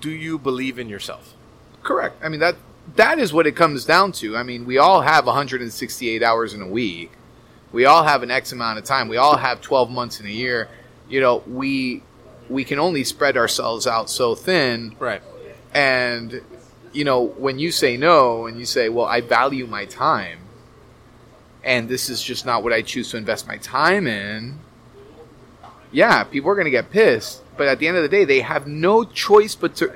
do you believe in yourself correct. I mean that that is what it comes down to. I mean, we all have 168 hours in a week. We all have an X amount of time. We all have 12 months in a year. You know, we we can only spread ourselves out so thin right and you know, when you say no and you say, "Well, I value my time." And this is just not what I choose to invest my time in. Yeah, people are going to get pissed, but at the end of the day, they have no choice but to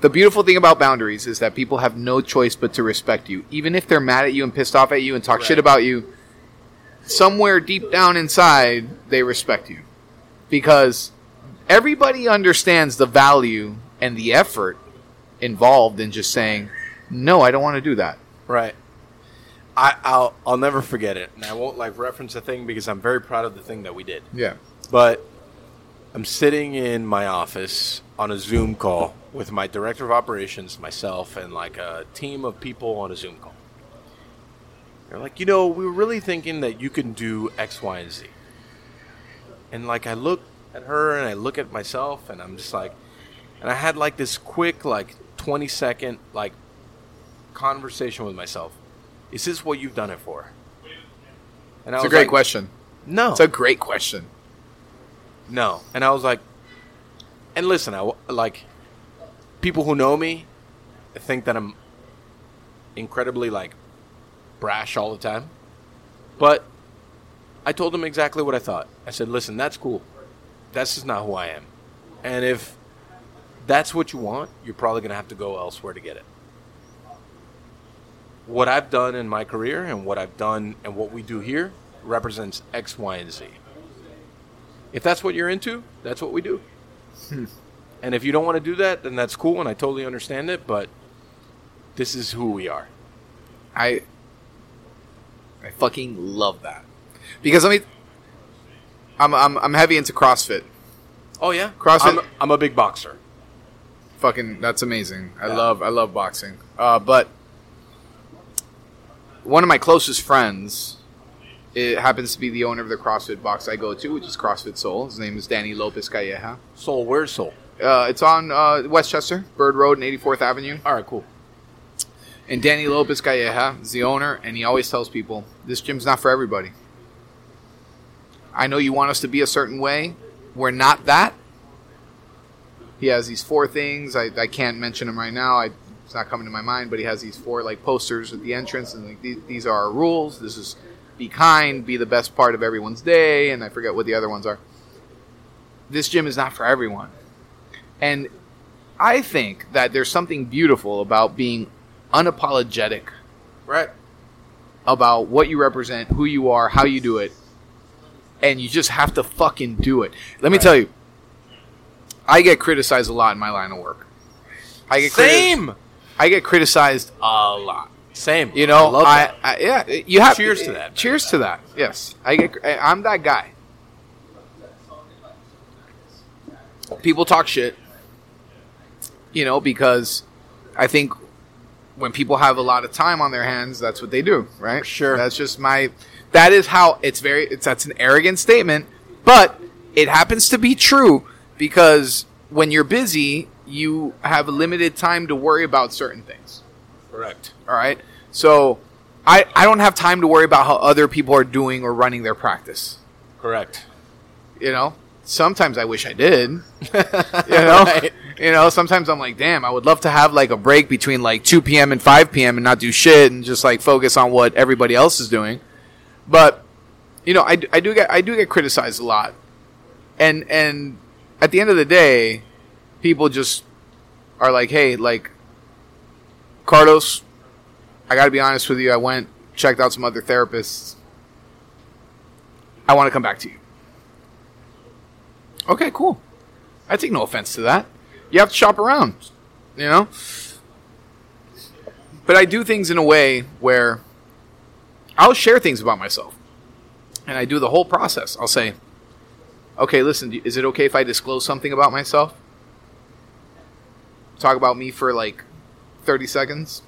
the beautiful thing about boundaries is that people have no choice but to respect you. Even if they're mad at you and pissed off at you and talk shit about you, somewhere deep down inside, they respect you. Because everybody understands the value and the effort involved in just saying, no, I don't want to do that. right I, I'll I'll never forget it, and I won't like reference the thing because I'm very proud of the thing that we did. Yeah. But I'm sitting in my office on a Zoom call with my director of operations, myself, and like a team of people on a Zoom call. They're like, you know, we were really thinking that you can do X, Y, and Z. And like, I look at her and I look at myself, and I'm just like, and I had like this quick, like 20 second, like conversation with myself. Is this what you've done it for? And I It's a great like, question. No, It's a great question. no. And I was like, and listen, I like people who know me think that I'm incredibly like brash all the time. But I told them exactly what I thought. I said, listen, that's cool. That's just not who I am. And if that's what you want, you're probably going to have to go elsewhere to get it. What I've done in my career and what I've done and what we do here represents X, Y, and Z. If that's what you're into, that's what we do. Hmm. And if you don't want to do that, then that's cool, and I totally understand it. But this is who we are. I I fucking love that. Because let me I'm I'm I'm heavy into CrossFit. Oh yeah, CrossFit- I'm, I'm a big boxer. Fucking that's amazing. I Yeah. love I love boxing. Uh, but one of my closest friends it happens to be the owner of the CrossFit box I go to, which is CrossFit Soul. His name is Danny Lopez Calleja. Soul, where's Soul? Uh, it's on uh, Westchester, Bird Road and 84th Avenue. All right, cool. And Danny Lopez Calleja is the owner, and he always tells people this gym's not for everybody. I know you want us to be a certain way. We're not that. He has these four things. I, I can't mention them right now. I, it's not coming to my mind, but he has these four like posters at the entrance, and like these, these are our rules. This is be kind, be the best part of everyone's day, and I forget what the other ones are. This gym is not for everyone, and I think that there's something beautiful about being unapologetic Right. about what you represent, who you are, how you do it, and you just have to fucking do it. Let me Right. tell you, I get criticized a lot in my line of work. I get criti- Same. I get criticized a lot. Same. You know, I love I. I yeah, you have Cheers to that. Cheers to that. Yes, I get. I'm that guy. People talk shit. You know, because I think when people have a lot of time on their hands, that's what they do, right? Sure. That's just my. That is how it's very. It's that's an arrogant statement, but it happens to be true because when you're busy, you have limited time to worry about certain things. Correct. All right. So I I don't have time to worry about how other people are doing or running their practice. Correct. You know. Sometimes I wish I did. *laughs* You know. Right. You know. Sometimes I'm like, damn, I would love to have like a break between like 2 p.m. and 5 p.m. and not do shit and just like focus on what everybody else is doing. But you know, I, I do get I do get criticized a lot, and and at the end of the day, people just are like, hey, like Carlos, I got to be honest with you. I went checked out some other therapists. I want to come back to you. Okay, cool. I take no offense to that. You have to shop around, you know. But I do things in a way where I'll share things about myself, and I do the whole process. I'll say, "Okay, listen, is it okay if I disclose something about myself? Talk about me for like thirty seconds."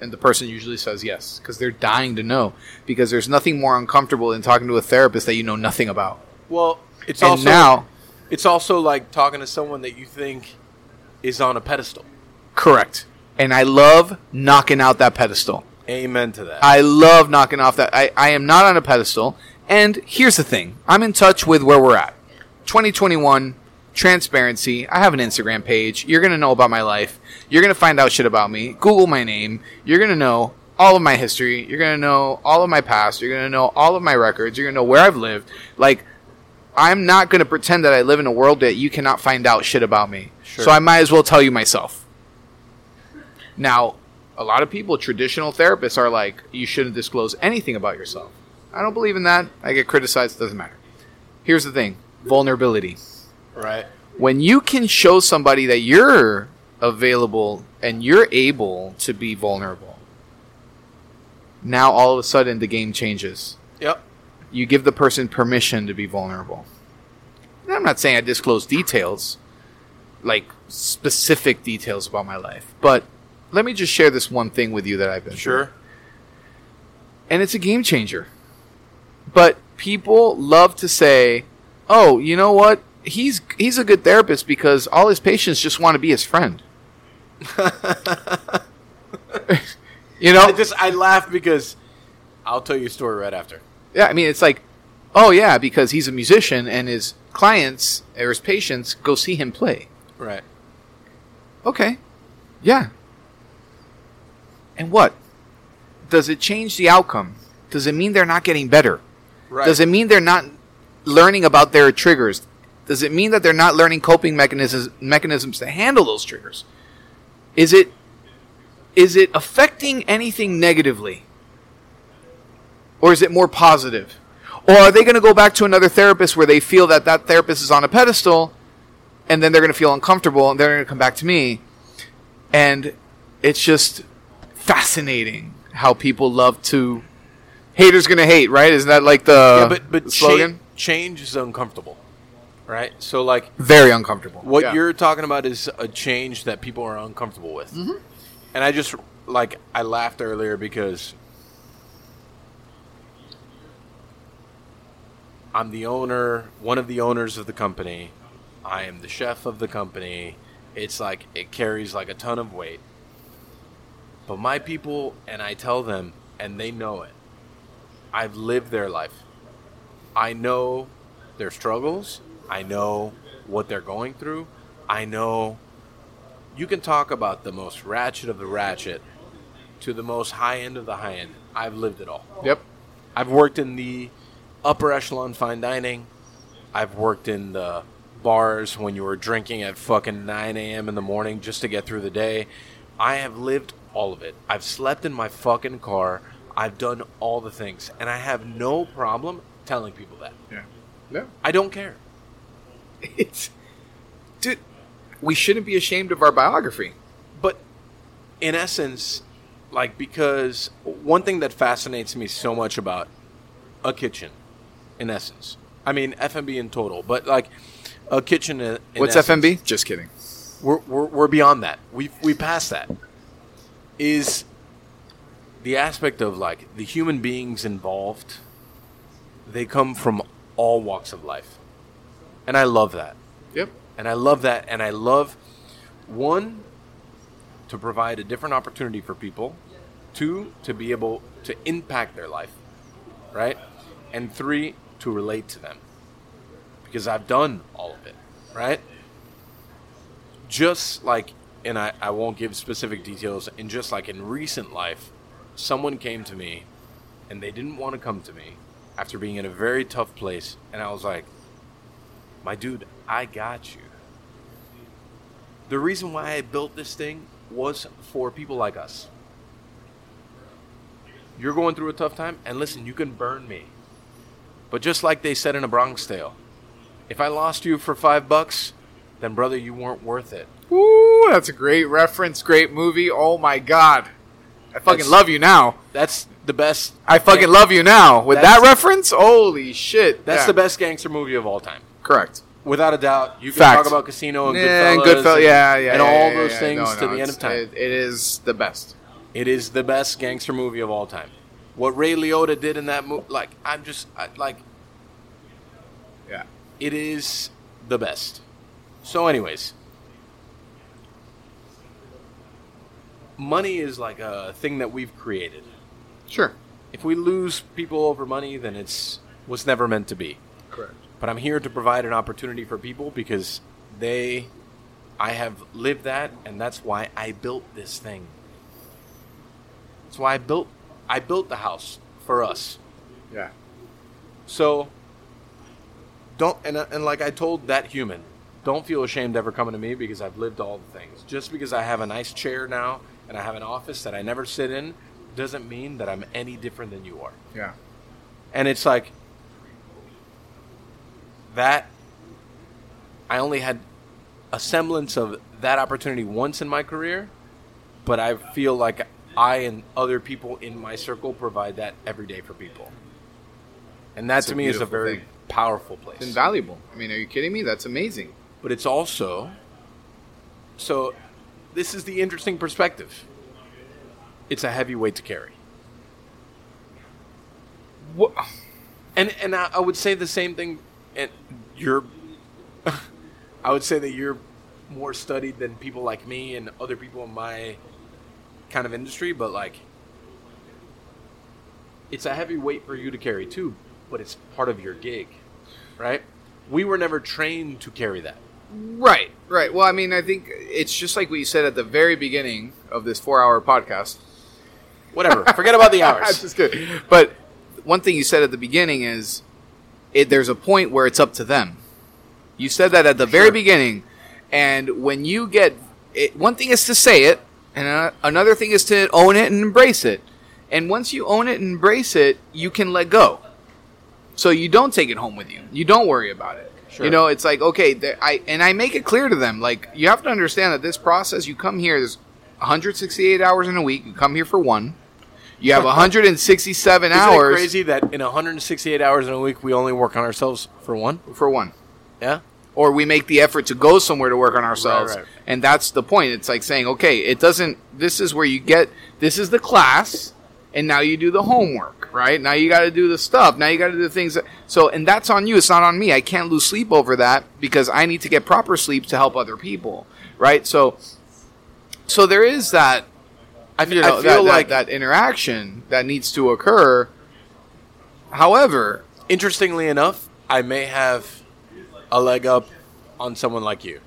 And the person usually says yes because they're dying to know. Because there's nothing more uncomfortable than talking to a therapist that you know nothing about. Well, it's and also now, it's also like talking to someone that you think is on a pedestal. correct. And I love knocking out that pedestal. Amen to that. I love knocking off that. I, I am not on a pedestal. And here's the thing I'm in touch with where we're at. 2021, transparency. I have an Instagram page. You're going to know about my life. You're going to find out shit about me. Google my name. You're going to know all of my history. You're going to know all of my past. You're going to know all of my records. You're going to know where I've lived. Like, I'm not going to pretend that I live in a world that you cannot find out shit about me. Sure. So I might as well tell you myself. Now, a lot of people, traditional therapists, are like, you shouldn't disclose anything about yourself. I don't believe in that. I get criticized. Doesn't matter. Here's the thing vulnerability. right. When you can show somebody that you're available and you're able to be vulnerable, now all of a sudden the game changes. Yep. You give the person permission to be vulnerable. And I'm not saying I disclose details, like specific details about my life, but let me just share this one thing with you that I've been through Sure. and it's a game changer. But people love to say, "Oh, you know what? He's he's a good therapist because all his patients just want to be his friend." *laughs* you know? I just I laugh because I'll tell you a story right after. yeah, I mean, it's like, "Oh yeah, because he's a musician and his clients or his patients go see him play." Right. Okay. Yeah. And what? Does it change the outcome? Does it mean they're not getting better? Right. Does it mean they're not learning about their triggers? Does it mean that they're not learning coping mechanisms mechanisms to handle those triggers? Is it is it affecting anything negatively? Or is it more positive? Or are they going to go back to another therapist where they feel that that therapist is on a pedestal and then they're going to feel uncomfortable and they're going to come back to me? And it's just fascinating how people love to haters going to hate, right? Isn't that like the, yeah, but but the slogan? Cha- change is uncomfortable. Right? So like Very uncomfortable. what Yeah. you're talking about is a change that people are uncomfortable with. Mm-hmm. And I just like I laughed earlier because I'm the owner, one of the owners of the company. I am the chef of the company. It's like it carries like a ton of weight. But my people and I tell them and they know it. I've lived their life. I know their struggles. I know what they're going through. I know you can talk about the most ratchet of the ratchet to the most high end of the high end. I've lived it all. Yep. I've worked in the upper echelon fine dining. I've worked in the bars when you were drinking at fucking 9 a.m. in the morning just to get through the day. I have lived all of it. I've slept in my fucking car. I've done all the things. And I have no problem telling people that. Yeah. No. I don't care. It's, dude, we shouldn't be ashamed of our biography. But in essence, like because one thing that fascinates me so much about a kitchen, in essence, I mean F&B in total, but like a kitchen. In, What's essence- F&B? Just kidding. we're, we're, we're beyond that. We we passed that. Is the aspect of like the human beings involved? They come from all walks of life, and I love that. Yep. And I love that, and I love one to provide a different opportunity for people, two to be able to impact their life, right, and three to relate to them because I've done all of it, right? Just like, and I, I won't give specific details, and just like in recent life, someone came to me and they didn't want to come to me after being in a very tough place, and I was like, my dude, I got you. The reason why I built this thing was for people like us. You're going through a tough time, and listen, you can burn me. But just like they said in a Bronx Tale, if I lost you for five bucks, then brother, you weren't worth it. Ooh, that's a great reference, great movie. Oh my god. I fucking That's- love you now. That's the best. I fucking love you now. With That's- that reference, holy shit. That's Yeah. the best gangster movie of all time, Correct. without a doubt. You can Fact. talk about Casino and Yeah, and Goodfellas, Goodfellas, yeah, yeah, and yeah, all yeah, those yeah. things No, to no, the end it's- of time. It, it is the best. It is the best gangster movie of all time. What Ray Liotta did in that movie, like I'm just I, like, Yeah. it is the best. So, anyways, money is like a thing that we've created. Sure. If we lose people over money, then it's was never meant to be. Correct. But I'm here to provide an opportunity for people because they, I have lived that, and that's why I built this thing. That's why I built, I built the house for us. Yeah. So, don't and and like I told that human, don't feel ashamed ever coming to me because I've lived all the things. Just because I have a nice chair now and I have an office that I never sit in, doesn't mean that I'm any different than you are. Yeah. And it's like that I only had a semblance of that opportunity once in my career, but I feel like I and other people in my circle provide that every day for people. And that It's to me is a very thing. powerful place. It's invaluable. I mean, are you kidding me? That's amazing. but it's also so this is the interesting perspective. It's a heavy weight to carry. What? And and I, I would say the same thing. And you're, *laughs* I would say that you're more studied than people like me and other people in my kind of industry. But like, it's a heavy weight for you to carry too. But it's part of your gig, right? We were never trained to carry that. Right, right. Well, I mean, I think it's just like what you said at the very beginning of this four-hour podcast. Whatever. Forget about the *laughs* hours. just good. But one thing you said at the beginning is, it, there's a point where it's up to them. You said that at the very beginning, and when you get it, one thing is to say it, and uh, another thing is to own it and embrace it. And once you own it and embrace it, you can let go. So you don't take it home with you. You don't worry about it. Sure. You know, it's like okay, there- I and I make it clear to them. Like you have to understand that this process. You come here. There's 168 hours in a week. You come here for one. You have 167 Isn't hours it crazy that in 168 hours in a week we only work on ourselves for one? for one. Yeah. or we make the effort to go somewhere to work on ourselves. Right, right. And that's the point. It's like saying, okay, it doesn't, this is where you get, this is the class, and now you do the homework, right? Now you got to do the stuff. Now you got to do the things that, so, and that's on you. It's not on me. I can't lose sleep over that because I need to get proper sleep to help other people, right? So, so there is that, I, you I feel that, like that, that interaction that needs to occur. However, interestingly enough, I may have a leg up on someone like you.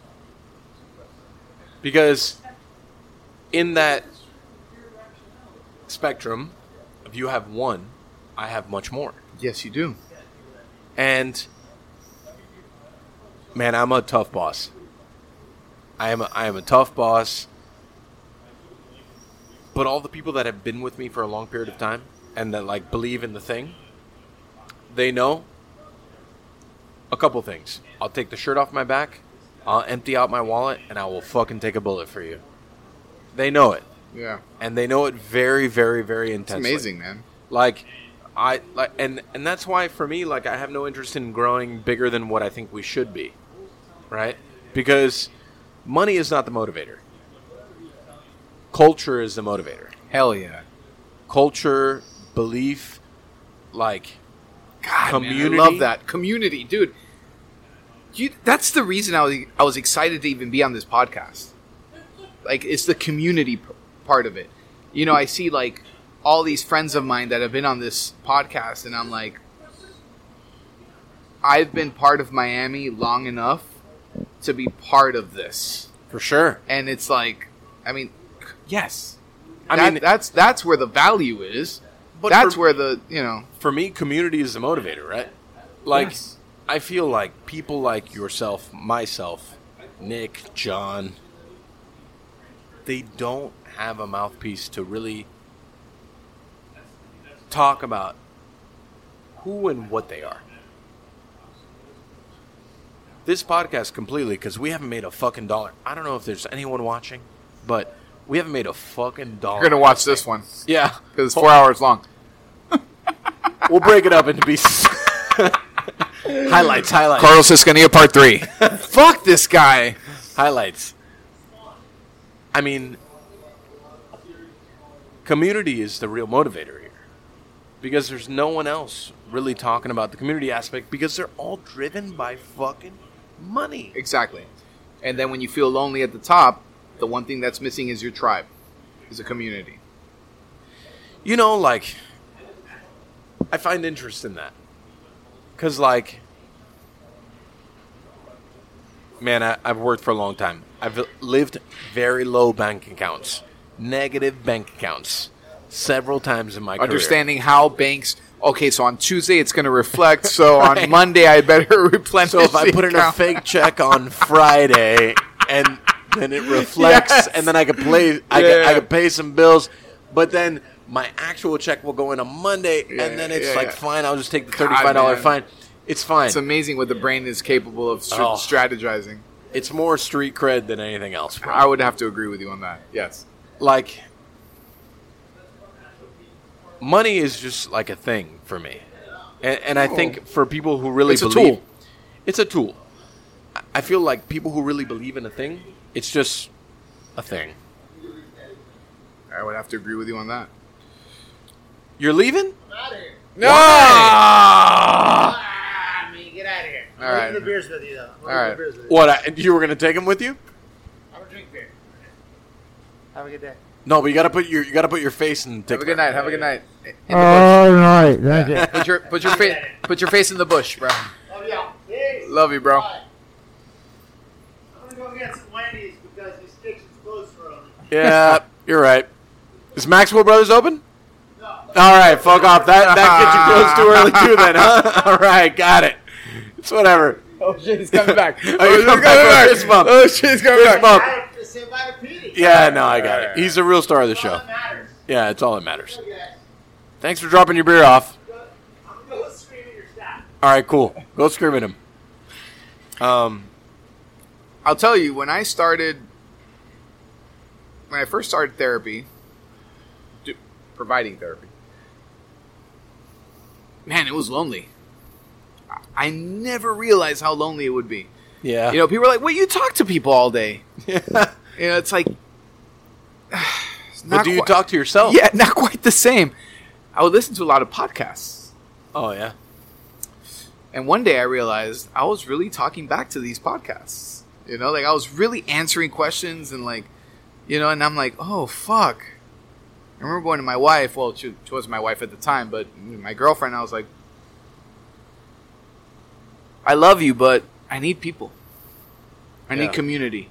Because in that spectrum, if you have one, I have much more. yes, you do. And man, I'm a tough boss. I am a, I am a tough boss. But all the people that have been with me for a long period of time and that like believe in the thing, they know a couple things. I'll take the shirt off my back, I'll empty out my wallet, and I will fucking take a bullet for you. They know it, Yeah. and they know it very, very, very intensely. It's amazing, man. like i like and and that's why for me like i have no interest in growing bigger than what i think we should be right because money is not the motivator. Culture is the motivator. Hell yeah. Culture, belief, like God, Community. man, I love that community, dude. You, that's the reason I was I was excited to even be on this podcast. Like, it's the community p- part of it. You know, I see like all these friends of mine that have been on this podcast, and I'm like, I've been part of Miami long enough to be part of this, for sure. and it's like, I mean, yes, I That- mean, that's that's where the value is. But that's for- where the you know for me, community is the motivator, right? Like, Yes. I feel like people like yourself, myself, Nick, John, they don't have a mouthpiece to really talk about who and what they are. This podcast completely, because we haven't made a fucking dollar. I don't know if there's anyone watching, but we haven't made a fucking dollar. we're gonna watch this one Yeah, because it's four hours long. *laughs* we'll break it up into pieces. *laughs* highlights, highlights. Carlos Escanilla Part Three. *laughs* Fuck this guy. highlights. I mean, community is the real motivator here because there's no one else really talking about the community aspect because they're all driven by fucking money. Exactly. And then when you feel lonely at the top, the one thing that's missing is your tribe, is a community. You know, like, I find interest in that. Because, like, man, I, I've worked for a long time. I've lived very low bank accounts, negative bank accounts, several times in my career. Understanding how banks. Okay, so on Tuesday it's going to reflect. *laughs* So Right. on Monday I better *laughs* replenish. So if I put in a fake check on Friday and then it *laughs* reflects, Yes. and then I could play, I, could, I could pay some bills, but then my actual check will go in on Monday, Yeah, and then it's yeah, like fine. I'll just take the thirty-five dollar fine. It's fine. It's amazing what the brain is capable of str- Oh. strategizing. it's more street cred than anything else, bro. I would have to agree with you on that. Yes. like money is just like a thing for me, and, and I think for people who really It's a believe, tool. it's a tool. I feel like people who really believe in a thing, it's just a thing. I would have to agree with you on that. You're leaving? Out of here. No. Ah, man, get out of here. All I'm right. the beers with you, though. All right. beers with you. What? I, you were gonna take him with you? I'm gonna drink beer. Have a good day. No, but you gotta put your you gotta put your face and take. Have a good night. Have a good night. In the All right, thank bush. Put your put your *laughs* face put your face in the bush, bro. Love y'all. Love you, bro. Bye. I'm gonna go get some Wendy's because these kitchen's closed for me. Yeah, you're right. Is Maxwell Brothers open? No. All right, fuck off. That that gets you close too early too. Then, huh? *laughs* All right, got it. It's whatever. Oh shit, he's coming back. Oh, you're coming back for fist bump. Oh shit, he's coming Fist back. bump. I have to say bye to Petey. Yeah, no, I got it. He's the real star of the show. Yeah, it's all that matters. Thanks for dropping your beer off. I'm gonna go scream at your staff. All right, cool. Go scream at him. Um, I'll tell you, when I started, when I first started therapy, do, providing therapy, man, it was lonely. I- never realized how lonely it would be. yeah. You know, people are like, "Well, you talk to people all day." *laughs* Yeah. You know, it's like, *sighs* it's but not do you talk to yourself? Yeah, *laughs* not quite the same. I would listen to a lot of podcasts, Oh yeah. and one day I realized I was really talking back to these podcasts. You know, like I was really answering questions and like, you know, and I'm like, oh fuck. I remember going to my wife. Well, she, she wasn't my wife at the time, but my girlfriend. I was like, I love you, but I need people. I Yeah. need community.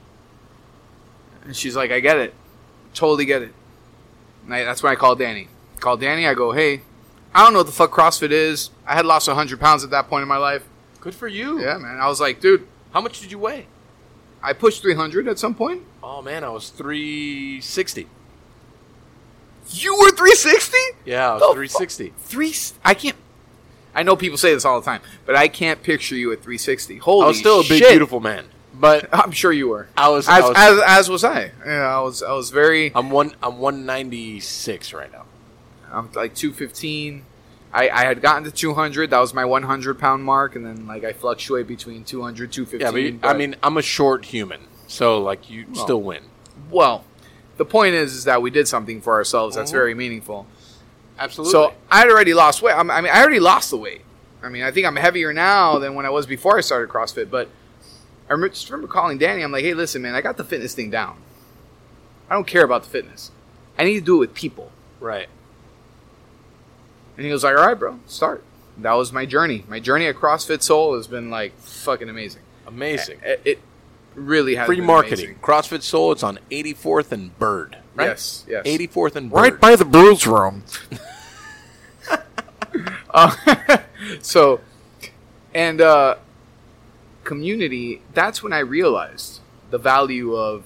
And she's like, I get it, totally get it. And I, that's when I called Danny. Called Danny. I go, hey, I don't know what the fuck CrossFit is. I had lost 100 pounds at that point in my life. Good for you. Yeah, man. I was like, dude, How much did you weigh? I pushed 300 at some point. Oh man, I was three sixty. You were 360? Yeah, I was The three sixty. Three? I can't. I know people say this all the time, but I can't picture you at 360. Holy shit. I was still a big, beautiful man, but *laughs* I'm sure you were. I was. As, I was as, as was I. Yeah, I was. I was very. I'm one. I'm one ninety six right now. I'm like 215. I, I had gotten to 200. That was my 100 pound mark, and then like I fluctuate between 200, 215. Yeah, but, you- I mean, I'm a short human. So like you still win. Well, the point is, is that we did something for ourselves that's Mhm. very meaningful. Absolutely. So I had already lost weight. I'm- I mean, I already lost the weight. I mean, I think I'm heavier now than when I was before I started CrossFit. But I remember, just remember calling Danny. I'm like, hey, listen, man, I got the fitness thing down. I don't care about the fitness. I need to do it with people. right. And he was like, all right, bro, start. That was my journey. My journey at CrossFit Soul has been like fucking amazing. Amazing. It, it really has Free been marketing. amazing. CrossFit Soul. It's on 84th and Bird. Right. Yes, yes. 84th and Bird. Right by the bruise room. uh, *laughs* *laughs* so, and uh, community. That's when I realized the value of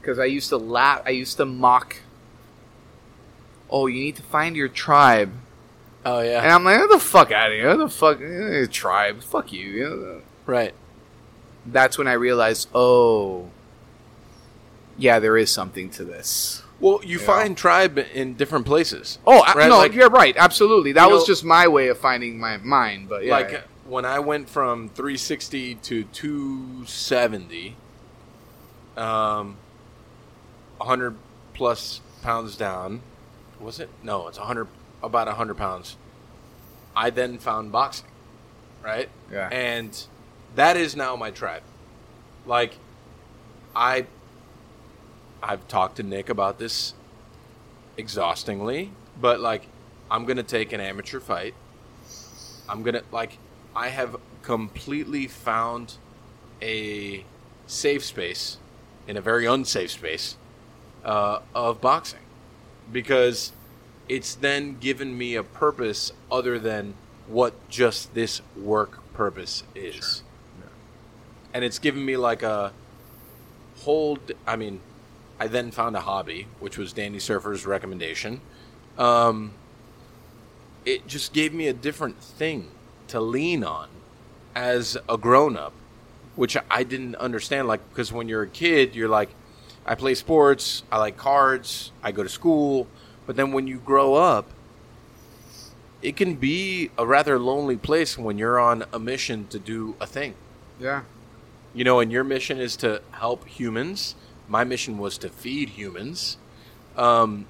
because I used to laugh. I used to mock. Oh, you need to find your tribe, Oh yeah. and I'm like, "Get the fuck out of here! Get the fuck eh, tribe? Fuck you!" you know? right. That's when I realized, oh, yeah, there is something to this. Well, you Yeah. find tribe in different places. Oh, I- Right, no, like- you're right. Absolutely. That You was know- just my way of finding my mine. But yeah, like yeah. when I went from 360 to 270, um, 100 plus pounds down. Was it? No, it's 100, about 100 pounds. I then found boxing, right? Yeah. And that is now my tribe. Like, I, I've talked to Nick about this exhaustingly, but like, I'm gonna take an amateur fight. I'm gonna like I have completely found a safe space in a very unsafe space uh, of boxing because it's then given me a purpose other than what just this work purpose is. And it's given me like a whole. I mean, I then found a hobby, which was Danny Surfer's recommendation. Um, it just gave me a different thing to lean on as a grown up, which I didn't understand. Like, because when you're a kid, you're like, I play sports, I like cards, I go to school. But then when you grow up, it can be a rather lonely place when you're on a mission to do a thing. yeah, You know, and your mission is to help humans. My mission was to feed humans. Um,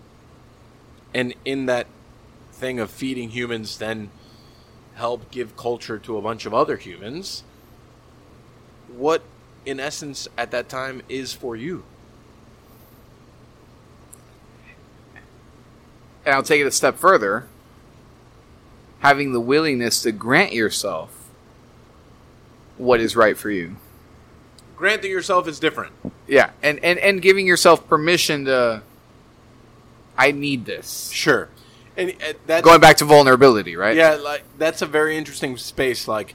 and in that thing of feeding humans, then help give culture to a bunch of other humans. What, in essence, at that time is for you? And I'll take it a step further. Having the willingness to grant yourself what is right for you. Granting yourself is different. Yeah, and and and giving yourself permission to. I need this. Sure. And uh, that's Going back to vulnerability, right? Yeah, like that's a very interesting space. Like,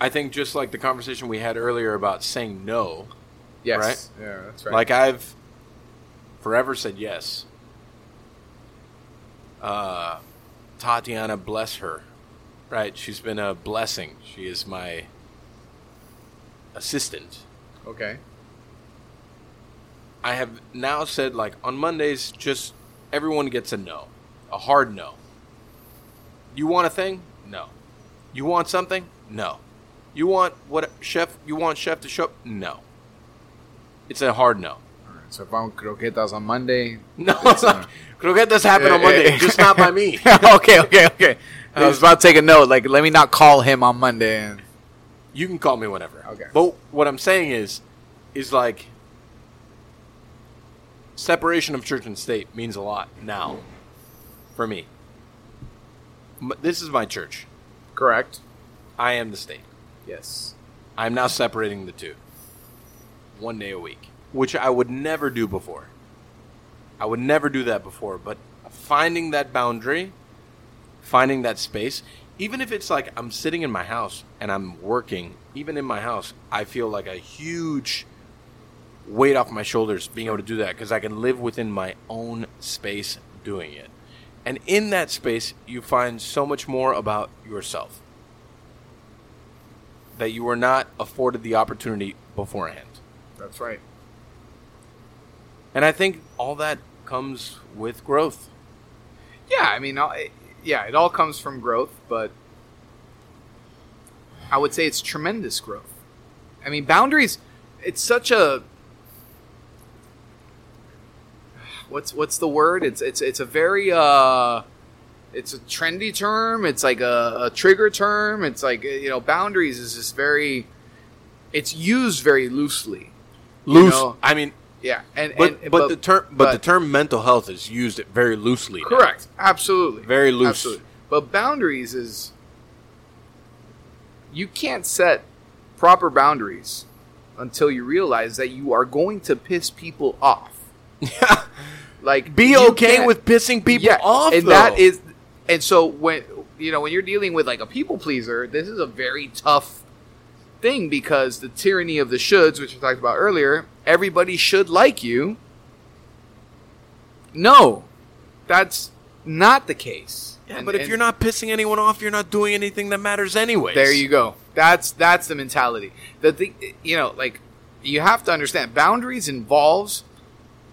I think just like the conversation we had earlier about saying no. Yes. Right? Yeah, that's right. Like I've forever said yes. Uh, Tatiana, bless her. Right, she's been a blessing. She is my assistant. okay. I have now said like on Mondays, just everyone gets a no, a hard no. You want a thing? No. You want something? No. You want what chef? You want chef to show? No. It's a hard no. All right, so if I'm croquetas on Monday. No, A- croquetas happen on yeah, Monday, eh, just not by me. *laughs* okay, okay, okay. *laughs* I was about to take a note. Like, let me not call him on Monday. And You can call me whenever. Okay. But what I'm saying is, is like separation of church and state means a lot now for me. This is my church. correct. I am the state. Yes. I'm now separating the two. One day a week, which I would never do before. I would never do that before, but finding that boundary, finding that space, even if it's like I'm sitting in my house and I'm working, even in my house, I feel like a huge weight off my shoulders being able to do that because I can live within my own space doing it. And in that space, you find so much more about yourself that you were not afforded the opportunity beforehand. That's right. And I think all that comes with growth. Yeah, I mean, yeah, it all comes from growth, but I would say it's tremendous growth. I mean, boundaries. it's such a what's what's the word? It's it's it's a very uh it's a trendy term. It's like a, a trigger term. It's like you know, boundaries is just very. It's used very loosely. Loose. know, I mean, Yeah, and but, and, but, the term but, the term mental health is used very loosely. now. correct, absolutely, Very loose. absolutely. But boundaries is you can't set proper boundaries until you realize that you are going to piss people off. Yeah. *laughs* Like Be okay with pissing people yeah, off. and though. that is and so when you know when you're dealing with like a people pleaser this is a very tough thing because the tyranny of the shoulds which we talked about earlier everybody should like you. No that's not the case. Yeah, And- but if and you're not pissing anyone off, you're not doing anything that matters anyway. there you go. That's that's the mentality. The thing you know like you have to understand boundaries involves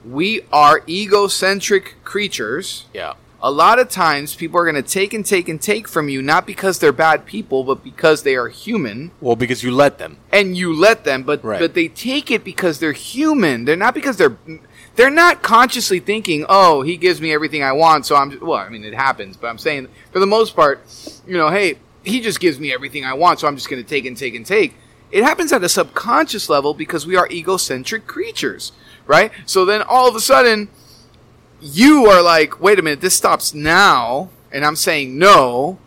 we are egocentric creatures. Yeah. A lot of times people are going to take and take and take from you not because they're bad people but because they are human Well, because you let them. and you let them but Right. but they take it because they're human they're not because they're they're not consciously thinking oh he gives me everything i want so i'm well i mean it happens but i'm saying for the most part you know hey he just gives me everything i want so i'm just going to take and take and take it happens at a subconscious level because we are egocentric creatures right so then all of a sudden you are like, wait a minute, this stops now, and I'm saying no.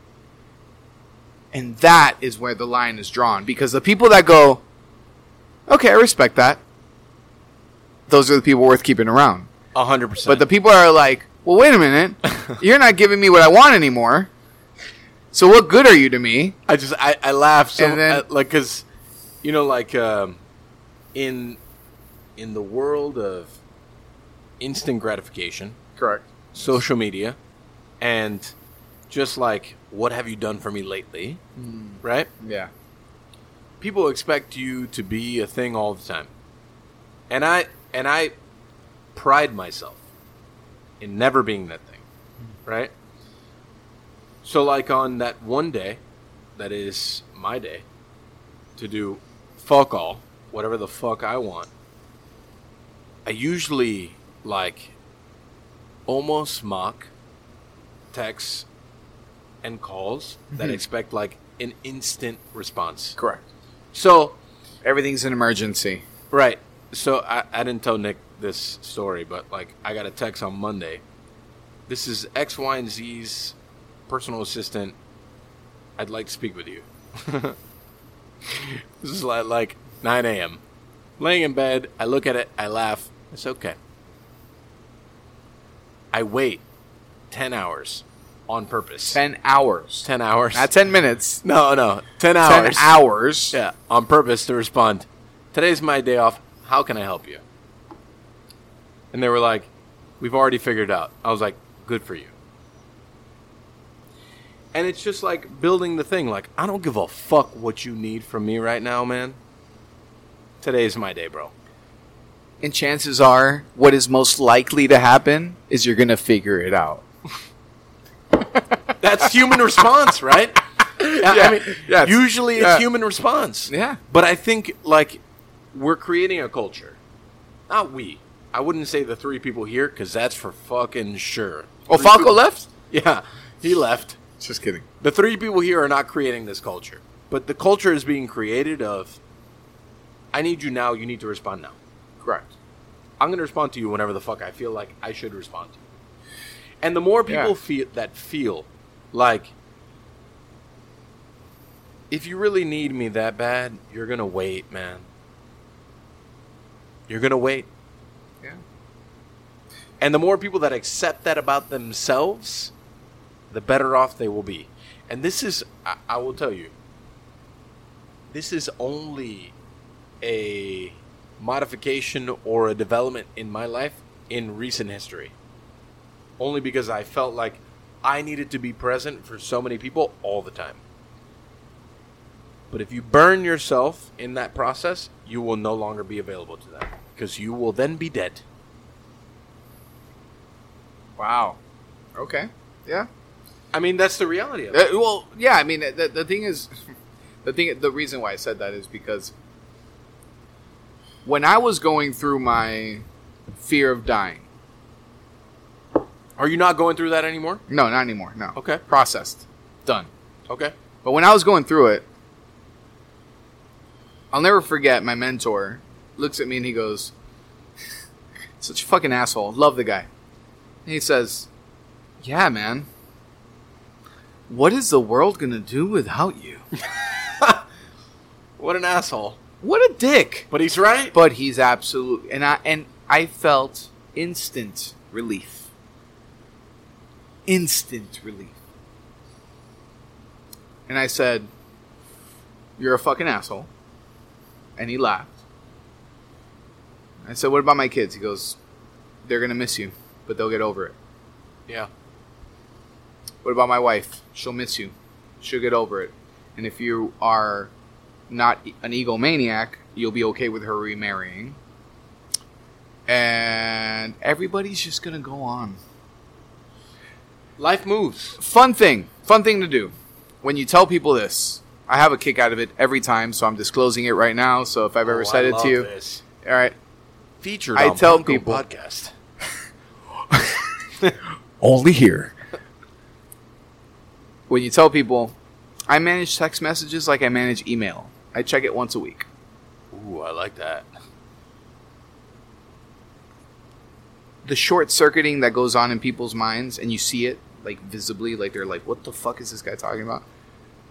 And that is where the line is drawn. Because the people that go, okay, I respect that, those are the people worth keeping around. A hundred percent. But the people are like, well, wait a minute, *laughs* you're not giving me what I want anymore. So what good are you to me? I just I, I laugh so And then- uh, like because you know like um, in in the world of instant gratification, Correct. social media, and just like what have you done for me lately, hmm. right? Yeah. People expect you to be a thing all the time, and I and I pride myself in never being that thing, hmm. right? So like on that one day, that is my day, to do fuck all, whatever the fuck I want. I usually like almost mock texts and calls that mm-hmm. expect like an instant response. Correct. So Everything's an emergency. Right. So I, I didn't tell Nick this story, but like I got a text on Monday. This is X, Y, and Z's personal assistant. I'd like to speak with you. *laughs* this is like, like 9 a.m. Laying in bed, I look at it, I laugh. It's okay. I wait 10 hours on purpose. 10 hours. 10 hours. Not 10 minutes. no, no. 10 hours. 10 hours. Yeah, on purpose to respond. Today's my day off. How can I help you? And they were like, "We've already figured it out." I was like, "Good for you." And it's just like building the thing. Like, I don't give a fuck what you need from me right now, man. Today's my day, bro. And chances are, what is most likely to happen is you're going to figure it out. *laughs* That's human response, right? Yeah, *laughs* Yeah, I mean, yes, usually it's yeah. human response. Yeah. But I think like we're creating a culture. Not we. I wouldn't say the three people here because that's for fucking sure. Oh, Three Falco people- left? *laughs* Yeah, he left. Just kidding. The three people here are not creating this culture, but the culture is being created of. I need you now. You need to respond now. Correct. I'm going to respond to you whenever the fuck I feel like I should respond to you. And the more people Yeah. feel that feel like if you really need me that bad, you're going to wait, man. You're going to wait. Yeah. And the more people that accept that about themselves, the better off they will be. And this is, I, I will tell you, this is only a modification or a development in my life in recent history. Only because I felt like I needed to be present for so many people all the time. But if you burn yourself in that process, you will no longer be available to them because you will then be dead. Wow. Okay. Yeah. I mean, that's the reality of it. Uh, well, yeah. I mean, the, the thing is, *laughs* the thing, the reason why I said that is because when I was going through my fear of dying. Are you not going through that anymore? No, not anymore. No. Okay. Processed. Done. Okay. But when I was going through it, I'll never forget my mentor looks at me and he goes, *laughs* Such a fucking asshole. Love the guy. And he says, Yeah, man. What is the world gonna do without you? *laughs* What an asshole. What a dick. But he's right. But he's absolute and I and I felt instant relief. Instant relief. And I said, You're a fucking asshole. And he laughed. I said, What about my kids? He goes, They're gonna miss you, but they'll get over it. Yeah. What about my wife? She'll miss you. She'll get over it. And if you are not an egomaniac, you'll be okay with her remarrying. And everybody's just gonna go on. Life moves. Fun thing, fun thing to do. When you tell people this, I have a kick out of it every time, so I'm disclosing it right now. So if I've ever Oh, said I it to you, this. all right. Featured I on tell people- podcast. *laughs* Only here. When you tell people, I manage text messages like I manage email. I check it once a week. Ooh, I like that. the short circuiting that goes on in people's minds and you see it like visibly like they're like what the fuck is this guy talking about?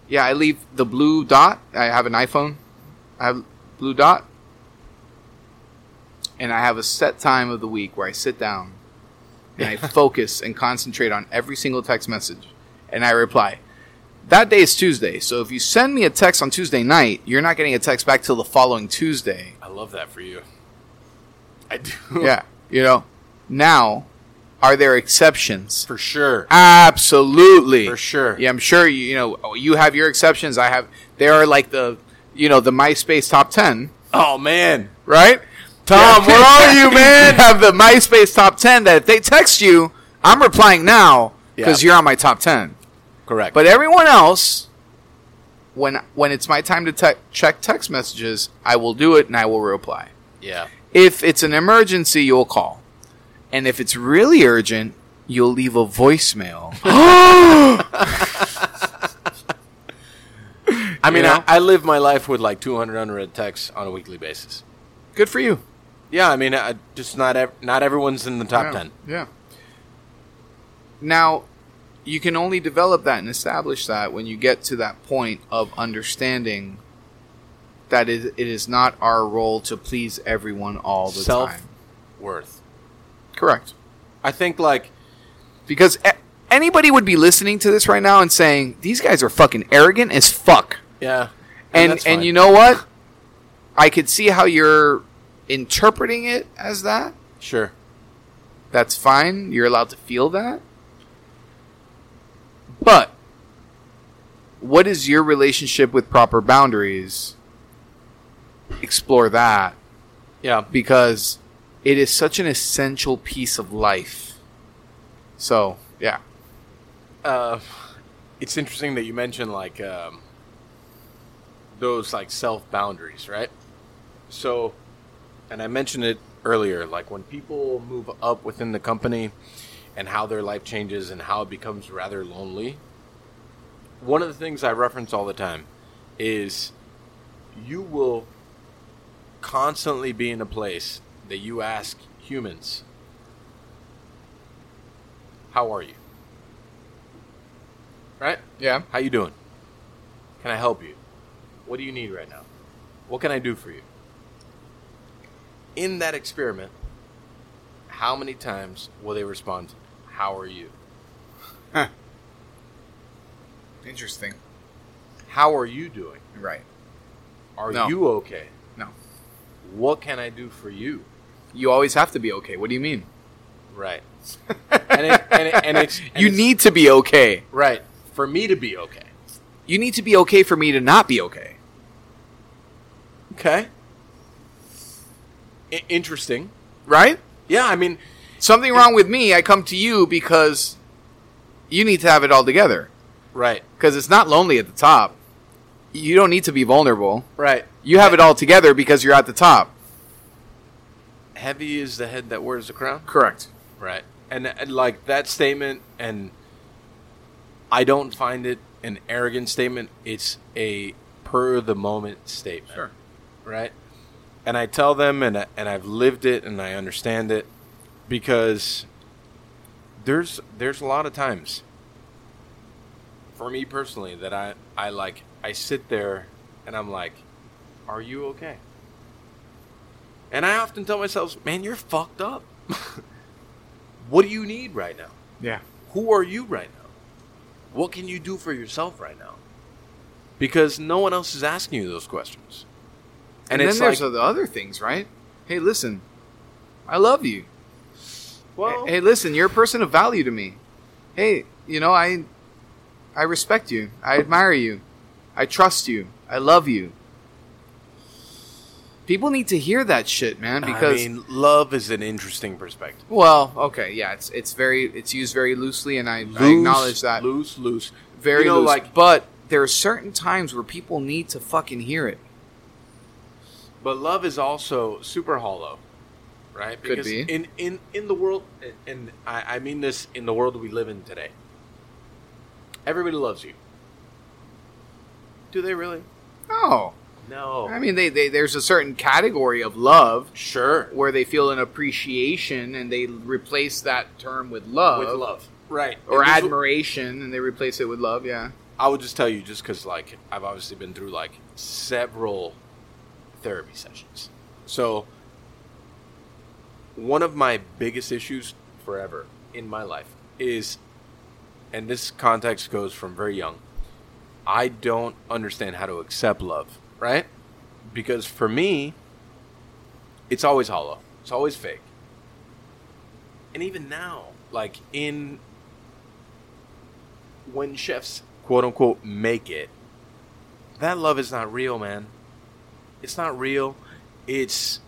Yeah i leave the blue dot. I have an iphone. I have blue dot. And i have a set time of the week where i sit down and i *laughs* focus and concentrate on every single text message. And i reply that day is tuesday so if you send me a text on tuesday night you're not getting a text back till the following tuesday I love that for you. I do. *laughs* yeah you know now are there exceptions For sure. Absolutely, For sure. Yeah, I'm sure you, you know you have your exceptions. I have. There are like the you know the MySpace top 10. Oh man. right? Tom, where are you, *laughs* man? Have the MySpace top ten that if they text you, I'm replying now because Yeah. you're on my top ten. Correct. But everyone else, when when it's my time to te- check text messages, I will do it and I will reply. yeah. If it's an emergency, you'll call, and if it's really urgent, you'll leave a voicemail. *gasps* I mean, You know? I, I live my life with like 200 unread texts on a weekly basis. Good for you. Yeah, I mean, I, just not ev- not everyone's in the top yeah. 10. Yeah. Now, you can only develop that and establish that when you get to that point of understanding that it, it is not our role to please everyone all the Self time. worth. Correct. I think like Because a- anybody would be listening to this right now and saying, these guys are fucking arrogant as fuck. yeah, And that's and you know what? I could see how you're interpreting it as that. sure. That's fine. You're allowed to feel that. But what is your relationship with proper boundaries? Explore that Yeah, because it is such an essential piece of life. So, yeah. uh, it's interesting that you mentioned like um, those like self boundaries, right? So, and I mentioned it earlier, like when people move up within the company and how their life changes and how it becomes rather lonely. One of the things I reference all the time is you will constantly be in a place that you ask humans, "How are you?" Right? Yeah. How you doing? Can I help you? What do you need right now? What can I do for you? In that experiment, how many times will they respond, "How are you?" Interesting. How are you doing? Right. Are No. you okay? No. What can I do for you? You always have to be okay. What do you mean? Right. *laughs* and, it, and, it, and it's and you it's- need to be okay. right for me to be okay. You need to be okay for me to not be okay. Okay. I- interesting. Right? Yeah, I mean, Something wrong with me, I come to you because you need to have it all together. right, Because it's not lonely at the top. You don't need to be vulnerable. right. You have it all together because you're at the top. heavy is the head that wears the crown. Correct. Right. And, and like that statement, and I don't find it an arrogant statement. It's a per the moment statement. Sure. Right. And I tell them, and I- and I've lived it, and I understand it, because there's there's a lot of times for me personally that I I like I sit there and I'm like, are you okay? And I often tell myself, man, you're fucked up. *laughs* what do you need right now? Yeah. Who are you right now? What can you do for yourself right now? Because no one else is asking you those questions. And, And, then there's like, the other things, right? Hey, listen, I love you. Well, hey, listen, you're a person of value to me. Hey, you know, I, I respect you. I admire you. I trust you. I love you. People need to hear that shit, man. Because I mean, love is an interesting perspective. well, okay, yeah, it's it's very it's used very loosely, and I, I acknowledge that Loose, loose. very you know, loose. like- but there are certain times where people need to fucking hear it. But love is also super hollow, right? Could Because be. in in in the world, and I, I mean this in the world we live in today. Everybody loves you. Do they really? No, No. I mean they, they there's a certain category of love sure. where they feel an appreciation and they replace that term with love, With love, right? or And admiration and they replace it with love. Yeah, I would just tell you, just because like I've obviously been through like several therapy sessions. So one of my biggest issues forever in my life is, and this context goes from very young. I don't understand how to accept love, right? Because for me, it's always hollow. It's always fake. And even now, like in when chefs quote unquote make it, that love is not real, man. It's not real. It's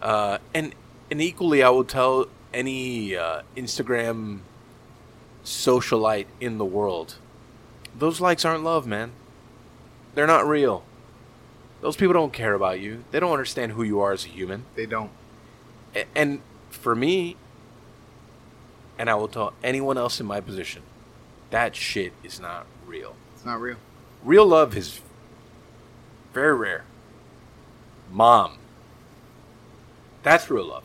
uh, and and equally, I will tell any uh, Instagram socialite in the world, those likes aren't love, man. They're not real. Those people don't care about you. They don't understand who you are as a human. they don't. A- And for me, and I will tell anyone else in my position, that shit is not real. It's not real. Real love is very rare. Mom. That's real love.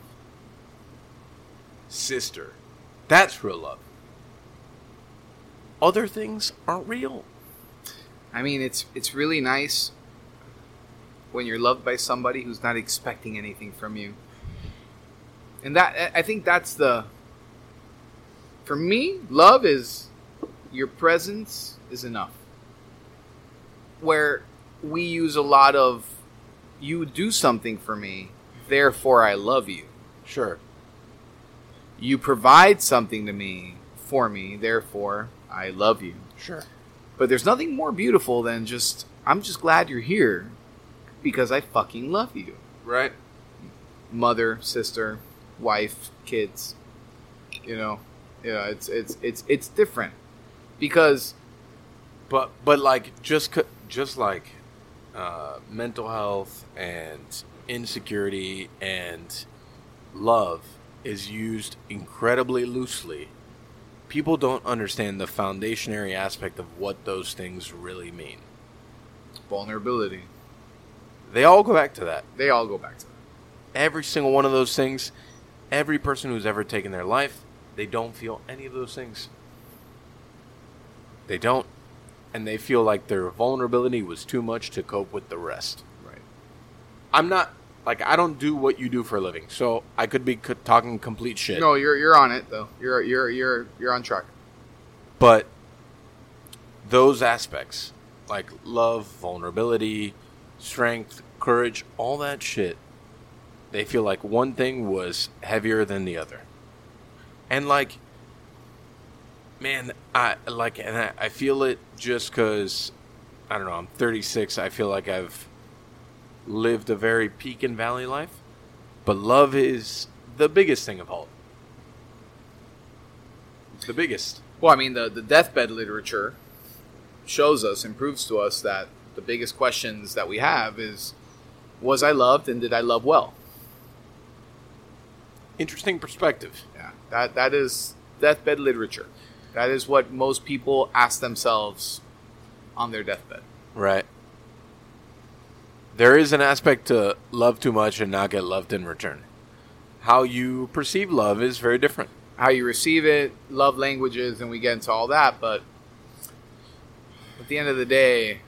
Sister. That's real love. Other things aren't real. I mean, it's it's really nice when you're loved by somebody who's not expecting anything from you. And that I- think that's the for me, love is your presence is enough. Where we use a lot of you do something for me, therefore I love you. Sure. You provide something to me for me, therefore I love you. Sure. But there's nothing more beautiful than just I'm just glad you're here because I fucking love you. Right? Mother, sister, wife, kids. You know, yeah, it's it's it's it's different because But but like just c- just like uh, mental health and insecurity and love is used incredibly loosely. People don't understand the foundationary aspect of what those things really mean. vulnerability. They all go back to that. They all go back to that. Every single one of those things, every person who's ever taken their life, they don't feel any of those things. They don't. And they feel like their vulnerability was too much to cope with the rest. Right. I'm not like I don't do what you do for a living, so I could be c- talking complete shit. No, you're you're on it though. You're you're you're you're on track. But those aspects, like love, vulnerability, strength, courage, all that shit, they feel like one thing was heavier than the other. And like, man, I like, and I, I feel it just because I don't know. I'm 36. I feel like I've lived a very peak and valley life, but love is the biggest thing of all. The biggest. Well, I mean, the, the deathbed literature shows us and proves to us that the biggest questions that we have is Was I loved and did I love well? Interesting perspective. Yeah, that that is deathbed literature. That is what most people ask themselves on their deathbed. Right. There is an aspect to love too much and not get loved in return. How you perceive love is very different. How you receive it, love languages, and we get into all that. But at the end of the day,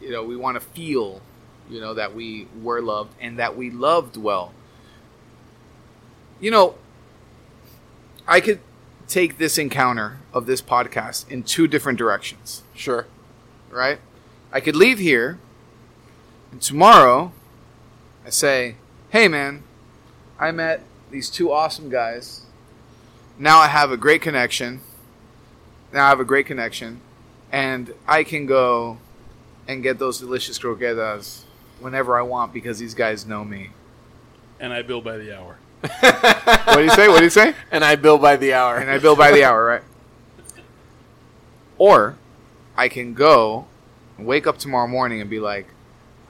you know, we want to feel, you know, that we were loved and that we loved well. You know, I could take this encounter of this podcast in two different directions. Sure. right? I could leave here, and tomorrow I say, hey man, I met these two awesome guys. Now I have a great connection. Now I have a great connection, and I can go and get those delicious croquetas whenever I want because these guys know me. And I bill by the hour. What do you say? What do you say? *laughs* And I bill by the hour. and I bill by the hour, right? Or I can go and wake up tomorrow morning and be like,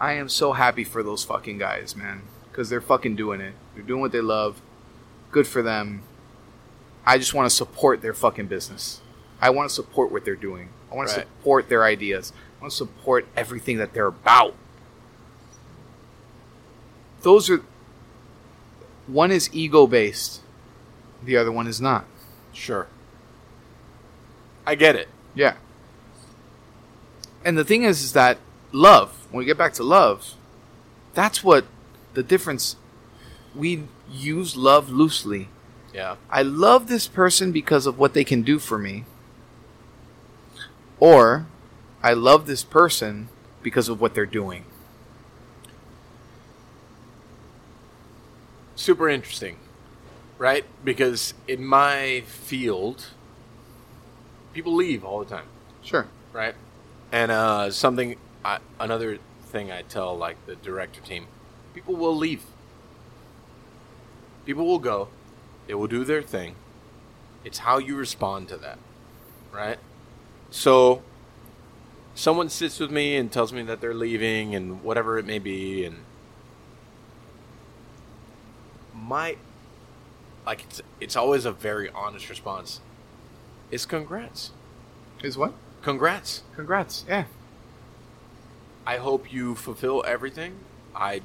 I am so happy for those fucking guys, man, because they're fucking doing it. They're doing what they love. Good for them. I just want to support their fucking business. I want to support what they're doing. I want to support their ideas. I want to support everything that they're about. Those are one is ego based, the other one is not. Sure. I get it. Yeah. And the thing is, is that love, when we get back to love, that's what the difference. We use love loosely. Yeah. I love this person because of what they can do for me. Or I love this person because of what they're doing. Super interesting. Right? Because in my field, people leave all the time. Sure. right? And uh, something, I, another thing I tell like the director team, people will leave. People will go. They will do their thing. It's how you respond to that, right? So, someone sits with me and tells me that they're leaving and whatever it may be, and my, like it's it's always a very honest response. Is congrats, Is what? congrats. Congrats. Yeah. I hope you fulfill everything. I,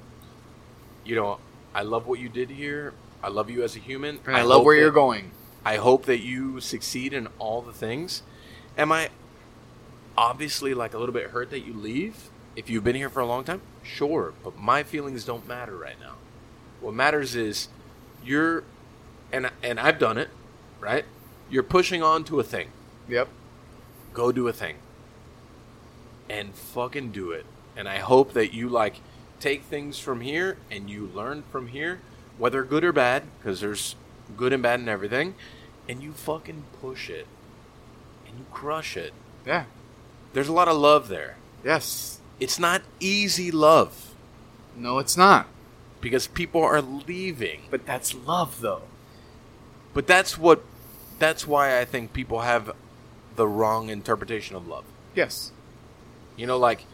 you know, I love what you did here. I love you as a human. And I, love where that- you're going. I hope that you succeed in all the things. Am I obviously like a little bit hurt that you leave? If you've been here for a long time, sure, but my feelings don't matter right now. What matters is you're, and and I've done it, right? You're pushing on to a thing Yep. go do a thing and fucking do it and i hope that you like take things from here and you learn from here whether good or bad because there's good and bad in everything and you fucking push it and you crush it Yeah. there's a lot of love there Yes. it's not easy love No, it's not. because people are leaving But that's love, though. but that's what that's why i think people have the wrong interpretation of love Yes. You know, like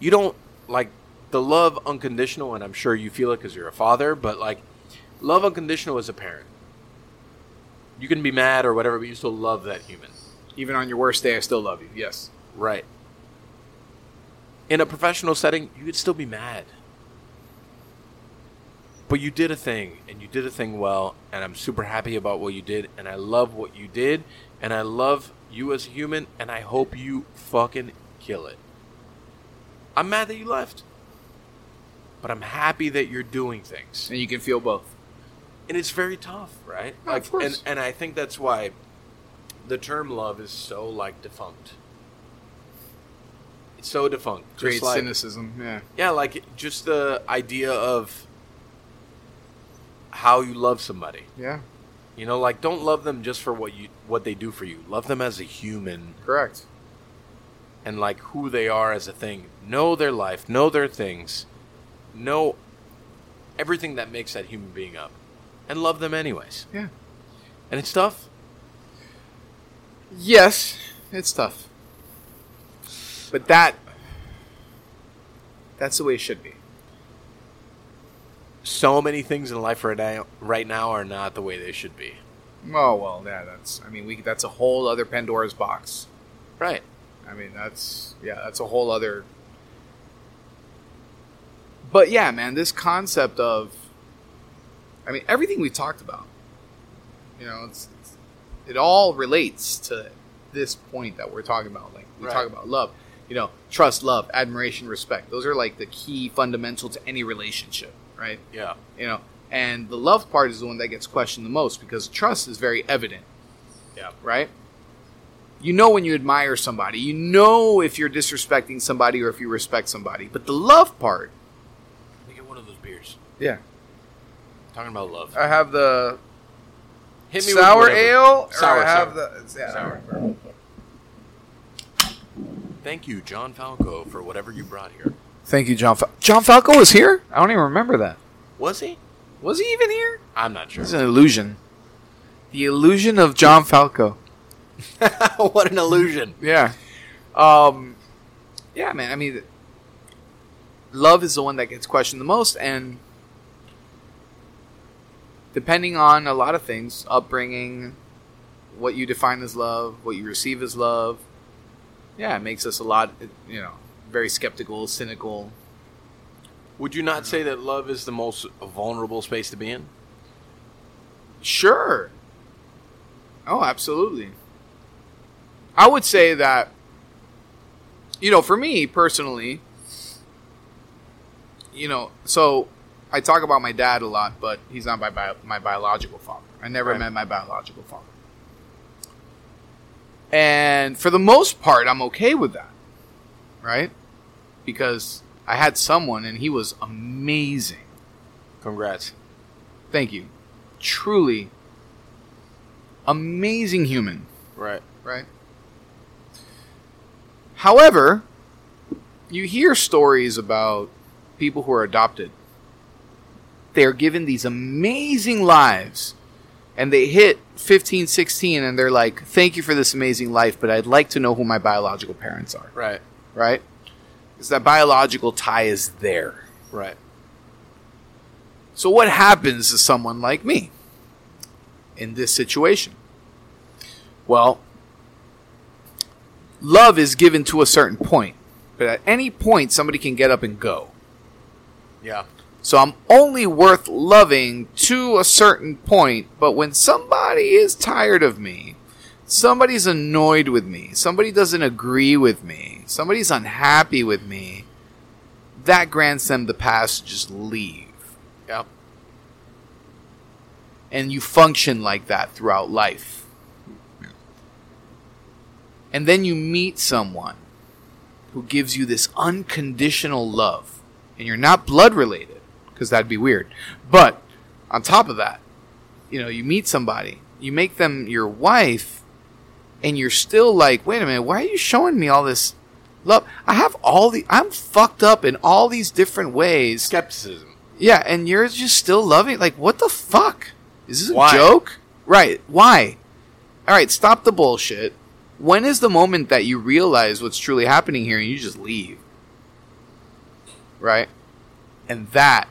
you don't like the love unconditional, and I'm sure you feel it because you're a father. But like love unconditional as a parent, you can be mad or whatever, but you still love that human, Even on your worst day, I still love you. Yes. right? In a professional setting, you could still be mad, but you did a thing, and you did a thing well, and I'm super happy about what you did, and I love what you did, and I love you as a human, and I hope you fucking kill it. I'm mad that you left. But I'm happy that you're doing things. And you can feel both. And it's very tough, right? Yeah, like of course. and and I think that's why the term love is so like defunct. It's so defunct. Just Great like, cynicism. Yeah. Yeah, like just the idea of how you love somebody. Yeah. You know, like don't love them just for what you what they do for you. Love them as a human Correct. And like who they are as a thing. Know their life, know their things, know everything that makes that human being up, and love them anyways. Yeah. And it's tough. Yes, it's tough. But that that's the way it should be. so many things in life right now, right now are not the way they should be. Oh well, yeah. That's. I mean, we. That's a whole other Pandora's box. Right. I mean, that's yeah, that's a whole other. But yeah, man, this concept of, I mean, everything we talked about, you know, it's, it's it all relates to this point that we're talking about. Like we Right. talk about love, you know, trust, love, admiration, respect. Those are like the key fundamental to any relationship, right? Yeah. You know, and the love part is the one that gets questioned the most because trust is very evident Yeah. right? You know when you admire somebody. You know if you're disrespecting somebody or if you respect somebody. But the love part. Let me get one of those beers. Yeah. Talking about love. I have the Hit me with sour ale. Sour, or I have sour. the yeah. Sour. Thank you, John Falco, for whatever you brought here. Thank you, John. Fal- John Falco was here. I don't even remember that. Was he? Was he even here? I'm not sure. It's an illusion. The illusion of John Falco. *laughs* what an illusion. Yeah. Um, yeah, man. I mean, love is the one that gets questioned the most, and depending on a lot of things, upbringing, what you define as love, what you receive as love, yeah, it makes us a lot, you know, very skeptical, cynical. Would you not say that love is the most vulnerable space to be in? Sure. Oh, absolutely. I would say that, you know, for me personally, you know, so I talk about my dad a lot, but he's not my bio- my biological father. I never Right. met my biological father. And for the most part, I'm okay with that. Right? Because I had someone and he was amazing. Congrats. Thank you. Truly amazing human, Right. right? However, you hear stories about people who are adopted. They are given these amazing lives and they hit 15, 16 and they're like, "Thank you for this amazing life, but I'd like to know who my biological parents are." Right. Right? Because that biological tie is there. Right. So, what happens to someone like me in this situation? Well, love is given to a certain point, but at any point, somebody can get up and go. Yeah. So, I'm only worth loving to a certain point, but when somebody is tired of me, somebody's annoyed with me, somebody doesn't agree with me, somebody's unhappy with me, that grants them the pass to just leave Yeah. and you function like that throughout life. And then you meet someone who gives you this unconditional love, and you're not blood related, because that'd be weird. But on top of that, you know, you meet somebody, you make them your wife, and you're still like, wait a minute, why are you showing me all this love? I have all the, I'm fucked up in all these different ways. Skepticism. Yeah, and you're just still loving. Like, what the fuck? Is this a Why? joke? Right? Why? All right, stop the bullshit. When is the moment that you realize what's truly happening here and you just leave? Right? And that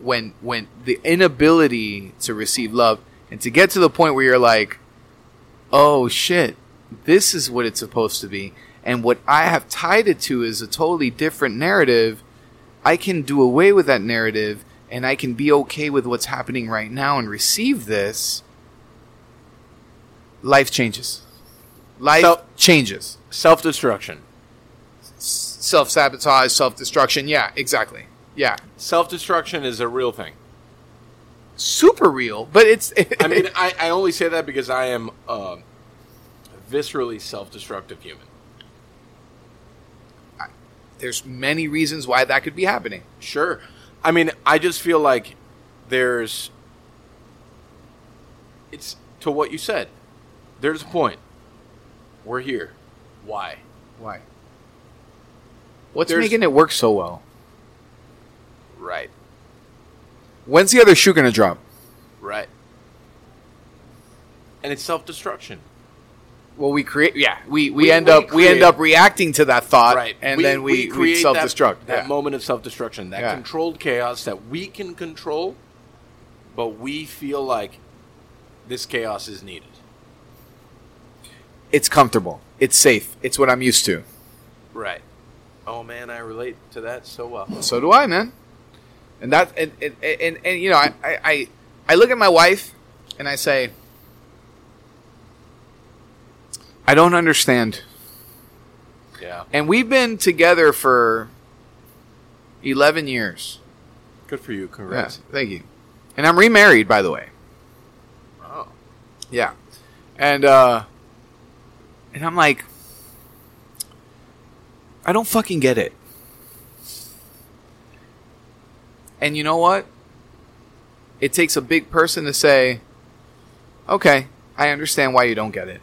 when when the inability to receive love and to get to the point where you're like, "Oh shit, this is what it's supposed to be." And what I have tied it to is a totally different narrative I can do away with that narrative and I can be okay with what's happening right now and receive this, life changes. Life So- changes. Self destruction. Self sabotage, self destruction. Yeah, exactly. Yeah. Self destruction is a real thing. Super real, but it's. *laughs* I mean, I, I only say that because I am a viscerally self destructive human. there's many reasons why that could be happening. Sure. I mean, I just feel like there's. It's to what you said. There's a point. We're here. Why? Why? What's There's- making it work so well? Right. When's the other shoe gonna drop? Right. And it's self destruction. Well, we create. Yeah, we, we, We- end we up we end create- up reacting to that thought, right and then we, we, create self destruct. that, that moment of self-destruction that Yeah. controlled chaos that we can control but we feel like this chaos is needed It's comfortable. It's safe. It's what I'm used to. right oh man i relate to that so well So do I, man. And that and and, and, and you know, I, I I I look at my wife and I say, I don't understand. yeah And we've been together for eleven years. good for you Yeah, congrats thank you. And I'm remarried, by the way. oh Yeah. And uh and I'm like I don't fucking get it. And you know what? It takes a big person to say, "Okay, I understand why you don't get it.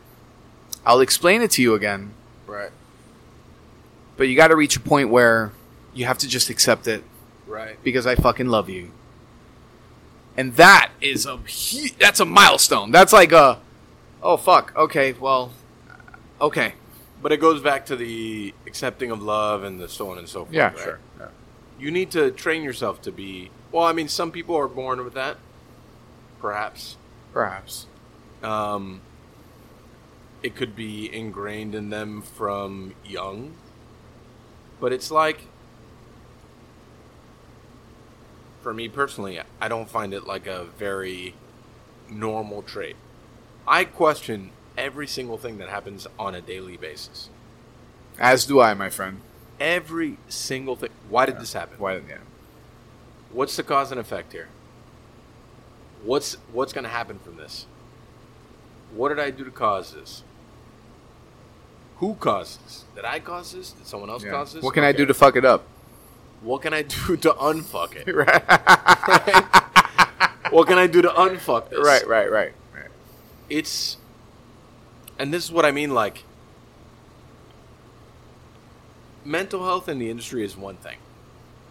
I'll explain it to you again." right But you got to reach a point where you have to just accept it right because I fucking love you. And that is a that's a milestone. That's like a oh fuck. Okay, well okay. but it goes back to the accepting of love and the so on and so forth Yeah, right? sure. you need to train yourself to be well i mean some people are born with that perhaps Perhaps. um, it could be ingrained in them from young but it's like for me personally i don't find it like a very normal trait i question every single thing that happens on a daily basis As do I, my friend. every single thing why did this happen Why didn't yeah. what's the cause and effect here what's what's going to happen from this what did i do to cause this who caused this did i cause this did someone else yeah. cause this What can I do to fuck it up? what can i *laughs* do to unfuck it *laughs* right. what can i do to unfuck this right, right, right. Right. it's and this is what i mean like mental health in the industry is one thing.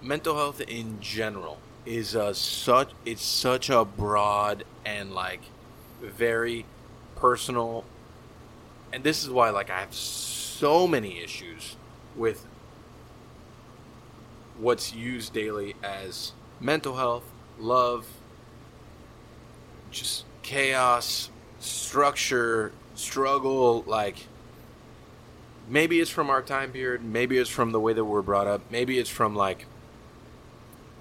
Mental health in general is a such it's such a broad and like very personal and this is why like i have so many issues with what's used daily as mental health love just chaos, structure, struggle. Like, maybe it's from our time period. Maybe it's from the way that we're brought up. Maybe it's from like,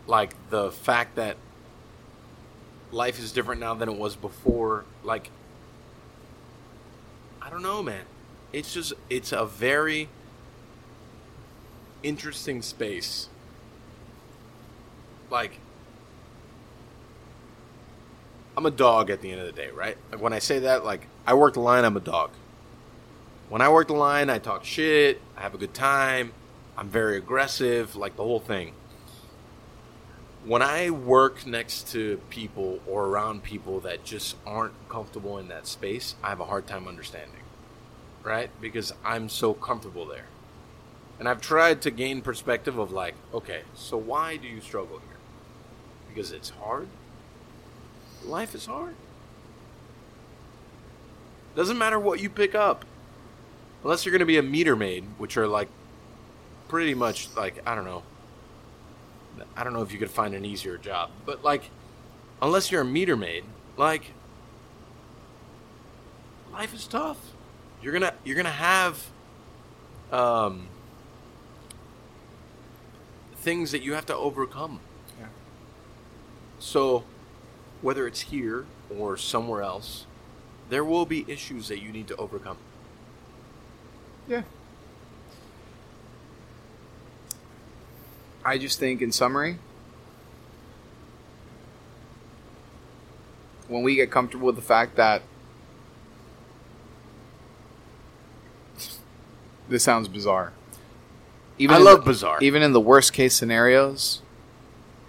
like the fact that life is different now than it was before. Like, I don't know, man. It's just it's a very interesting space. Like I'm a dog at the end of the day, right? Like when I say that, like I work the line, I'm a dog. When I work the line, I talk shit, I have a good time, I'm very aggressive, like the whole thing. When I work next to people or around people that just aren't comfortable in that space, I have a hard time understanding, right? Because I'm so comfortable there. And I've tried to gain perspective of like, okay, so why do you struggle here? Because it's hard? life is hard. Doesn't matter what you pick up. Unless you're going to be a meter maid, which are like pretty much like, I don't know. I don't know if you could find an easier job, but like, unless you're a meter maid, like, life is tough. You're gonna you're gonna have um, things that you have to overcome. Yeah. So, whether it's here or somewhere else, there will be issues that you need to overcome. Yeah. I just think, in summary, when we get comfortable with the fact that this sounds bizarre. Even I in love the- bizarre. Even in the worst case scenarios,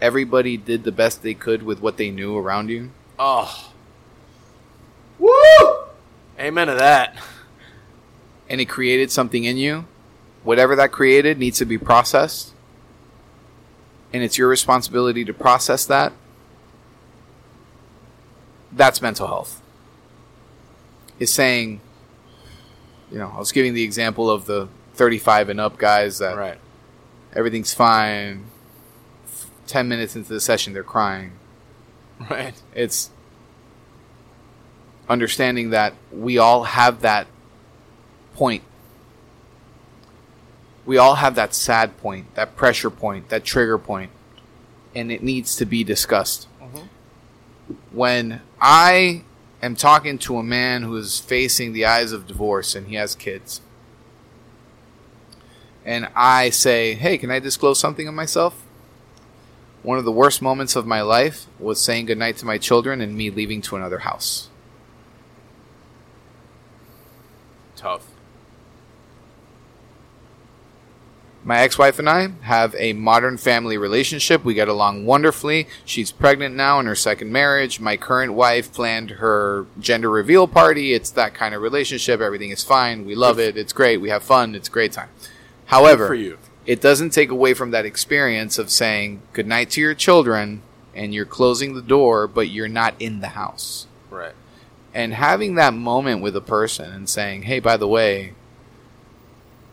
everybody did the best they could with what they knew around you. Oh. Woo! Amen to that. and it created something in you, whatever that created needs to be processed. And it's your responsibility to process that. That's mental health. Is saying, you know, I was giving the example of the 35 and up guys that Right. everything's fine. 10 minutes into the session, they're crying. Right. It's understanding that we all have that point. We all have that sad point, that pressure point, that trigger point, and it needs to be discussed. Mm-hmm. When I am talking to a man who is facing the eyes of divorce and he has kids, and I say, Hey, can I disclose something of myself? One of the worst moments of my life was saying goodnight to my children and me leaving to another house. Tough. My ex wife and I have a modern family relationship. We get along wonderfully. She's pregnant now in her second marriage. My current wife planned her gender reveal party. It's that kind of relationship. Everything is fine. We love it. It's great. We have fun. It's a great time. However, for you. it doesn't take away from that experience of saying goodnight to your children and you're closing the door, but you're not in the house. Right. And having that moment with a person and saying, "Hey, by the way,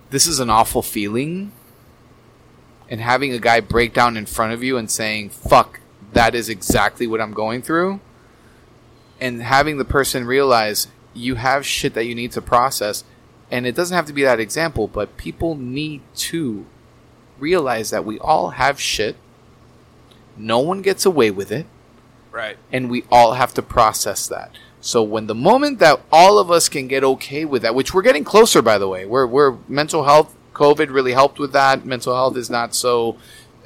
this is an awful feeling," and having a guy break down in front of you and saying, "Fuck, that is exactly what I'm going through," and having the person realize you have shit that you need to process, and it doesn't have to be that example, but people need to realize that we all have shit. No one gets away with it Right. and we all have to process that. So when the moment that all of us can get okay with that, which we're getting closer, by the way, we're, we're mental health, COVID really helped with that. Mental health is not so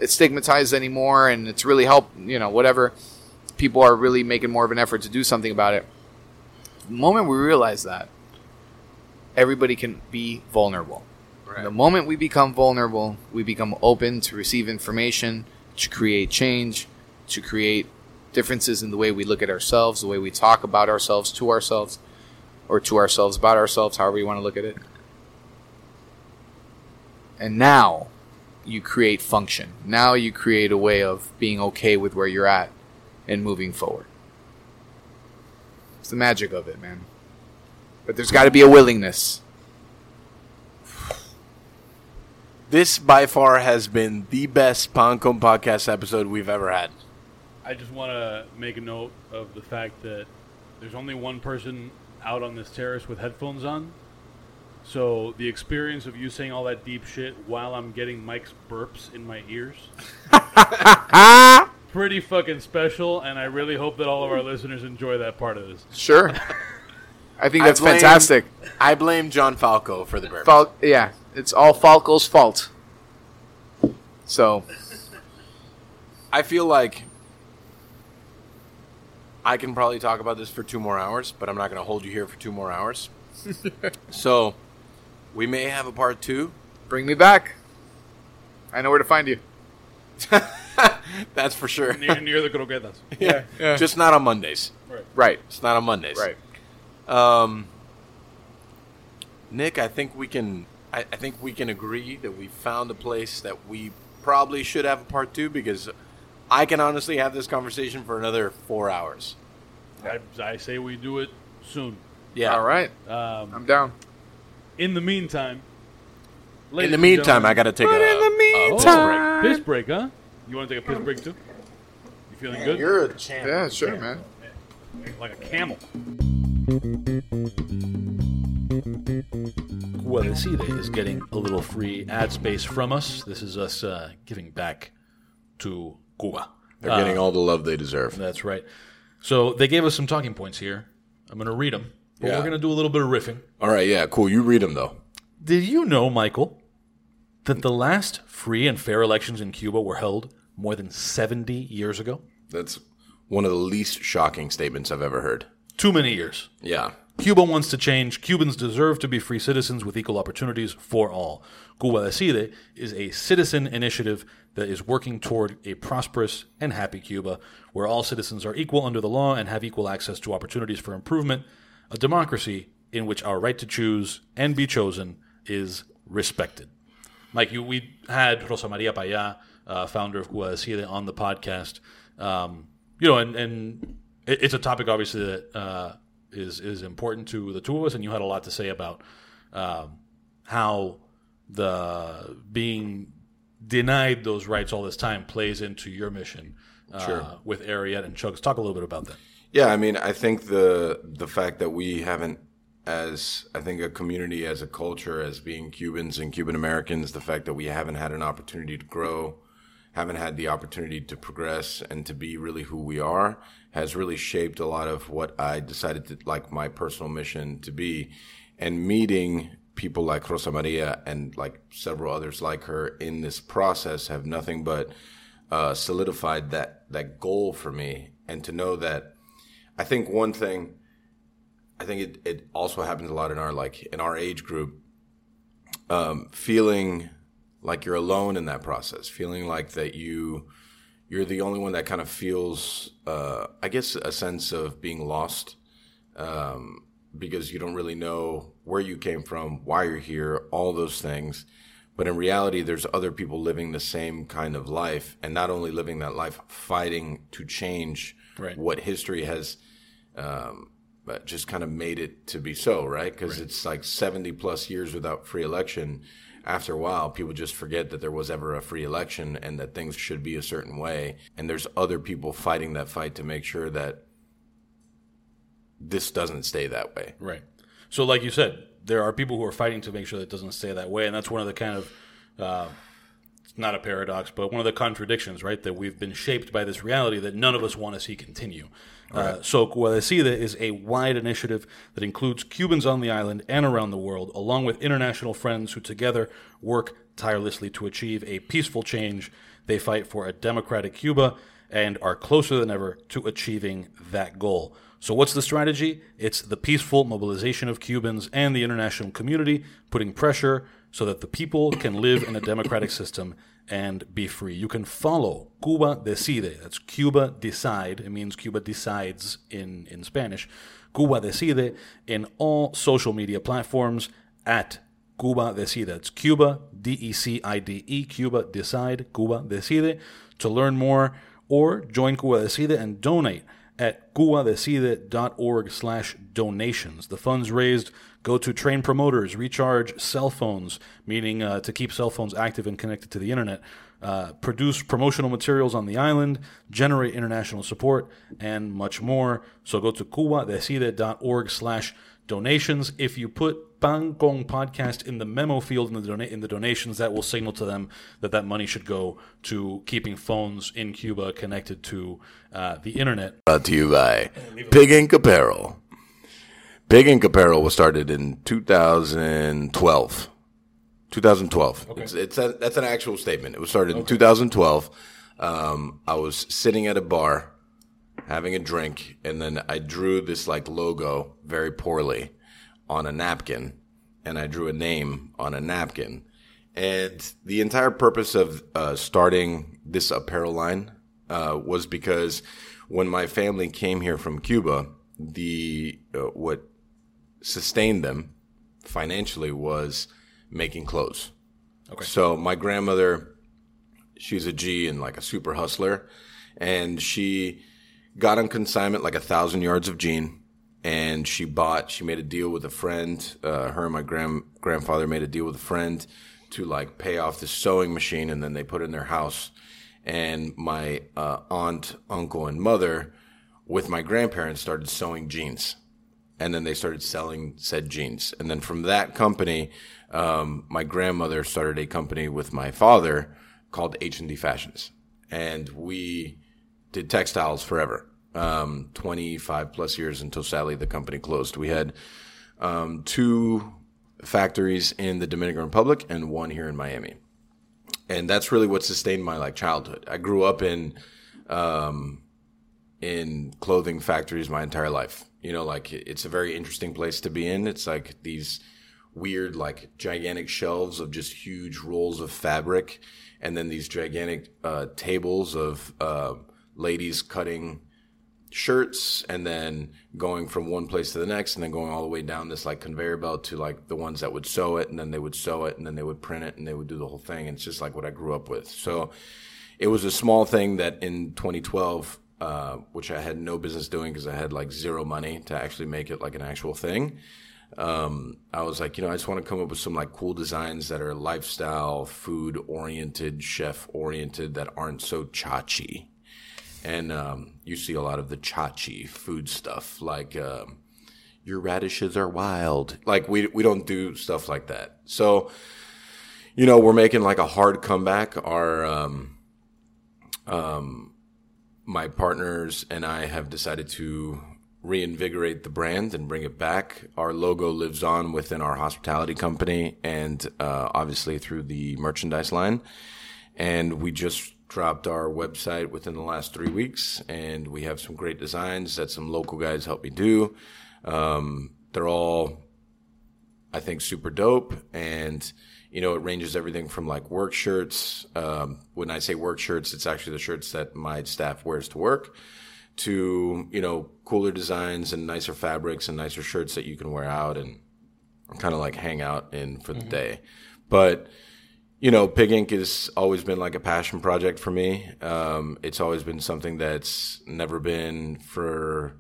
stigmatized anymore, and it's really helped. You know, whatever people are really making more of an effort to do something about it. The moment we realize that, everybody can be vulnerable. Right. The moment we become vulnerable, we become open to receive information, to create change, to create differences in the way we look at ourselves, the way we talk about ourselves to ourselves, or to ourselves about ourselves, however you want to look at it. And now you create function. Now you create a way of being okay with where you're at and moving forward. It's the magic of it, man. But there's got to be a willingness. This by far has been the best Pan Con podcast episode we've ever had. I just want to make a note of the fact that there's only one person out on this terrace with headphones on. So the experience of you saying all that deep shit while I'm getting Mike's burps in my ears, *laughs* pretty fucking special, and I really hope that all of our listeners enjoy that part of this. Sure. I think I that's blame- fantastic. I blame John Falco for the burp. Fal- yeah, it's all Falco's fault. So, I feel like I can probably talk about this for two more hours, but I'm not going to hold you here for two more hours. *laughs* so we may have a part two. bring me back. I know where to find you. *laughs* That's for sure. Near, near the croquetas. *laughs* yeah. Just not on Mondays. Right. Right, It's not on Mondays. right. Um, Nick, I think we can. I, I think we can agree that we found a place that we probably should have a part two because I can honestly have this conversation for another four hours. I, I say we do it soon. Yeah. All right, Um, I'm down. in the meantime, In the meantime, I got to take a, in the a piss meantime- piss break, huh? You want to take a piss break too? You feeling good? You're a champ. Yeah, sure, man. like a camel. Cuba Decide is getting a little free ad space from us. This is us uh, giving back to Cuba. They're getting all the love they deserve. That's right. So they gave us some talking points here. I'm going to read them. But Yeah. we're going to do a little bit of riffing. All right, yeah, cool. You read them though. Did you know, Michael, that the last free and fair elections in Cuba were held more than 70 years ago? That's one of the least shocking statements I've ever heard. Too many years. Yeah. Cuba wants to change. Cubans deserve to be free citizens with equal opportunities for all. Cuba is a citizen initiative that is working toward a prosperous and happy Cuba where all citizens are equal under the law and have equal access to opportunities for improvement, a democracy in which our right to choose and be chosen is respected. Mike, you, we had Rosa Maria Paya, uh, founder of Cuba on the podcast. Um, you know, and, and it, it's a topic obviously that uh, is is important to the two of us, and you had a lot to say about um, how the being denied those rights all this time plays into your mission uh, Sure. with Ariete and Chugs. Talk a little bit about that. Yeah, I mean, I think the the fact that we haven't, as I think a community, as a culture, as being Cubans and Cuban Americans, the fact that we haven't had an opportunity to grow, haven't had the opportunity to progress and to be really who we are, has really shaped a lot of what I decided to like my personal mission to be, and meeting people like Rosa Maria and like several others like her in this process have nothing but uh, solidified that that goal for me, and to know that I think one thing, I think it, it also happens a lot in our like in our age group, um, feeling like you're alone in that process, feeling like that you you're the only one that kind of feels, uh, I guess, a sense of being lost, um, because you don't really know where you came from, why you're here, all those things. But in reality, there's other people living the same kind of life, and not only living that life, fighting to change Right. what history has um, but just kind of made it to be so, right? Because it's like 70 plus years without free election. After a while, people just forget that there was ever a free election and that things should be a certain way. And there's other people fighting that fight to make sure that this doesn't stay that way. Right. So, like you said, there are people who are fighting to make sure that it doesn't stay that way, and that's one of the kind of uh, it's not a paradox, but one of the contradictions, right? That we've been shaped by this reality that none of us want to see continue. Uh, so, Cuba Decide is a wide initiative that includes Cubans on the island and around the world, along with international friends who together work tirelessly to achieve a peaceful change. They fight for a democratic Cuba and are closer than ever to achieving that goal. So, what's the strategy? It's the peaceful mobilization of Cubans and the international community, putting pressure so that the people can live in a democratic system and be free. You can follow Cuba Decide. That's Cuba Decide. It means Cuba decides in, in Spanish. Cuba Decide in all social media platforms at Cuba Decide. It's Cuba, D E C I D E, Cuba Decide, Cuba Decide. To learn more or join Cuba Decide and donate at cubadecide.org slash donations. The funds raised go to train promoters, recharge cell phones, meaning uh, to keep cell phones active and connected to the internet, uh, produce promotional materials on the island, generate international support, and much more. So go to cubadecide.org slash donations. If you put Pan Con Podcast in the memo field in the, dona- in the donations, that will signal to them that that money should go to keeping phones in Cuba connected to uh, the internet. Brought to you by Pig Ink Apparel. Pig Ink Apparel was started in 2012. 2012. It's, it's a, that's an actual statement. It was started in 2012. Um, I was sitting at a bar having a drink, and then I drew this like logo very poorly on a napkin, and I drew a name on a napkin. And the entire purpose of uh, starting this apparel line uh, was because when my family came here from Cuba, the uh, what sustained them financially was making clothes. Okay. So my grandmother, she's a G and like a super hustler, and she got on consignment like a thousand yards of jean, and she bought. She made a deal with a friend. Uh, her and my grand grandfather made a deal with a friend to like pay off the sewing machine, and then they put it in their house. And my uh, aunt, uncle, and mother, with my grandparents, started sewing jeans and then they started selling said jeans. And then from that company, um, my grandmother started a company with my father called H and D Fashions, and we did textiles forever, um, twenty five plus years until sadly the company closed. We had um, two factories in the Dominican Republic and one here in Miami, and that's really what sustained my like childhood. I grew up in um, in clothing factories my entire life. You know, like it's a very interesting place to be in. It's like these weird, like gigantic shelves of just huge rolls of fabric, and then these gigantic uh, tables of uh, ladies cutting shirts, and then going from one place to the next, and then going all the way down this like conveyor belt to like the ones that would sew it, and then they would sew it, and then they would print it, and they would do the whole thing. And it's just like what I grew up with. So it was a small thing that in 2012 uh, which I had no business doing because I had like zero money to actually make it like an actual thing. um, I was like, you know, I just want to come up with some like cool designs that are lifestyle, food oriented, chef oriented, that aren't so chachi. And um, you see a lot of the chachi food stuff, like um, your radishes are wild. Like we we don't do stuff like that. So, you know, we're making like a hard comeback. Our um, um, my partners and I have decided to reinvigorate the brand and bring it back. Our logo lives on within our hospitality company and uh, obviously through the merchandise line. And we just dropped our website within the last three weeks, and we have some great designs that some local guys helped me do. Um, they're all, I think, super dope. And, you know, it ranges everything from like work shirts. Um, when I say work shirts, it's actually the shirts that my staff wears to work to, you know, cooler designs and nicer fabrics and nicer shirts that you can wear out and kind of like hang out in for the day. But, you know, Pig Ink has always been like a passion project for me. Um, it's always been something that's never been for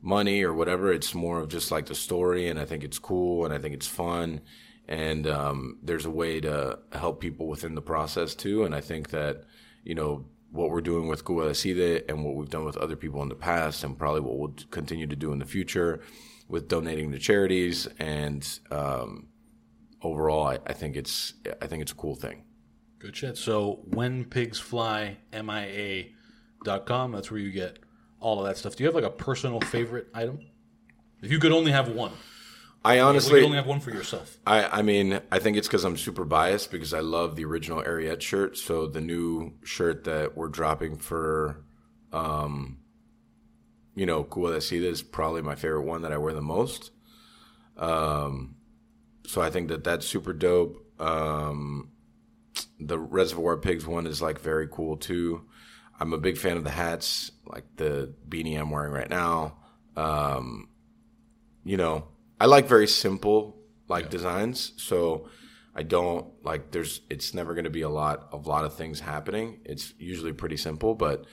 money or whatever. It's more of just like the story, and I think it's cool, and I think it's fun, and um, there's a way to help people within the process too. And I think that you know what we're doing with Guadalajara and what we've done with other people in the past, and probably what we'll continue to do in the future with donating to charities and um, overall, I, I think it's I think it's a cool thing. Good shit. So when pigs fly, MIA.com, that's where you get all of that stuff. Do you have like a personal favorite item? If you could only have one, I you honestly, could only have one for yourself. I, I mean, I think it's because I'm super biased because I love the original Ariete shirt. So the new shirt that we're dropping for, um, you know, Guadalajara is probably my favorite one that I wear the most. Um, so I think that that's super dope. Um, the Reservoir Pigs one is like very cool too. I'm a big fan of the hats, like the beanie I'm wearing right now. Um, you know, I like very simple like designs, so I don't like there's it's never going to be a lot of lot of things happening. It's usually pretty simple, but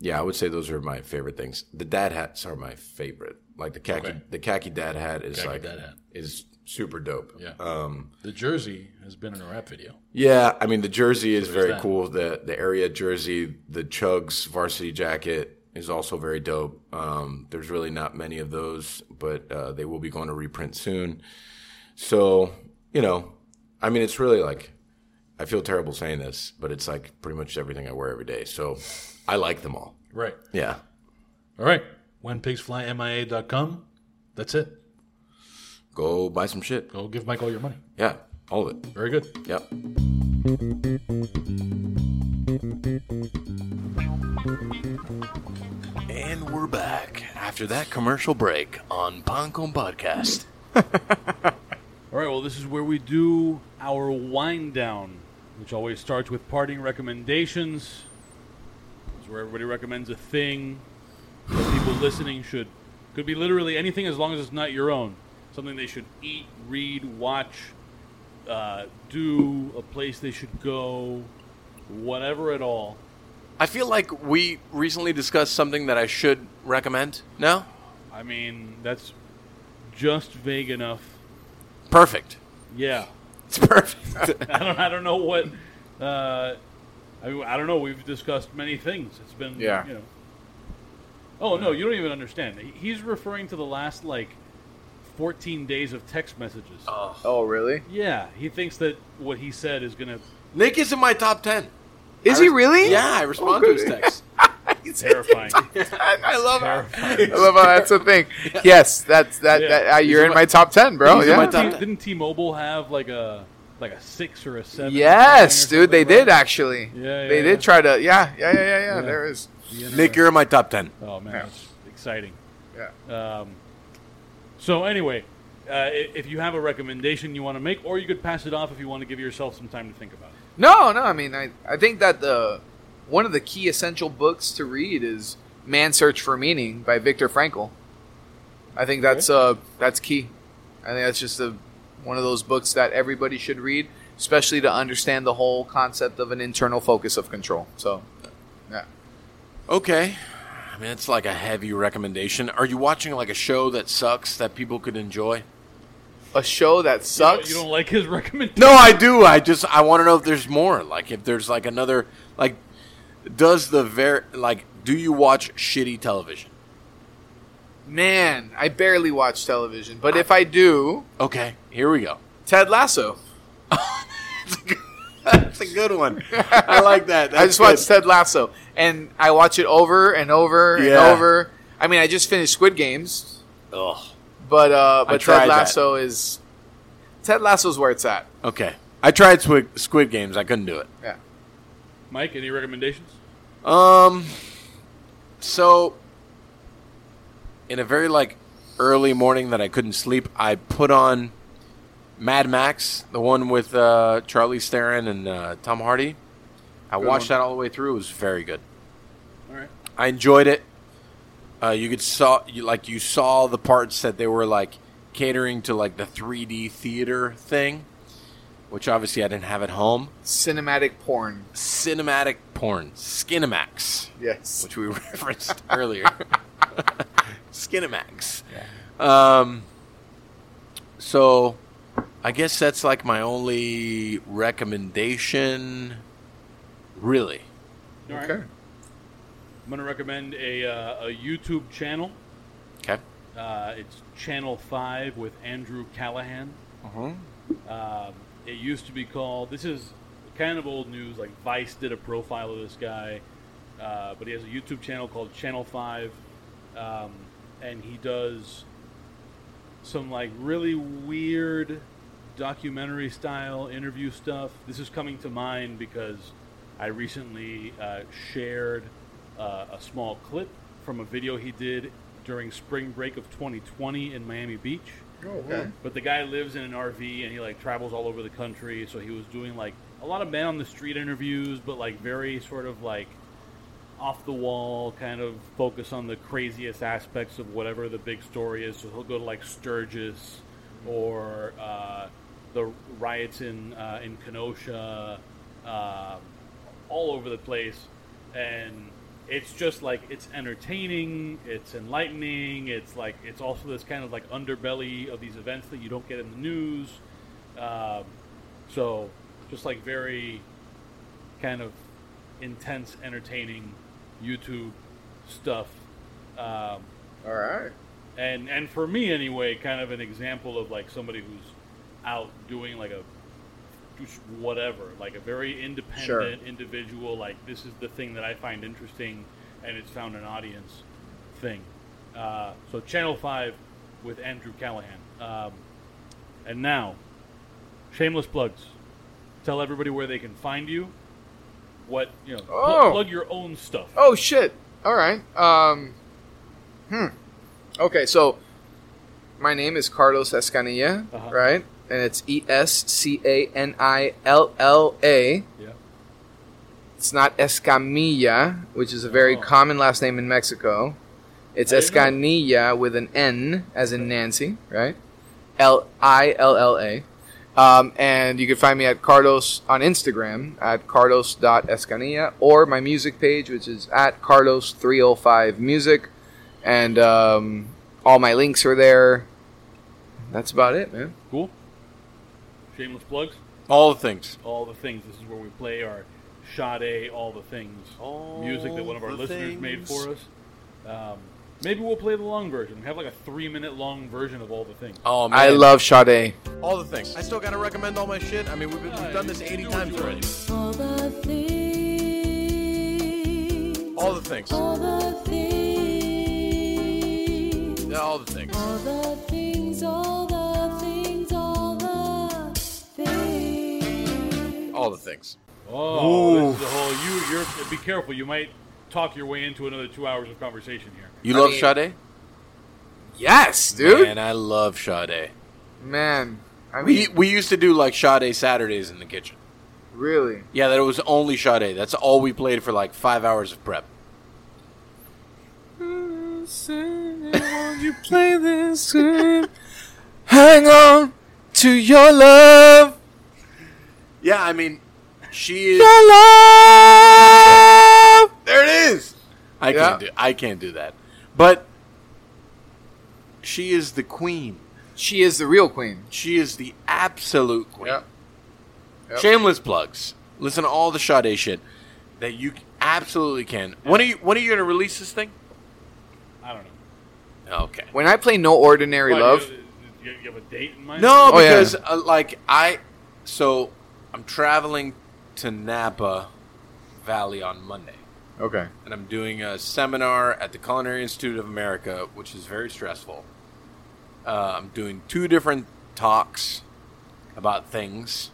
yeah, I would say those are my favorite things. The dad hats are my favorite. Like the khaki Okay. the khaki dad hat is Khaki like dad hat. is super dope. Yeah. Um The jersey has been in a rap video. yeah, I mean the jersey is there's very that. cool. The the area jersey, the Chugs varsity jacket is also very dope. Um, there's really not many of those, but uh, they will be going to reprint soon. So you know, I mean, it's really like I feel terrible saying this, but it's like pretty much everything I wear every day. So I like them all. Right. Yeah. All right. When pigs fly, MIA.com. That's it. Go buy some shit. Go give Mike all your money. Yeah, all of it. Very good. Yep. And we're back after that commercial break on Pan Con Podcast. *laughs* All right, well, this is where we do our wind down, which always starts with parting recommendations. It's where everybody recommends a thing that people listening should could be literally anything as long as it's not your own. Something they should eat, read, watch, uh, do, a place they should go, whatever at all. I feel like we recently discussed something that I should recommend. No? I mean, that's just vague enough. Perfect. Yeah. It's perfect. *laughs* I don't. I don't know what. Uh, I, mean, I don't know. We've discussed many things. It's been. Yeah. You know. Oh no! You don't even understand. He's referring to the last like fourteen days of text messages. Oh, really? Yeah, he thinks that what he said is gonna Nick is in my top 10. Is I he res- really? Yeah, I respond to his texts. *laughs* text. terrifying. *laughs* I love terrifying. I love how that's a thing. Yes, that's that. Yeah. that uh, you're in in my- my top ten, bro. he's my Yeah. top 10. didn't T-Mobile have like a like a six or a seven? Yes, dude, they something did actually. Yeah, yeah they yeah, did try to. Yeah, yeah, yeah, yeah, yeah. Yeah. There is. that? Nick, you're in my top 10. Oh man, Yeah. that's exciting. Yeah. Um, so anyway, uh, if you have a recommendation you want to make, or you could pass it off if you want to give yourself some time to think about it. No, no. I mean, I, I think that the one of the key essential books to read is "Man's Search for Meaning" by Viktor Frankl. I think that's uh that's key. I think that's just a one of those books that everybody should read, especially to understand the whole concept of an internal locus of control. So, yeah. Okay. I mean, it's like a heavy recommendation. Are you watching like a show that sucks that people could enjoy? a show that You sucks. don't, you don't like his *laughs* recommendation? No, I do. I just I want to know if there's more. Like if there's like another like does the ver like do you watch shitty television? Man, I barely watch television, but if I do, Okay, here we go. Ted Lasso. *laughs* *laughs* That's a good one. I like that. I just watched Ted Lasso, and I watch it over and over and over. I mean, I just finished Squid Games, Ugh. but uh, I but Ted. Lasso is Ted Lasso's where it's at. Okay, I tried Squid, Squid Games. I couldn't do it. Yeah. Mike, any recommendations? Um, so in a very like early morning that I couldn't sleep, I put on Mad Max, the one with uh, Charlize Theron and uh, Tom Hardy. I Good watched one. that all the way through. It was very good. All right. I enjoyed it. Uh, you could saw you like you saw the parts that they were like catering to like the 3D theater thing, which obviously I didn't have at home. Cinematic porn. Cinematic porn, Skinemax Yes. which we *laughs* referenced earlier. *laughs* Skinemax. Um, so I guess that's like my only recommendation. Really? All right. Okay. I'm going to recommend a, uh, a YouTube channel. Okay. Uh, it's Channel 5 with Andrew Callaghan. Uh-huh. Um, it used to be called, this is kind of old news, like Vice did a profile of this guy, uh, but he has a YouTube channel called Channel 5, um, and he does some like really weird documentary style interview stuff. This is coming to mind because I recently uh, shared uh, a small clip from a video he did during spring break of 2020 in Miami Beach. Oh, Okay. But the guy lives in an RV and he like travels all over the country. So he was doing like a lot of man on the street interviews, but like very sort of like off the wall, kind of focus on the craziest aspects of whatever the big story is. So he'll go to like Sturgis or uh, the riots in uh, in Kenosha, uh, all over the place, and it's just like it's entertaining, it's enlightening, it's like it's also this kind of like underbelly of these events that you don't get in the news. Um, so just like very kind of intense, entertaining YouTube stuff. Um, All right. and and for me anyway, kind of an example of like somebody who's out doing like a just whatever, like a very independent individual. Like this is the thing that I find interesting, and it's found an audience thing. Uh, so Channel Five with Andrew Callaghan, um, and now shameless plugs. Tell everybody where they can find you. What you know, pl- Oh. plug your own stuff. Oh shit. All right. Um. Hmm. Okay, so my name is Carlos Escanilla, Uh-huh. right? And it's E S C A N I L L A. Yeah. It's not Escamilla, which is a very Oh. common last name in Mexico. It's. Escanilla with an N, as in Nancy, right? L I L L A. Um, and you can find me at Carlos on Instagram at carlos.escanilla or my music page, which is at carlos305music. And um, all my links are there. That's about it, man. Cool. Shameless plugs. All the things. all the things. This is where we play our Sade, all the things music that one of our the listeners made for us. Um, maybe we'll play the long version. We have like a three minute long version of all the things. Oh man, I love Sade. all the things. I still gotta recommend all my shit. I mean, we've, we've done this eighty times already. All the things. All the things. All the things. Yeah, all the things. All the things. All the All the things. Oh, this is a whole. You, you're. Be careful. You might talk your way into another two hours of conversation here. You I love mean- Sade? Yes, dude. Man, I love Sade. Man, I We we used to do like Sade Saturdays in the kitchen. really. Yeah, that it was only Sade. That's all we played for like five hours of prep. you play this game? Hang on to your love. Yeah, I mean, she is. Your love. There it is. I Yeah. can't do. I can't do that. But she is the queen She is the real queen. She is the absolute queen. Yep. Yep. Shameless plugs. Listen to all the Sade shit that you absolutely can. When are you when are you gonna release this thing? I don't know. Okay. When I play No Ordinary Why, Love, You, you, you have a date in mind? No, Oh, yeah. because uh, like I, so I'm traveling to Napa Valley on Monday, okay, and I'm doing a seminar at the Culinary Institute of America, which is very stressful. Uh, I'm doing two different talks about things,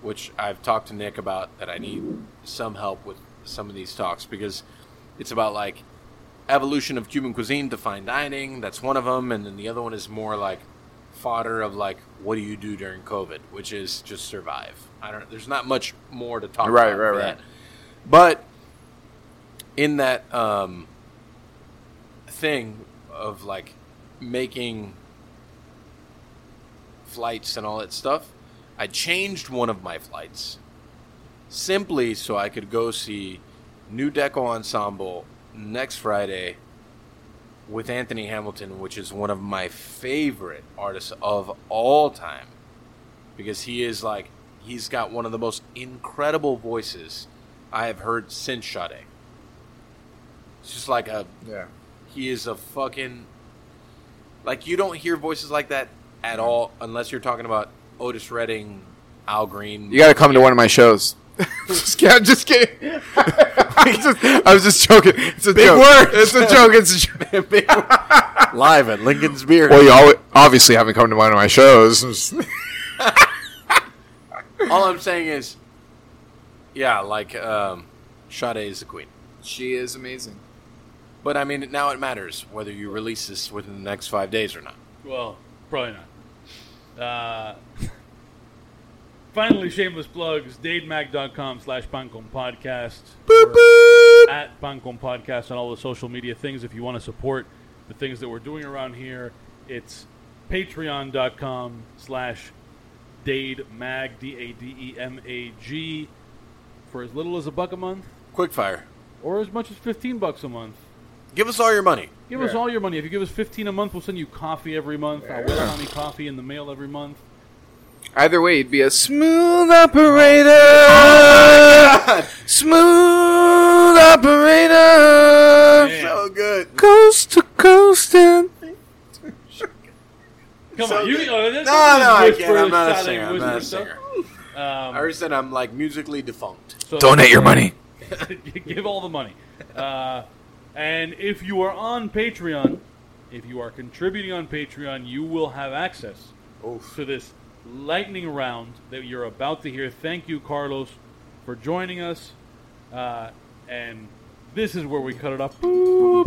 which I've talked to Nick about that I need some help with some of these talks because it's about like evolution of Cuban cuisine to fine dining. That's one of them, and then the other one is more like fodder of like what do you do during COVID, which is just survive. I don't. There's not much more to talk Right, about. right, right. that. But in that um, thing of like making flights and all that stuff, I changed one of my flights simply so I could go see Nu Deco Ensemble next Friday with Anthony Hamilton, which is one of my favorite artists of all time. Because he is like, he's got one of the most incredible voices I have heard since Sade. It's just like a, yeah, he is a fucking, like, you don't hear voices like that at all unless you're talking about Otis Redding, Al Green. you got to come to one of my shows. *laughs* just kidding. I'm just kidding. I, *laughs* just, I was just joking. It's a Big joke. words. It's a joke. It's a joke. *laughs* live at Lincoln's Beard. well, you al- obviously haven't come to one of my shows. All I'm saying is, yeah, like um, Sade is the queen. she is amazing. But I mean, now it matters whether you release this within the next five days or not. Well, probably not. Uh, *laughs* finally, shameless plugs. DadeMag.com slash panconpodcast. We're At panconpodcast on all the social media things. If you want to support the things that we're doing around here, it's patreon.com slash DadeMag, D-A-D-E-M-A-G, for as little as a buck a month Quickfire. or as much as 15 bucks a month. Give us all your money. Give us all your money. If you give us 15 a month, we'll send you coffee every month. I'll wear money coffee in the mail every month. Either way, you'd be a smooth operator. Smooth operator. So good. Coast to coast and Come on, you. This, No, no, I can't. I'm not a singer. I'm not a singer. Um, I already said I'm like musically defunct. so- donate your money. *laughs* give all the money. Uh, and if you are on Patreon, if you are contributing on Patreon, you will have access to this lightning round that you're about to hear. Thank you, Carlos, for joining us. Uh, and this is where we cut it off. Boop.